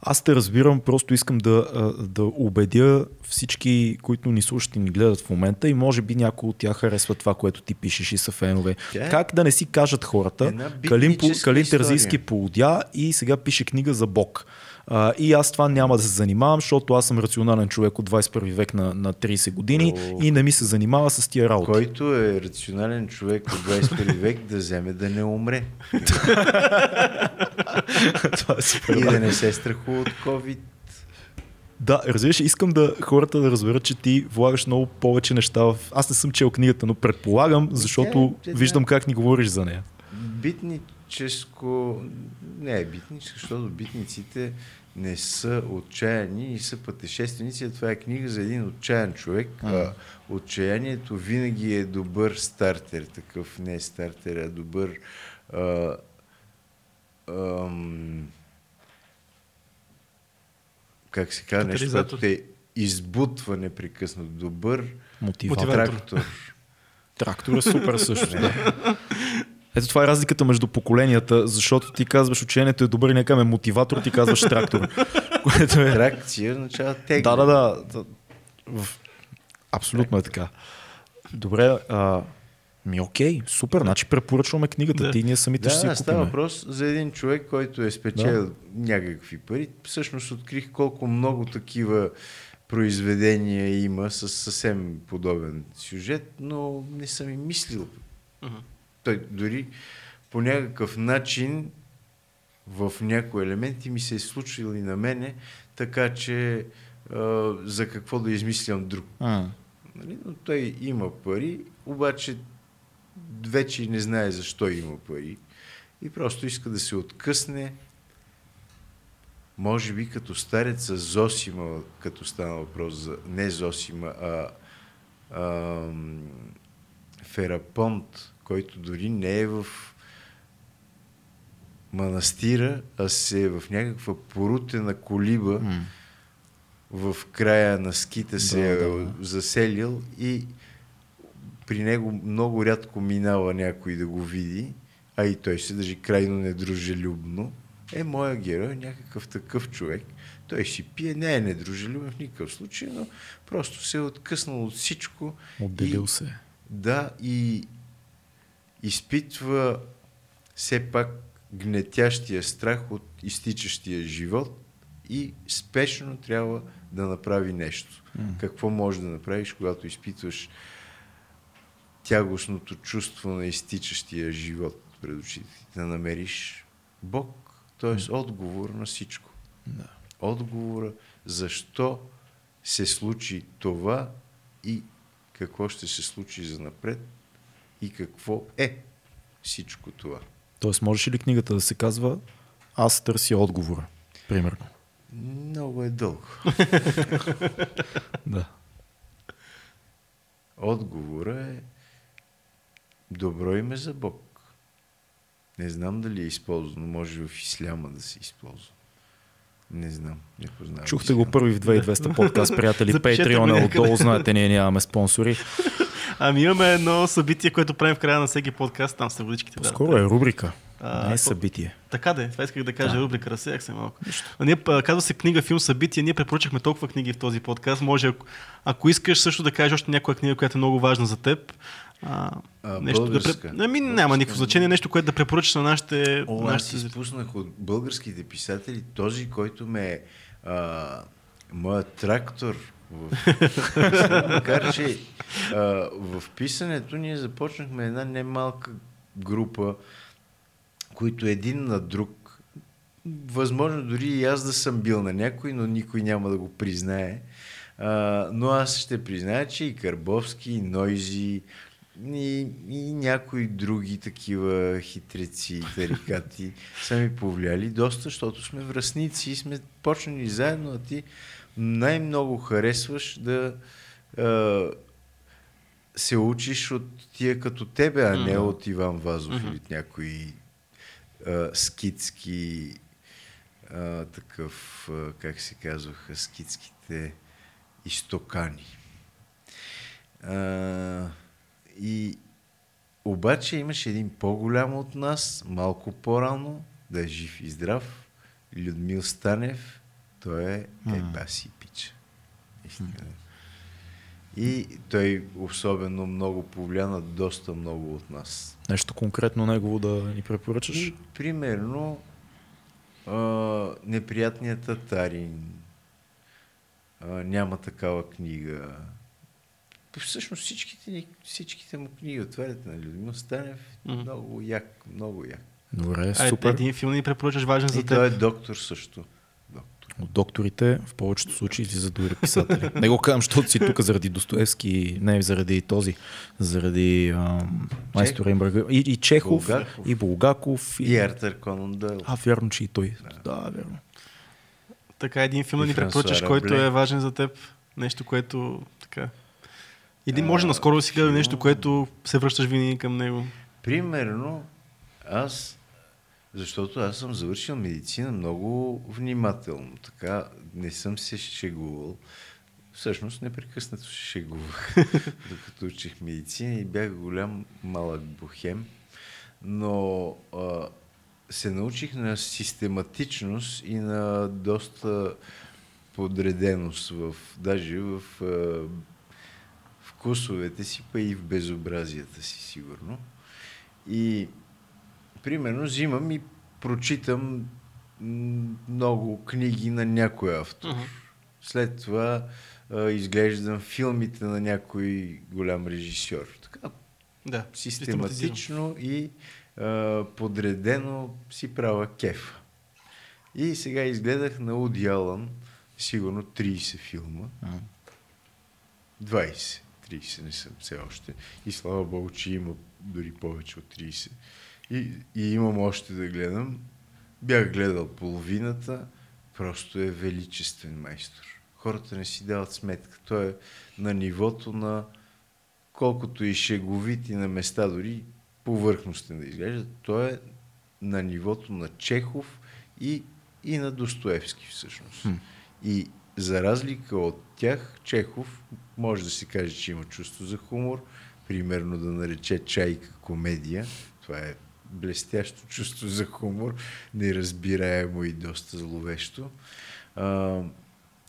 Аз те разбирам, просто искам да, да убедя всички, които ни слушат и ни гледат в момента и може би някои от тях харесват това, което ти пишеш и са фенове. Тя е Как да не си кажат хората, Калин, Калин. Терзийски полудя и сега пише книга за Бог. А, и аз това няма да се занимавам, защото аз съм рационален човек от 21 век на, на 30 години О. и не ми се занимава с тия работи. Който е рационален човек от 21 век да вземе да не умре това е супер. и да. не се страхува от COVID. Да, разбираш, искам да хората да разберат, че ти влагаш много повече неща в... Аз не съм чел книгата, но предполагам, защото Тя е- тя- виждам как ни говориш за нея. Битническо... Не е битническо, защото битниците не са отчаяни и са пътешественици. Това е книга за един отчаян човек. А, отчаянието винаги е добър стартер. Такъв не е стартер, а добър... А, ам, как се казва, нещо, което те избутва непрекъснато. Добър Мотиватор. Мотиватор. трактор. Трактор е супер също. да. Ето това е разликата между поколенията, защото ти казваш учението е добър и нека ме мотиватор, ти казваш трактор. Което е... Тракция означава тегля. Да, да, да. В... Абсолютно е така. Добре, а... ми окей, супер, значи препоръчваме книгата, Да. ти и ние самите Да, ще си я да, става купим. въпрос за един човек, който е спечелил да. някакви пари. Всъщност открих колко много такива произведения има с съвсем подобен сюжет, но не съм и мислил. Той дори по някакъв начин в някои елементи ми се е случило и на мене, така че а, за какво да измислям друг. А, Нали? Но той има пари, обаче вече не знае защо има пари и просто иска да се откъсне може би като стареца Зосима, като стана въпрос за не Зосима, а, а Ферапонт, който дори не е в манастира, а се е в някаква порутена колиба mm. в края на скита се да, е да. заселил и при него много рядко минава някой да го види, а и той се държи крайно недружелюбно. Е, моя герой е някакъв такъв човек. Той си пие, не е недружелюбен в никакъв случай, но просто се е откъснал от всичко. Отделил и, се. Да, и изпитва все пак гнетящия страх от изтичащия живот и спешно трябва да направи нещо. Mm. Какво може да направиш, когато изпитваш тягостното чувство на изтичащия живот пред очите? Да намериш Бог, т.е. Mm. отговор на всичко. Да. Отговора защо се случи това и какво ще се случи за напред и какво е всичко това. Тоест, можеш ли книгата да се казва Аз търся отговора, примерно? Много е дълго. да. Отговора е добро име за Бог. Не знам дали е използвано, може в исляма да се използва. Не знам, не познавам. Чухте го първи в 2200 подкаст, приятели. Patreon е отдолу, знаете, ние нямаме спонсори. Ами имаме едно събитие, което правим в края на всеки подкаст, там са водичките. Скоро е рубрика. А, не е събитие. Така да е, това исках да кажа да. рубрика, разсеях се малко. А ние, казва се книга, филм, събитие, ние препоръчахме толкова книги в този подкаст. Може, ако, ако искаш също да кажеш още някоя книга, която е много важна за теб, а, а, нещо българска. да Ами, няма никакво значение, нещо, което да препоръчаш на нашите... О, нашите... аз изпуснах от българските писатели този, който ме а, моят трактор. Макар, че а, в писането ние започнахме една немалка група, които един на друг, възможно дори и аз да съм бил на някой, но никой няма да го признае. А, но аз ще призная, че и Карбовски, и Нойзи, и, и някои други такива хитреци тарикати са ми повлияли доста, защото сме връзници и сме почнали заедно, а ти най-много харесваш да а, се учиш от тия като тебе, а не от Иван Вазов mm-hmm. или от някой а, скитски а, такъв, а, как се казваха, скитските изтокани. А, и обаче имаше един по-голям от нас, малко по-рано, да е жив и здрав, Людмил Станев, той е баси пича. Истина. И той особено много повлия на доста много от нас. Нещо конкретно негово да ни препоръчаш? И, примерно, а, Неприятният татарин. А, няма такава книга. Всъщност всичките, всичките му книги отваряте на Людмил Станев. Mm-hmm. Много як, много як. Добре, супер. А, един филм ни препоръчаш важен за теб. той е доктор също от докторите в повечето случаи излизат добри писатели. Не го казвам, защото си тук заради Достоевски, не заради този, заради майстор Имбърга. И, и Чехов, Булгаков. и Булгаков. И, и Артер Конан Дойл. А, вярно, че и той. Да, да вярно. Така, един филм ни препоръчаш, който е важен за теб. Нещо, което така... Или може а, наскоро да си гледа нещо, което се връщаш винаги към него. Примерно, аз защото аз съм завършил медицина много внимателно. Така не съм се шегувал. Всъщност непрекъснато се шегувах, докато учих медицина и бях голям малък бухем. Но а, се научих на систематичност и на доста подреденост, в, даже в а, вкусовете си, па и в безобразията си, сигурно. И примерно взимам и прочитам много книги на някой автор. Uh-huh. След това а, изглеждам филмите на някой голям режисьор. Така, да, систематично и а, подредено си правя кеф. И сега изгледах на Уди Алън сигурно 30 филма. Uh-huh. 20. 30 не съм все още. И слава Богу, че има дори повече от 30. И, и имам още да гледам. Бях гледал половината. Просто е величествен майстор. Хората не си дават сметка. Той е на нивото на колкото и шеговит и на места дори повърхностен да изглежда. Той е на нивото на Чехов и, и на Достоевски всъщност. Хм. И за разлика от тях, Чехов може да се каже, че има чувство за хумор, примерно да нарече чайка комедия. Това е блестящо чувство за хумор, неразбираемо и доста зловещо. А,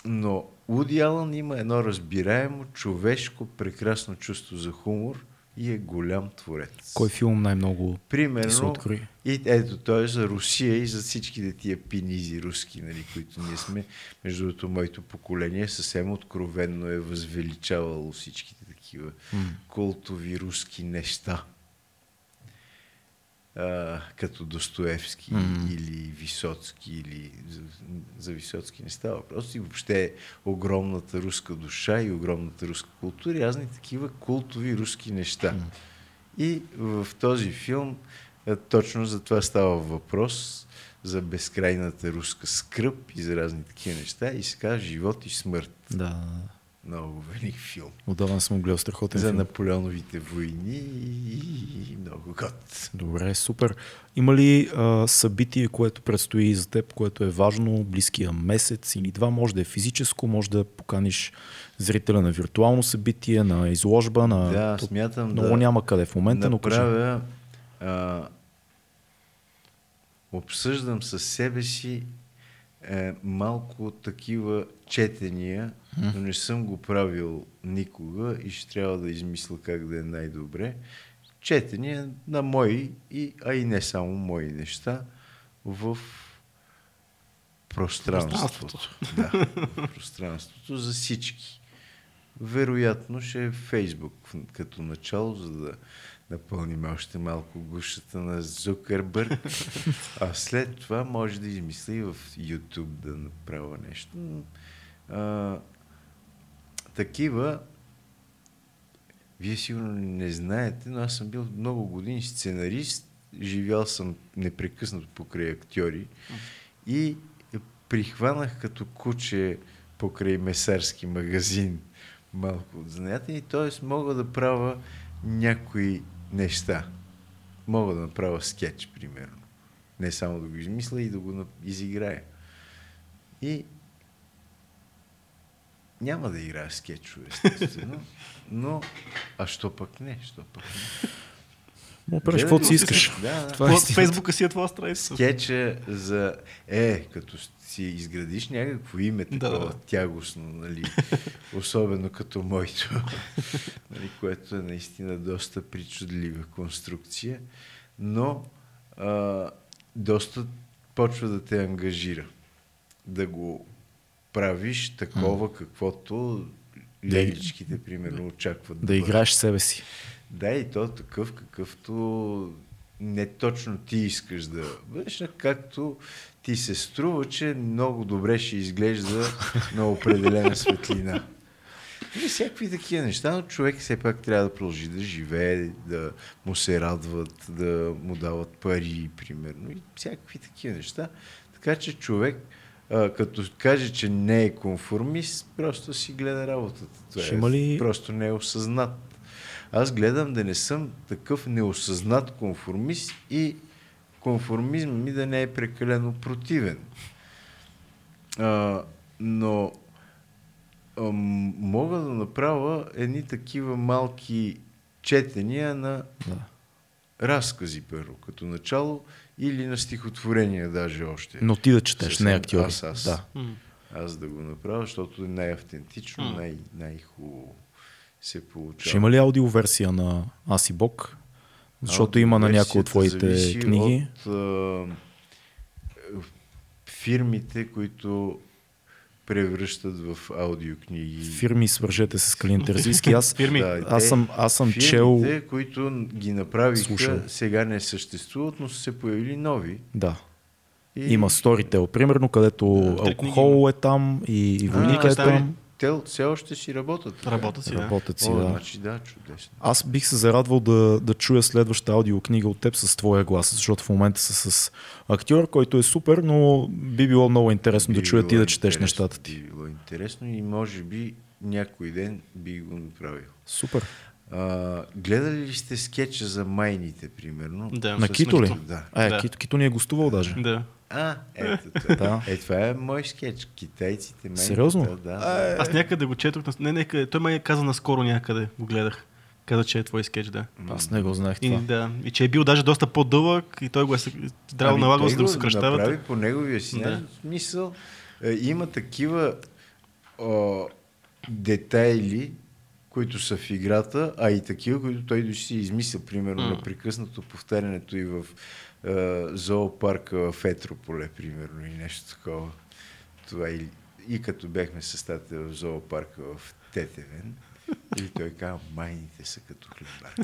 но Уди Алън има едно разбираемо, човешко, прекрасно чувство за хумор и е голям творец. Кой филм най-много ти се Примерно, открои? и ето, той е за Русия и за всичките тия пинизи руски, нали, които ние сме. Между другото, моето поколение съвсем откровенно е възвеличавало всичките такива култови руски неща. А, като Достоевски Мгм. или Висоцки, или за, за Висоцки не става въпрос. И въобще огромната руска душа и огромната руска култура и разни такива култови руски неща. И в този филм точно за това става въпрос за безкрайната руска скръп и за разни такива неща и се казва Живот и смърт. Да, Много велик филм. отдавна съм гледал страхотен За филм. Наполеоновите войни и, много год. Добре, супер. Има ли а, събитие, което предстои за теб, което е важно, близкия месец или два? Може да е физическо, може да поканиш зрителя на виртуално събитие, на изложба, на... Да, То- смятам Много да няма къде в момента, но направя, а, обсъждам със себе си е, малко такива четения, но не съм го правил никога и ще трябва да измисля как да е най-добре. Четения на мои, и, а и не само мои неща, в пространството. Да, в пространството за всички. Вероятно ще е Фейсбук като начало, за да напълним още малко гушата на Зукърбърг. А след това може да измисля и в YouTube да направя нещо. А, такива, вие сигурно не знаете, но аз съм бил много години сценарист, живял съм непрекъснато покрай актьори и прихванах като куче покрай месарски магазин малко от занятия и т.е. мога да правя някои неща. Мога да направя скетч, примерно. Не само да го измисля и да го изиграя. И няма да играя скетчове, естествено, но а що пък не, що пък не. Му правиш каквото си искаш. Да, да. Това е. Фейсбука си е твоя страница. скетча за... Е, като си изградиш някакво име, Да, такова да. тягостно, нали, особено като моето, нали, което е наистина доста причудлива конструкция, но а, доста почва да те ангажира. Да го правиш такова, каквото леличките, примерно, очакват. Да бъде. играеш себе си. Да, и то такъв, какъвто не точно ти искаш да бъдеш, както ти се струва, че много добре ще изглежда на определена светлина. И всякакви такива неща, но човек все пак трябва да продължи да живее, да му се радват, да му дават пари, примерно, и всякакви такива неща. Така че човек, а, като каже, че не е конформист, просто си гледа работата. Това Ще има ли- просто не е осъзнат. Аз гледам да не съм такъв неосъзнат конформист и конформизма ми да не е прекалено противен. А, но а, мога да направя едни такива малки четения на Да. разкази, първо, като начало, или на стихотворения даже още. Но ти да четеш, Съвсем не актьори. Аз, аз. Да. Аз да го направя, защото е най-автентично, най- най-хубаво се получава. Ще има ли аудиоверсия на Аз и Бог? Защото има на някои от твоите книги. От, а, фирмите, които превръщат в аудиокниги. Фирми, свържете се с Калин Терзийски. Аз, Фирми. Да, аз съм, аз съм фирмите, чел... които ги направиха, Слушал. сега не съществуват, но са се появили нови. Да. И... Има Storytel, примерно, където алкохол е там и, и войника е там. Те все още си работят. Работят си, да. Работят си, О, да. значи да, чудесно. Аз бих се зарадвал да, да чуя следваща аудиокнига от теб с твоя глас, защото в момента са с актьор, който е супер, но би било много интересно да Би чуя ти да четеш нещата ти. Би било интересно и може би някой ден би го направил. Супер. А, гледали ли сте скетча за майните, примерно? Да. На Кито ли? Да. А, е, Да. Кито, Кито ни е гостувал даже. Да. А, ето това. Е, това е мой скетч. Китайците, майните. Сериозно? Да, да. Аз някъде го четох. на- Не, не, той ме е каза наскоро някъде. Го гледах. Каза, че е твой скетч, да. Аз не го знаех И, това. да. и че е бил даже доста по-дълъг и той го е здраво Ами, налагал, за да го съкръщават. Направи по неговия си Да. смисъл. Е, има такива о, детайли, които са в играта, а и такива, които той дошли си измисля, примерно, М. непрекъснато повтарянето и в е, зоопарка в Етрополе, примерно, и нещо такова. Това и, и като бяхме с тата в зоопарка в Тетевен, и той казва, майните са като хлебарки.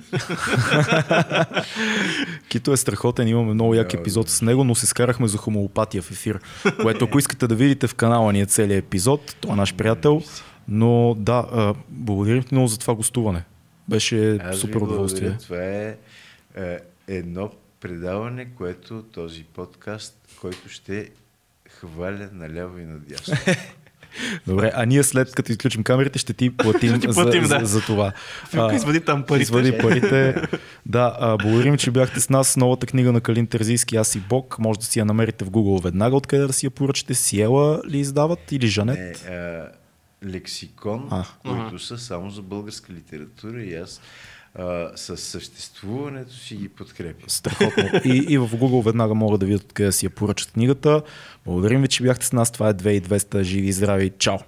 Кито е страхотен, имаме много як епизод с него, но се скарахме за хомеопатия в ефир, което ако искате да видите в канала ни е целият епизод, той е наш приятел, но да, благодарим ти много за това гостуване. Беше Аз супер удоволствие. Това е, е едно предаване, което този подкаст, който ще хваля наляво и надясно. Добре, а ние след като изключим камерите ще ти платим, Ще ти платим, за, да. за, за това. Филка, извади там парите. Извади парите. Да, а, благодарим, че бяхте с нас. Новата книга на Калин Терзийски, Аз и Бог. Може да си я намерите в Google веднага, откъде да си я поръчате. Сиела ли издават или Жанет? Не, а, лексикон, А. които са само за българска литература и аз а, със съществуването си ги подкрепям. Страхотно. И, и в Google веднага могат да видят откъде си я поръчат книгата. Благодарим ви, че бяхте с нас. Това е 2200. Живи и здрави. Чао!